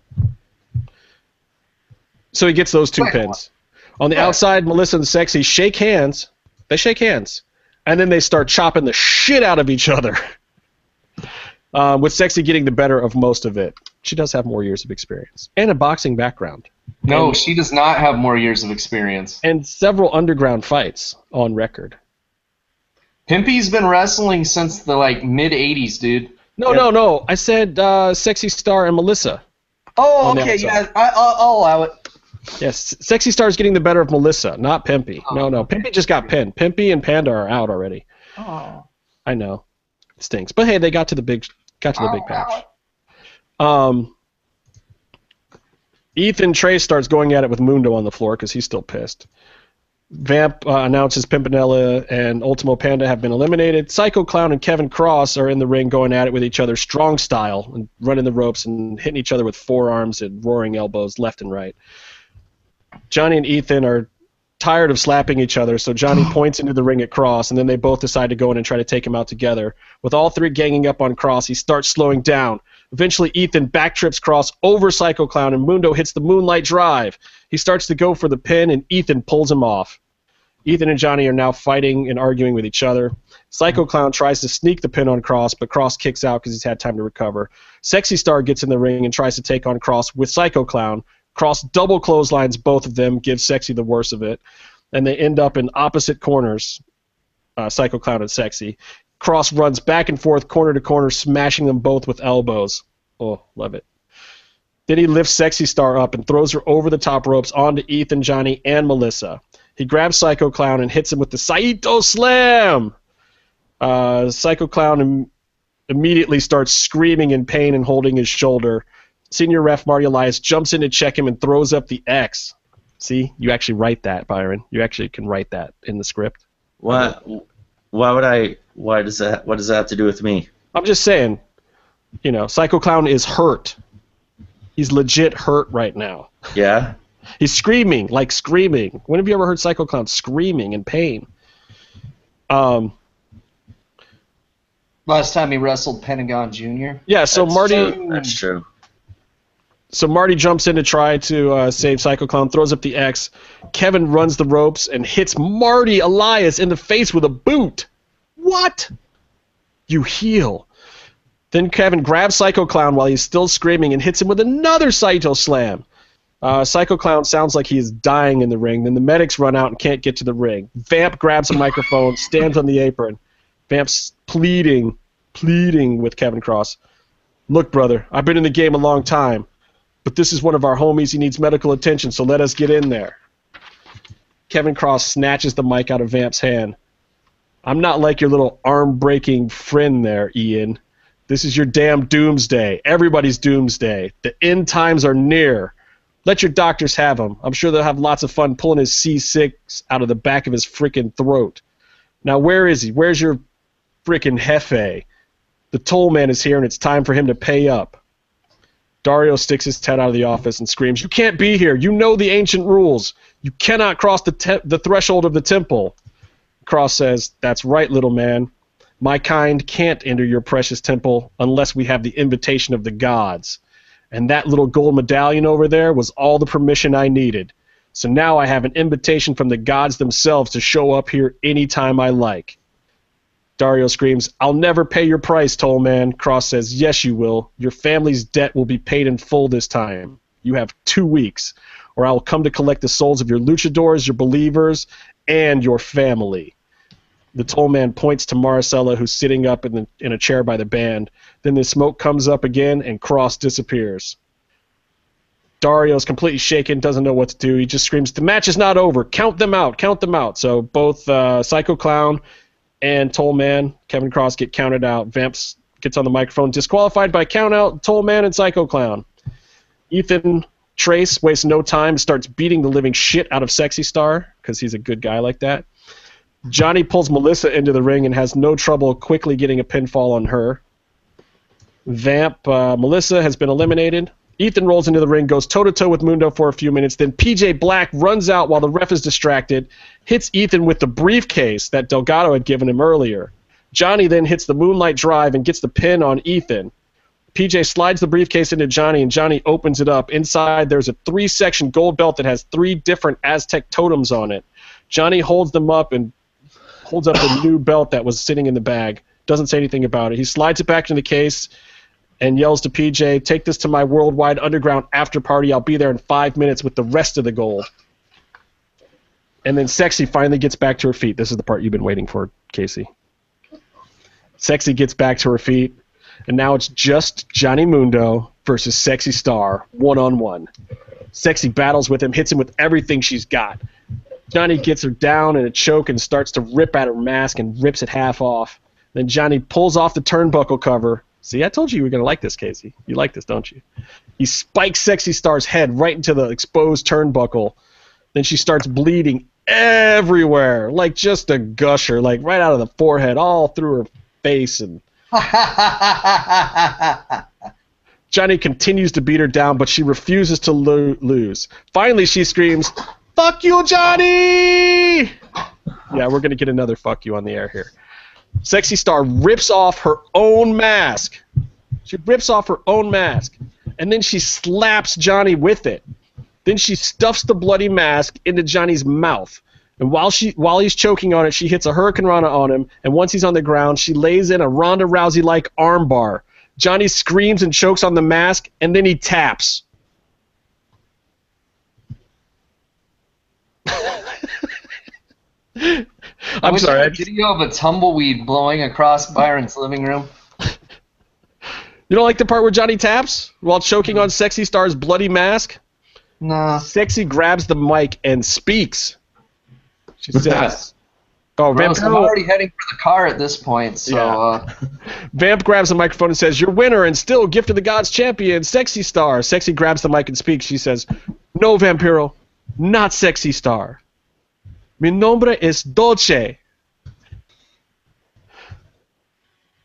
so he gets those two Wait, pins. On the What? outside, Melissa and Sexy shake hands. They shake hands, and then they start chopping the shit out of each other. Um, with Sexy getting the better of most of it. She does have more years of experience and a boxing background, No, she does not have more years of experience. and several underground fights on record. Pimpy's been wrestling since the like mid '80s, dude. No, no, no. I said uh, Sexy Star and Melissa. Oh, okay, yeah, I, I'll, I'll allow it. Yes, Sexy Star is getting the better of Melissa, not Pimpy. No, no. Pimpy just got pinned. Pimpy and Panda are out already. Oh. I know. Stinks. But hey, they got to the big got to the big patch. Um Ethan Trace starts going at it with Mundo on the floor because he's still pissed. Vamp uh, announces Pimpinela and Ultimo Panda have been eliminated. Psycho Clown and Kevin Kross are in the ring going at it with each other, strong style, and running the ropes and hitting each other with forearms and roaring elbows left and right. Johnny and Ethan are tired of slapping each other, so Johnny points into the ring at Kross, and then they both decide to go in and try to take him out together. With all three ganging up on Kross, he starts slowing down. Eventually, Ethan backtrips Kross over Psycho Clown, and Mundo hits the Moonlight Drive. He starts to go for the pin, and Ethan pulls him off. Ethan and Johnny are now fighting and arguing with each other. Psycho Clown tries to sneak the pin on Kross, but Kross kicks out because he's had time to recover. Sexy Star gets in the ring and tries to take on Kross with Psycho Clown. Kross double clotheslines both of them, give Sexy the worst of it, and they end up in opposite corners, uh, Psycho Clown and Sexy. Kross runs back and forth, corner to corner, smashing them both with elbows. Oh, love it. Then he lifts Sexy Star up and throws her over the top ropes onto Ethan, Johnny, and Melissa. He grabs Psycho Clown and hits him with the Saito Slam. Uh, Psycho Clown im- immediately starts screaming in pain and holding his shoulder. Senior ref Marty Elias jumps in to check him and throws up the X. See, you actually write that, Byron. You actually can write that in the script. Why? Why would I? Why does that? What does that have to do with me? I'm just saying, you know, Psycho Clown is hurt. He's legit hurt right now. Yeah. He's screaming, like screaming. When have you ever heard Psycho Clown screaming in pain? Um, Last time he wrestled Pentagon Jr. yeah, so That's Marty, true. That's true. So Marty jumps in to try to uh, save Psycho Clown, throws up the X. Kevin runs the ropes and hits Marty Elias in the face with a boot. What? You heal. Then Kevin grabs Psycho Clown while he's still screaming and hits him with another Saito Slam. Uh, Psycho Clown sounds like he is dying in the ring. Then the medics run out and can't get to the ring. Vamp grabs a microphone, stands on the apron. Vamp's pleading, pleading with Kevin Kross. Look, brother, I've been in the game a long time, but this is one of our homies. He needs medical attention, so let us get in there. Kevin Kross snatches the mic out of Vamp's hand. I'm not like your little arm breaking friend there, Ian. This is your damn doomsday. Everybody's doomsday. The end times are near. Let your doctors have him. I'm sure they'll have lots of fun pulling his C6 out of the back of his freaking throat. Now, where is he? Where's your freaking Hefe? The toll man is here, and it's time for him to pay up. Dario sticks his head out of the office and screams, You can't be here. You know the ancient rules. You cannot cross the, te- the threshold of the temple. Kross says, That's right, little man. My kind can't enter your precious temple unless we have the invitation of the gods. And that little gold medallion over there was all the permission I needed. So now I have an invitation from the gods themselves to show up here anytime I like. Dario screams, I'll never pay your price, Toll Man. Kross says, Yes, you will. Your family's debt will be paid in full this time. You have two weeks, or I will come to collect the souls of your luchadors, your believers, and your family. The Toll Man points to Maricela, who's sitting up in, the, in a chair by the band. Then the smoke comes up again, and Kross disappears. Dario's completely shaken, doesn't know what to do. He just screams, "The match is not over! Count them out! Count them out!" So both uh, Psycho Clown and Tollman, Kevin Kross, get counted out. Vamp's gets on the microphone, disqualified by countout, Toll Man and Psycho Clown. Ethan Trace wastes no time, starts beating the living shit out of Sexy Star because he's a good guy like that. Johnny pulls Melissa into the ring and has no trouble quickly getting a pinfall on her. Vamp uh, Melissa has been eliminated. Ethan rolls into the ring, goes toe to toe with Mundo for a few minutes. Then PJ Black runs out while the ref is distracted, hits Ethan with the briefcase that Delgado had given him earlier. Johnny then hits the Moonlight Drive and gets the pin on Ethan. PJ slides the briefcase into Johnny, and Johnny opens it up. Inside, there's a three section gold belt that has three different Aztec totems on it. Johnny holds them up and holds up the new belt that was sitting in the bag. Doesn't say anything about it. He slides it back in the case and yells to PJ, "Take this to my worldwide underground after party. I'll be there in five minutes with the rest of the gold." And then Sexy finally gets back to her feet. This is the part you've been waiting for, Casey. Sexy gets back to her feet, and now it's just Johnny Mundo versus Sexy Star, one on one. Sexy battles with him, hits him with everything she's got. Johnny gets her down in a choke and starts to rip at her mask and rips it half off. Then Johnny pulls off the turnbuckle cover. See, I told you you were going to like this, Casey. You like this, don't you? He spikes Sexy Star's head right into the exposed turnbuckle. Then she starts bleeding everywhere, like just a gusher, like right out of the forehead, all through her face. And Johnny continues to beat her down, but she refuses to lo- lose. Finally, she screams, Fuck you, Johnny! Yeah, we're going to get another fuck you on the air here. Sexy Star rips off her own mask. She rips off her own mask. And then she slaps Johnny with it. Then she stuffs the bloody mask into Johnny's mouth. And while she while he's choking on it, she hits a Hurricane Rana on him. And once he's on the ground, she lays in a Ronda Rousey like armbar. Johnny screams and chokes on the mask, and then he taps. I I'm wish sorry. I I had a video of a tumbleweed blowing across Byron's living room. you don't like the part where Johnny taps while choking on Sexy Star's bloody mask? Nah. Sexy grabs the mic and speaks. She says, "Oh, Vamp, Gross, I'm already heading for the car at this point, so Yeah. uh, Vamp grabs the microphone and says, "Your winner and still gift of the gods champion, Sexy Star." Sexy grabs the mic and speaks. She says, "No, Vampiro, not Sexy Star. Mi nombre es Dulce."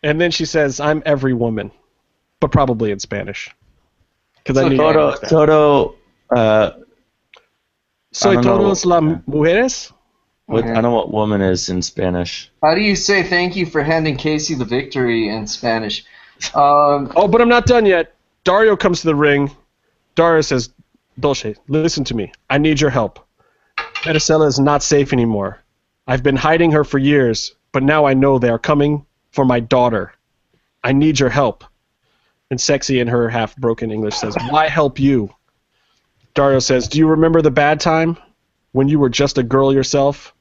And then she says, "I'm every woman, but probably in Spanish." Because I So knew Toto, that. Toto, uh, Soy I don't know. todos las mujeres. what, Okay. I don't know what woman is in Spanish. how do you say thank you for handing Casey the victory in Spanish? Um, Oh, but I'm not done yet. Dario comes to the ring. Dario says, Dulce, listen to me. I need your help. Maricela is not safe anymore. I've been hiding her for years, but now I know they are coming for my daughter. I need your help. And Sexy in her half broken English says, Why help you? Dario says, Do you remember the bad time? When you were just a girl yourself?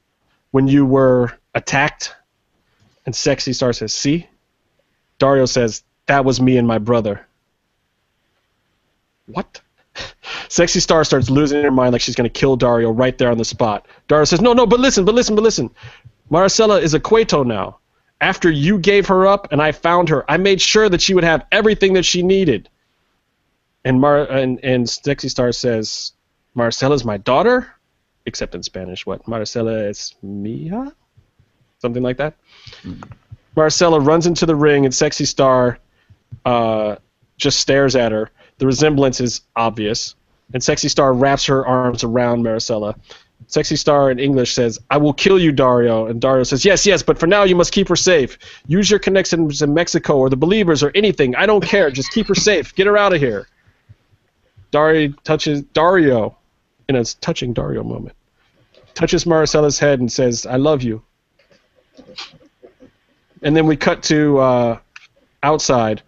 When you were attacked? And Sexy Star says, See? Dario says, That was me and my brother. What? Sexy Star starts losing her mind like she's going to kill Dario right there on the spot. Dario says, No, no, but listen, but listen, but listen. Marcella is a Cueto now. After you gave her up and I found her, I made sure that she would have everything that she needed. And Mar and, and Sexy Star says, Marcella's my daughter? Except in Spanish, what? Marcela es mía? Something like that? Marcella runs into the ring, and Sexy Star uh, just stares at her. The resemblance is obvious, and Sexy Star wraps her arms around Maricela. Sexy Star in English says, I will kill you, Dario. And Dario says, Yes, yes, but for now you must keep her safe. Use your connections in Mexico or the Believers or anything. I don't care. Just keep her safe. Get her out of here. Dario touches Dario in a touching Dario moment. Touches Maricela's head and says, I love you. And then we cut to uh, outside.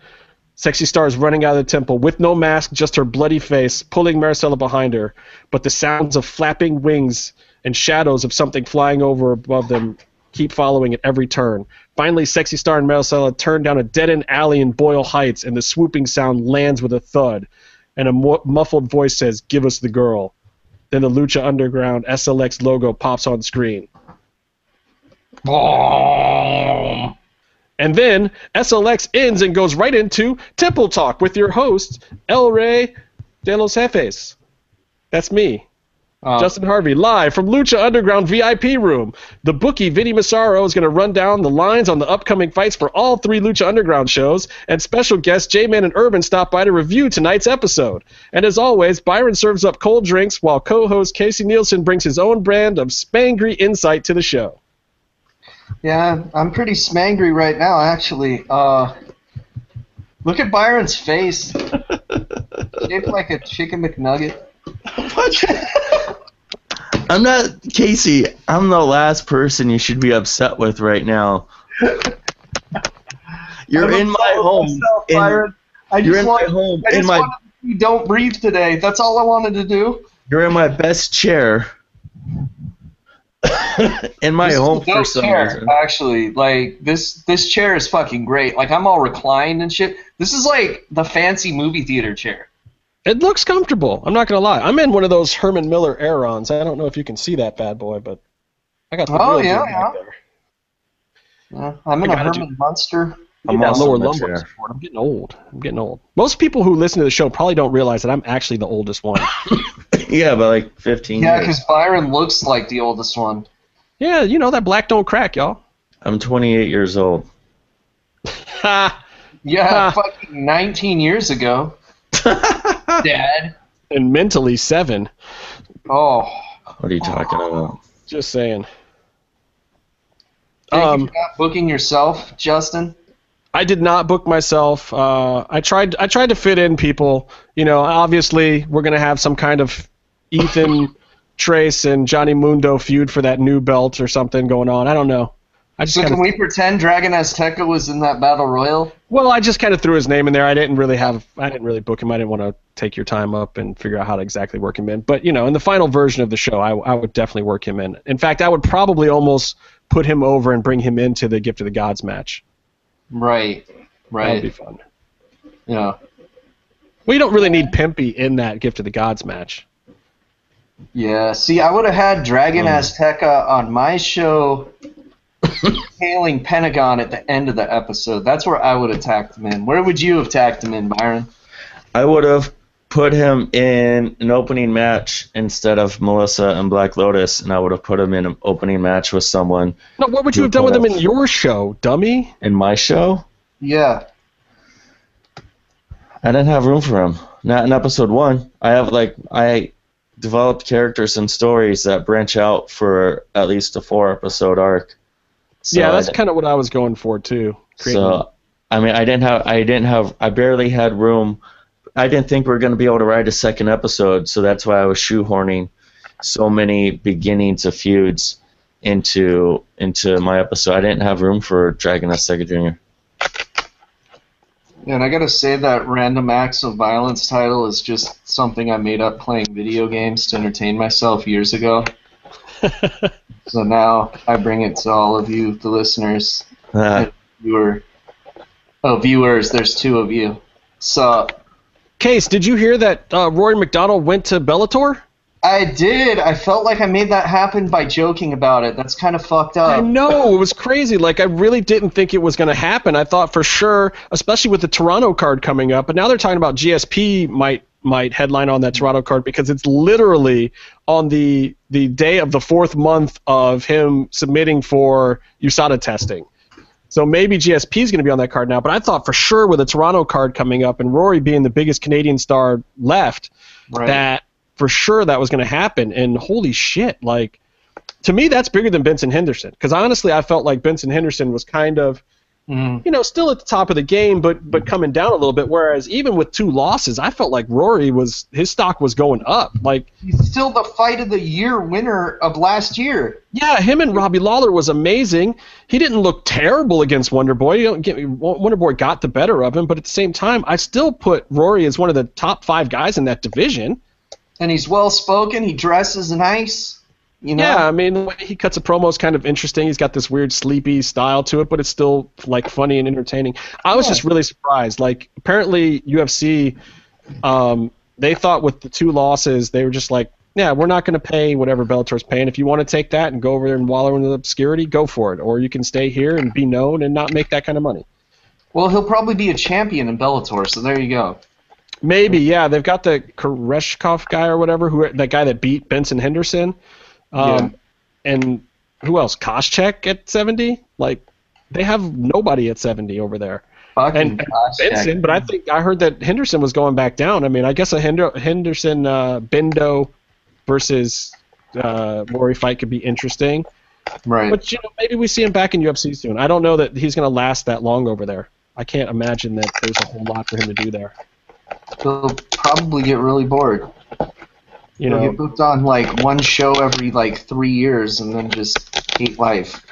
Sexy Star is running out of the temple with no mask, just her bloody face, pulling Maricela behind her. But the sounds of flapping wings and shadows of something flying over above them keep following at every turn. Finally, Sexy Star and Maricela turn down a dead end alley in Boyle Heights, and the swooping sound lands with a thud. And a mu- muffled voice says, Give us the girl. Then the Lucha Underground SLX logo pops on screen. And then SLX ends and goes right into Temple Talk with your host, El Rey de los Jefes. That's me. Uh, Justin Harvey, live from Lucha Underground VIP room. The bookie Vinny Massaro is going to run down the lines on the upcoming fights for all three Lucha Underground shows, and special guests J-Man and Urban stop by to review tonight's episode. And as always, Byron serves up cold drinks while co-host Casey Nielsen brings his own brand of spangry insight to the show. Yeah, I'm pretty smangry right now, actually. Uh, look at Byron's face. Shaped like a chicken McNugget. What? I'm not Casey. I'm the last person you should be upset with right now. You're in my home. myself, in- Byron. I you're just in my home. I In my wanted to don't breathe today. That's all I wanted to do. you're in my best chair. In my This is home for some chair, reason. Actually, like this this chair is fucking great. Like I'm all reclined and shit. This is like the fancy movie theater chair. It looks comfortable. I'm not going to lie. I'm in one of those Herman Miller Aerons. I don't know if you can see that bad boy, but I got the Oh, real yeah, yeah. there. Yeah, I'm in I a gotta do- Herman Munster. I'm Need that lower in lumbar chair. support. I'm getting old. I'm getting old. Most people who listen to the show probably don't realize that I'm actually the oldest one. Yeah, but like 15 Yeah, years. because Byron looks like the oldest one. yeah, you know that black don't crack, y'all. I'm 28 years old. Ha! Yeah, Ah. fucking 19 years ago. Dad. and mentally seven. Oh. What are you talking about? Just saying. Thank Um, you for not booking yourself, Justin. I did not book myself. Uh, I tried. I tried to fit in people. You know, obviously we're gonna have some kind of Ethan, Trace, and Johnny Mundo feud for that new belt or something going on. I don't know. I just So can we pretend Dragon Azteca was in that battle royal? well, I just kind of threw his name in there. I didn't really have. I didn't really book him. I didn't want to take your time up and figure out how to exactly work him in. But you know, in the final version of the show, I, I would definitely work him in. In fact, I would probably almost put him over and bring him into the Gift of the Gods match. Right. Right. That would be Right. fun. Yeah. We don't really need Pimpy in that Gift of the Gods match. Yeah. See, I would have had Dragon Mm. Azteca on my show hailing Pentagon at the end of the episode. That's where I would have tacked him in. Where would you have tacked him in, Byron? I would have put him in an opening match instead of Melissa and Black Lotus, and I would have put him in an opening match with someone No, what would you You have done with him in your show, dummy? in my show. Yeah. I didn't have room for him. Not in episode one. I have like I developed characters and stories that branch out for at least a four episode arc. So yeah, that's kind of what I was going for too. Creating- so I mean I didn't have I didn't have I barely had room. I didn't think we were going to be able to write a second episode, so that's why I was shoehorning so many beginnings of feuds into into my episode. I didn't have room for Dragon Azteca Jr. And I gotta say that random acts of violence title is just something I made up playing video games to entertain myself years ago. So now I bring it to all of you, the listeners, Ah, viewer. Oh, viewers, there's two of you. So Case, did you hear that uh, Rory MacDonald went to Bellator? I did. I felt like I made that happen by joking about it. That's kind of fucked up. I know it was crazy. Like I really didn't think it was going to happen. I thought for sure, especially with the Toronto card coming up. But now they're talking about GSP might might headline on that Toronto card because it's literally on the the day of the fourth month of him submitting for USADA testing. So maybe GSP is going to be on that card now. But I thought for sure with the Toronto card coming up and Rory being the biggest Canadian star left, Right. that for sure that was going to happen. And holy shit, like to me, that's bigger than Benson Henderson. Because honestly, I felt like Benson Henderson was kind of, Mhm. you know, still at the top of the game, but but coming down a little bit. Whereas even with two losses, I felt like Rory was his stock was going up. Like He's still the fight of the year winner of last year. yeah, him and Robbie Lawler was amazing. He didn't look terrible against Wonder Boy. You don't get me. Wonder Boy got the better of him, but at the same time, I still put Rory as one of the top five guys in that division. And he's well spoken. He dresses nice. You know? Yeah, I mean, the way he cuts a promo is kind of interesting. He's got this weird sleepy style to it, but it's still like funny and entertaining. I was Yeah. just really surprised. Like, apparently UFC, um, they thought with the two losses, they were just like yeah, we're not going to pay whatever Bellator's paying. If you want to take that and go over there and wallow in the obscurity, go for it. Or you can stay here and be known and not make that kind of money. Well, he'll probably be a champion in Bellator, so there you go. Maybe, yeah. They've got the Koreshkov guy or whatever, who that guy that beat Benson Henderson. Um, And who else? Koscheck at 70? Like, they have nobody at 70 over there. Fucking And gosh, Benson, but I think I heard that Henderson was going back down. I mean, I guess a Hender- Henderson uh, Bendo versus uh, Rory fight could be interesting. right. But you know, maybe we see him back in UFC soon. I don't know that he's going to last that long over there. I can't imagine that there's a whole lot for him to do there. He'll probably get really bored. You know, get booked on like one show every like three years, and then just hate life.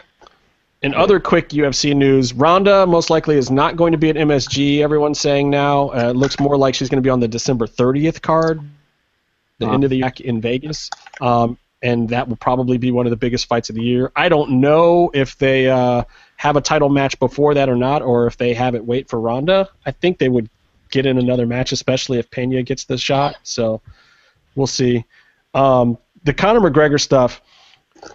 in other quick UFC news, Ronda most likely is not going to be at MSG. Everyone's saying now. Uh, it looks more like she's going to be on the December 30th card, the Huh. end of the year in Vegas. Um, and that will probably be one of the biggest fights of the year. I don't know if they uh, have a title match before that or not, or if they have it wait for Ronda. I think they would get in another match, especially if Pena gets the shot. So we'll see. Um, the Conor McGregor stuff.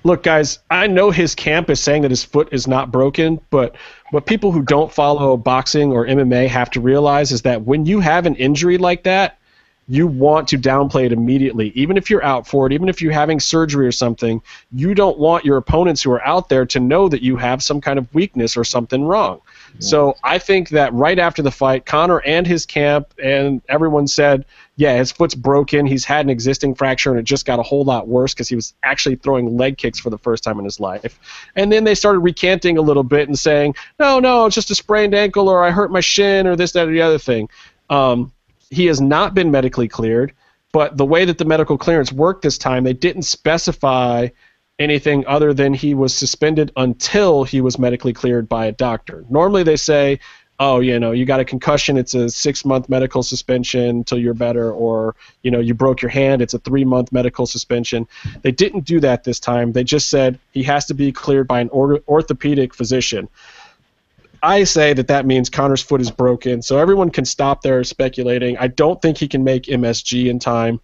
Look, guys, I know his camp is saying that his foot is not broken, but what people who don't follow boxing or MMA have to realize is that when you have an injury like that, you want to downplay it immediately. Even if you're out for it, even if you're having surgery or something, you don't want your opponents who are out there to know that you have some kind of weakness or something wrong. So I think that right after the fight, Conor and his camp and everyone said, yeah, his foot's broken. He's had an existing fracture and it just got a whole lot worse because he was actually throwing leg kicks for the first time in his life. And then they started recanting a little bit and saying, no, no, it's just a sprained ankle or I hurt my shin or this, that, or the other thing. Um, he has not been medically cleared, but the way that the medical clearance worked this time, they didn't specify anything other than he was suspended until he was medically cleared by a doctor. Normally they say, oh, you know, you got a concussion, it's a six month medical suspension until you're better, or, you know, you broke your hand, it's a three month medical suspension. They didn't do that this time. They just said he has to be cleared by an or- orthopedic physician. I say that that means Conor's foot is broken, so everyone can stop there speculating. I don't think he can make MSG in time.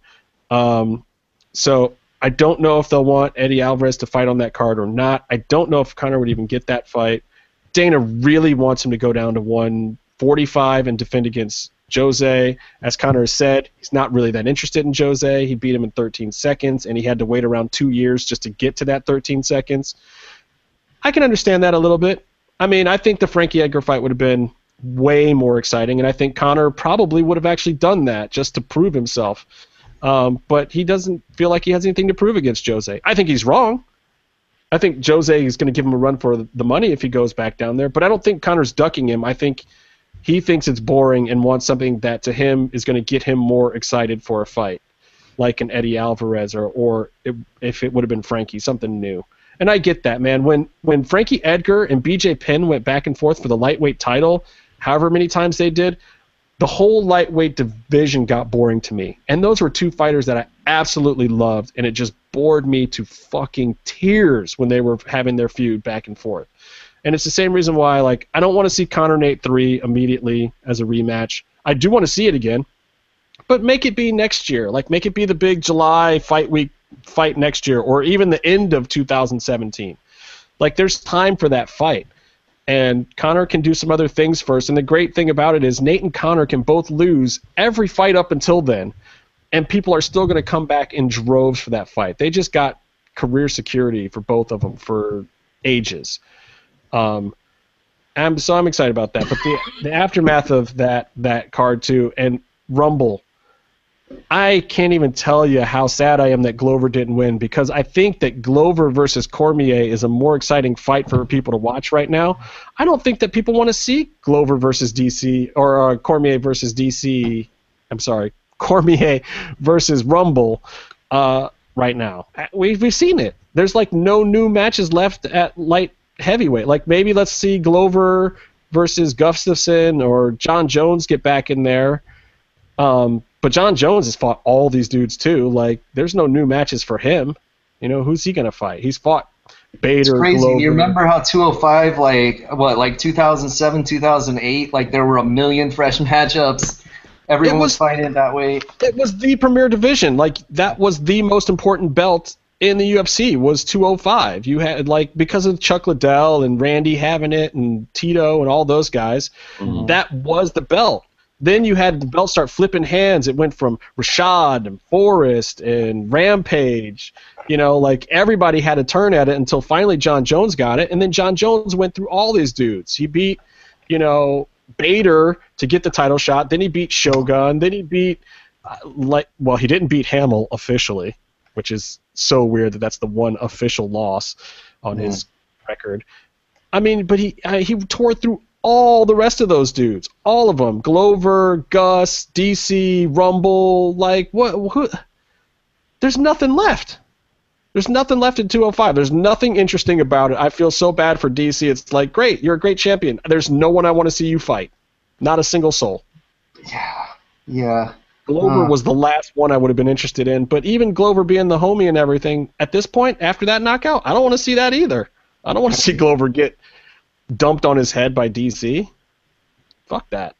Um, so I don't know if they'll want Eddie Alvarez to fight on that card or not. I don't know if Conor would even get that fight. Dana really wants him to go down to 145 and defend against Jose. As Conor has said, he's not really that interested in Jose. He beat him in 13 seconds, and he had to wait around two years just to get to that 13 seconds. I can understand that a little bit. I mean, I think the Frankie Edgar fight would have been way more exciting, and I think Conor probably would have actually done that just to prove himself. Um, but he doesn't feel like he has anything to prove against Jose. I think he's wrong. I think Jose is going to give him a run for the money if he goes back down there, but I don't think Conor's ducking him. I think he thinks it's boring and wants something that to him is going to get him more excited for a fight, like an Eddie Alvarez or or it, if it would have been Frankie, something new. And I get that, man. When when Frankie Edgar and BJ Penn went back and forth for the lightweight title, however many times they did, the whole lightweight division got boring to me. And those were two fighters that I absolutely loved, and it just bored me to fucking tears when they were having their feud back and forth. And it's the same reason why, like, I don't want to see Conor Nate three immediately as a rematch. I do want to see it again, but make it be next year. Like, make it be the big July fight week fight next year, or even the end of 2017. Like, there's time for that fight and Conor can do some other things first. And the great thing about it is Nate and Conor can both lose every fight up until then, and people are still going to come back in droves for that fight. They just got career security for both of them for ages. Um, and so I'm excited about that. But the the aftermath of that that card too, and Rumble. I can't even tell you how sad I am that Glover didn't win because I think that Glover versus Cormier is a more exciting fight for people to watch right now. I don't think that people want to see Glover versus DC or uh, Cormier versus DC. I'm sorry, Cormier versus Rumble uh, right now. Uh, We've we've seen it. There's like no new matches left at light heavyweight. Like maybe let's see Glover versus Gustafsson or Jon Jones get back in there. Um, but Jon Jones has fought all these dudes too. Like, there's no new matches for him. You know, who's he gonna fight? He's fought Bader, It's crazy. Glover. You remember how 205, like what, like 2007, 2008, like there were a million fresh matchups. Everyone was was- fighting it that way. it was the premier division. Like that was the most important belt in the UFC was 205. You had like because of Chuck Liddell and Randy having it and Tito and all those guys, mm-hmm. that was the belt. Then you had the belt start flipping hands. It went from Rashad and Forrest and Rampage. You know, like everybody had a turn at it until finally Jon Jones got it, and then Jon Jones went through all these dudes. He beat, you know, Bader to get the title shot. Then he beat Shogun. Then he beat uh, like well he didn't beat Hamill officially, which is so weird that that's the one official loss on his record. I mean, but he uh, he tore through all the rest of those dudes, all of them. Glover, Gus, DC, Rumble, like what? Who, there's nothing left. There's nothing left in 205. There's nothing interesting about it. I feel so bad for DC. It's like, great, you're a great champion. There's no one I want to see you fight. Not a single soul. Yeah. Yeah. Glover Uh. was the last one I would have been interested in, but even Glover being the homie and everything, at this point, after that knockout, I don't want to see that either. I don't want to see Glover get dumped on his head by DC. Fuck that.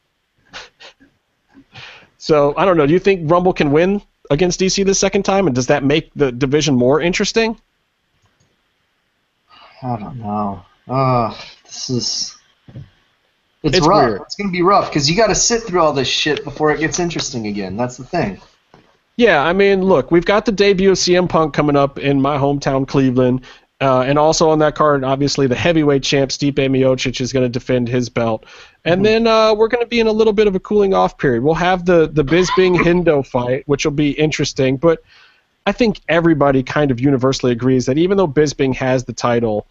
so I don't know. Do you think Rumble can win against DC the second time, and does that make the division more interesting? I don't know. Uh, this is. It's, It's rough. weird. It's gonna be rough because you got to sit through all this shit before it gets interesting again. That's the thing. Yeah, I mean, look, we've got the debut of CM Punk coming up in my hometown, Cleveland. Uh, and also on that card, obviously, the heavyweight champ, Stipe Miocic, is going to defend his belt. And then uh, we're going to be in a little bit of a cooling off period. We'll have the, the Bisping Hendo fight, which will be interesting. But I think everybody kind of universally agrees that even though Bisping has the title,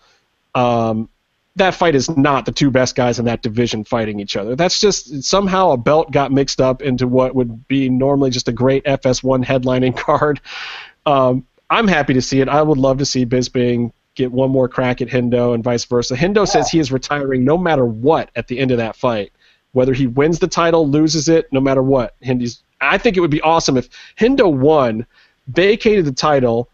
um, that fight is not the two best guys in that division fighting each other. That's just somehow a belt got mixed up into what would be normally just a great FS1 headlining card. Um, I'm happy to see it. I would love to see Bisbing get one more crack at Hendo and vice versa. Hendo says he is retiring no matter what at the end of that fight. Whether he wins the title, loses it, no matter what. Hindy's I think it would be awesome if Hendo won, vacated the title,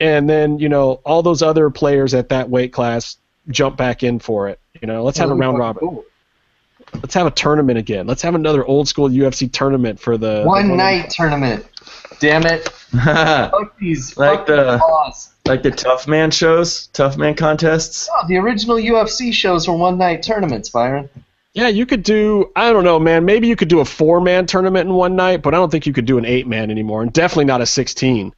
and then, you know, all those other players at that weight class jump back in for it. You know, let's have a round robin. Let's have a tournament again. Let's have another old school UFC tournament for the the One night tournament. Damn it. like Fuck these. Like fuck the- these laws. the tough man shows, tough man contests. Oh, the original UFC shows were one night tournaments, Byron. Yeah, you could do. I don't know, man. Maybe you could do a four-man tournament in one night, but I don't think you could do an eight-man anymore, and definitely not a sixteen.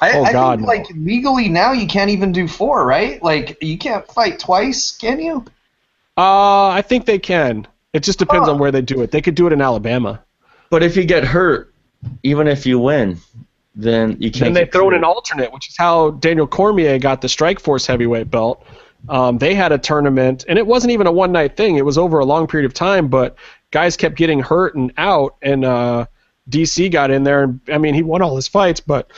I, Oh, I God, think no. like legally now you can't even do four, right? Like you can't fight twice, can you? Uh, I think they can. It just depends Oh. on where they do it. They could do it in Alabama. But if you get hurt, even if you win, then you can't. Then they get throw in an alternate, which is how Daniel Cormier got the Strikeforce heavyweight belt. Um, they had a tournament, and it wasn't even a one night thing. It was over a long period of time, but guys kept getting hurt and out, and uh, DC got in there. And I mean, he won all his fights, but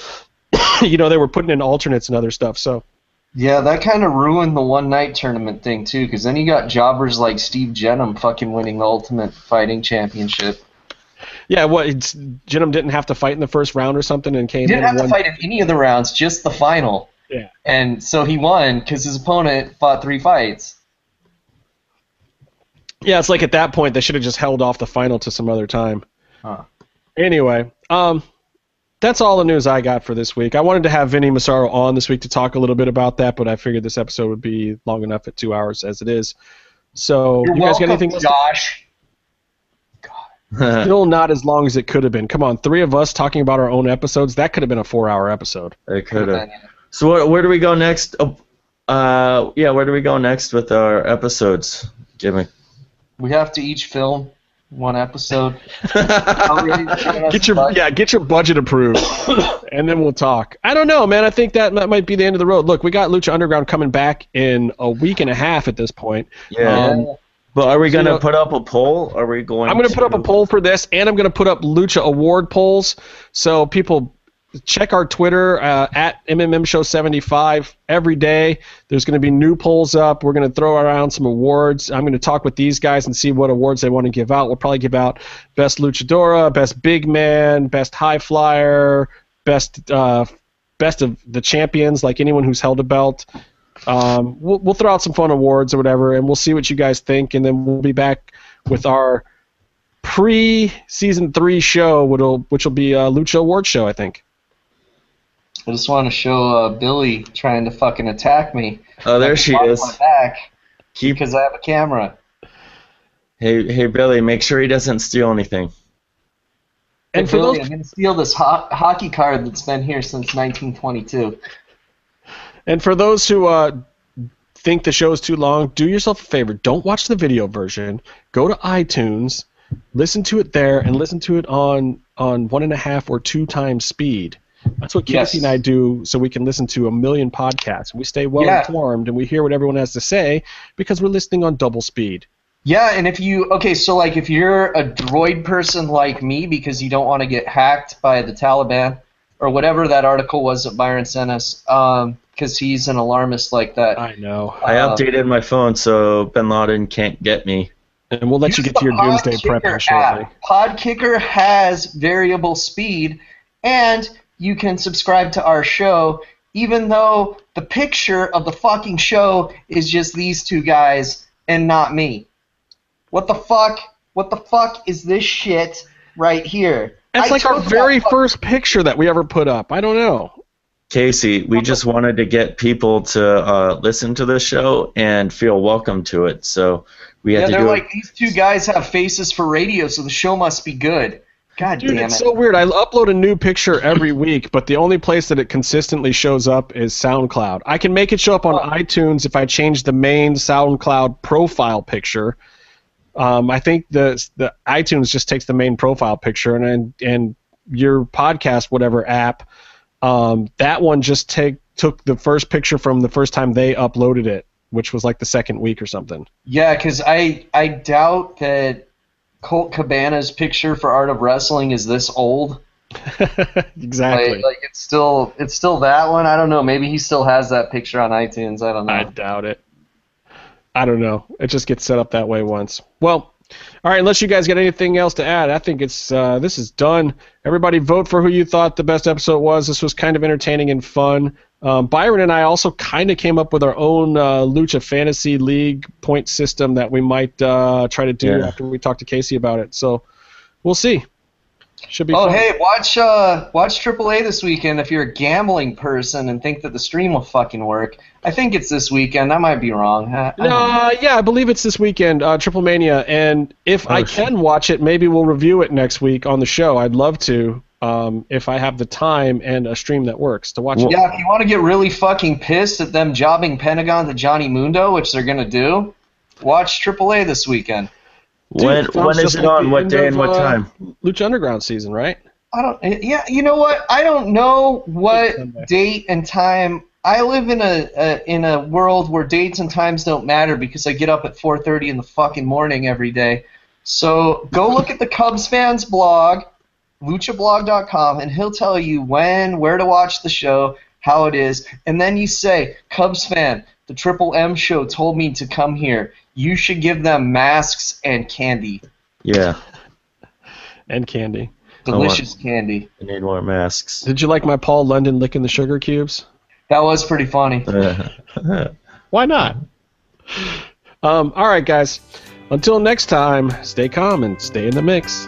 you know they were putting in alternates and other stuff. So Yeah, that kind of ruined the one night tournament thing too, because then you got jobbers like Steve Jennum fucking winning the Ultimate Fighting Championship. Yeah, what? It's, didn't have to fight in the first round or something, and came He didn't in have and to fight in any of the rounds, just the final. Yeah. And so he won because his opponent fought three fights. Yeah, it's like at that point they should have just held off the final to some other time. Huh. Anyway, um, that's all the news I got for this week. I wanted to have Vinny Massaro on this week to talk a little bit about that, but I figured this episode would be long enough at two hours as it is. So, You're you guys got welcome, anything else? to- Josh. Still not as long as it could have been. Come on, three of us talking about our own episodes. That could have been a four-hour episode. It could have. So where, where do we go next? Oh, uh, yeah, where do we go next with our episodes, Jimmy? We have to each film one episode. Already giving us Get your budget. yeah, get your budget approved, and then we'll talk. I don't know, man. I think that that might be the end of the road. Look, we got Lucha Underground coming back in a week and a half at this point. Yeah. Um, but are we so, you gonna know- put up a poll? Are we going? I'm going to put up a poll for this, and I'm going to put up Lucha Award polls. So people check our Twitter uh, at MMM Show 75 every day. There's going to be new polls up. We're going to throw around some awards. I'm going to talk with these guys and see what awards they want to give out. We'll probably give out best luchadora, best big man, best high flyer, best uh, best of the champions, like anyone who's held a belt. Um, we'll, we'll throw out some fun awards or whatever, and we'll see what you guys think, and then we'll be back with our pre-season three show, which will which will be a Lucha Award show, I think. I just want to show uh, Billy trying to fucking attack me. Oh, there she is. My back Keep. because I have a camera. Hey, hey, Billy, make sure he doesn't steal anything. And Hey, for Billy, those I'm gonna steal this ho- hockey card that's been here since 1922. And for those who uh, think the show is too long, do yourself a favor. Don't watch the video version. Go to iTunes, listen to it there, and listen to it on on one and a half or two times speed. That's what Casey Yes. and I do, so we can listen to a million podcasts. We stay well Yeah. informed and we hear what everyone has to say because we're listening on double speed. Yeah, and if you okay, so like if you're a droid person like me because you don't want to get hacked by the Taliban or whatever that article was that Byron sent us, because he's an alarmist like that. I know. I Um, updated my phone so Bin Laden can't get me. And we'll let you get to your doomsday Podkicker prepping shortly. app. Podkicker has variable speed, and you can subscribe to our show, even though the picture of the fucking show is just these two guys and not me. What the fuck? What the fuck is this shit right here? That's I like our very first picture that we ever put up. I don't know. Casey, we just wanted to get people to uh, listen to the show and feel welcome to it, so we had Yeah, to they're do like these two guys have faces for radio, so the show must be good. God Dude, damn it. it's so weird. I upload a new picture every week, but the only place that it consistently shows up is SoundCloud. I can make it show up on iTunes if I change the main SoundCloud profile picture. Um, I think the the iTunes just takes the main profile picture, and and, and your podcast, whatever app, um, that one just take took the first picture from the first time they uploaded it, which was like the second week or something. Yeah, because I I doubt that Colt Cabana's picture for Art of Wrestling is this old. exactly. Like, like it's still it's still that one. I don't know. Maybe he still has that picture on iTunes. I don't know. I doubt it. I don't know. It just gets set up that way once. Well, all right. Unless you guys got anything else to add, I think it's uh, this is done. Everybody vote for who you thought the best episode was. This was kind of entertaining and fun. Um, Byron and I also kind of came up with our own uh, Lucha Fantasy League point system that we might uh, try to do Yeah. after we talk to Casey about it. So we'll see. Should be. Oh fun. hey, watch uh watch AAA this weekend if you're a gambling person and think that the stream will fucking work. I think it's this weekend. I might be wrong. I, I don't. Uh, yeah, I believe it's this weekend, uh, Triple Mania, and if I Oh, shit. can watch it, maybe we'll review it next week on the show. I'd love to, um, if I have the time and a stream that works to watch it. Yeah, if you want to get really fucking pissed at them jobbing Pentagon to Johnny Mundo, which they're gonna do, watch AAA this weekend. Dude, when when is it on? What day of, and what uh, time? Lucha Underground season, right? I don't. Yeah, you know what? I don't know what date and time. I live in a, a in a world where dates and times don't matter because I get up at 4:30 in the fucking morning every day. So go look at the Cubs fans blog, luchablog.com, and he'll tell you when, where to watch the show, how it is, and then you say, Cubs fan, the Triple M show told me to come here. You should give them masks and candy, Yeah, And candy. I want- delicious candy. I need more masks. Did you like my Paul London licking the sugar cubes? That was pretty funny. Why not? Um, all right, guys. Until next time, stay calm and stay in the mix.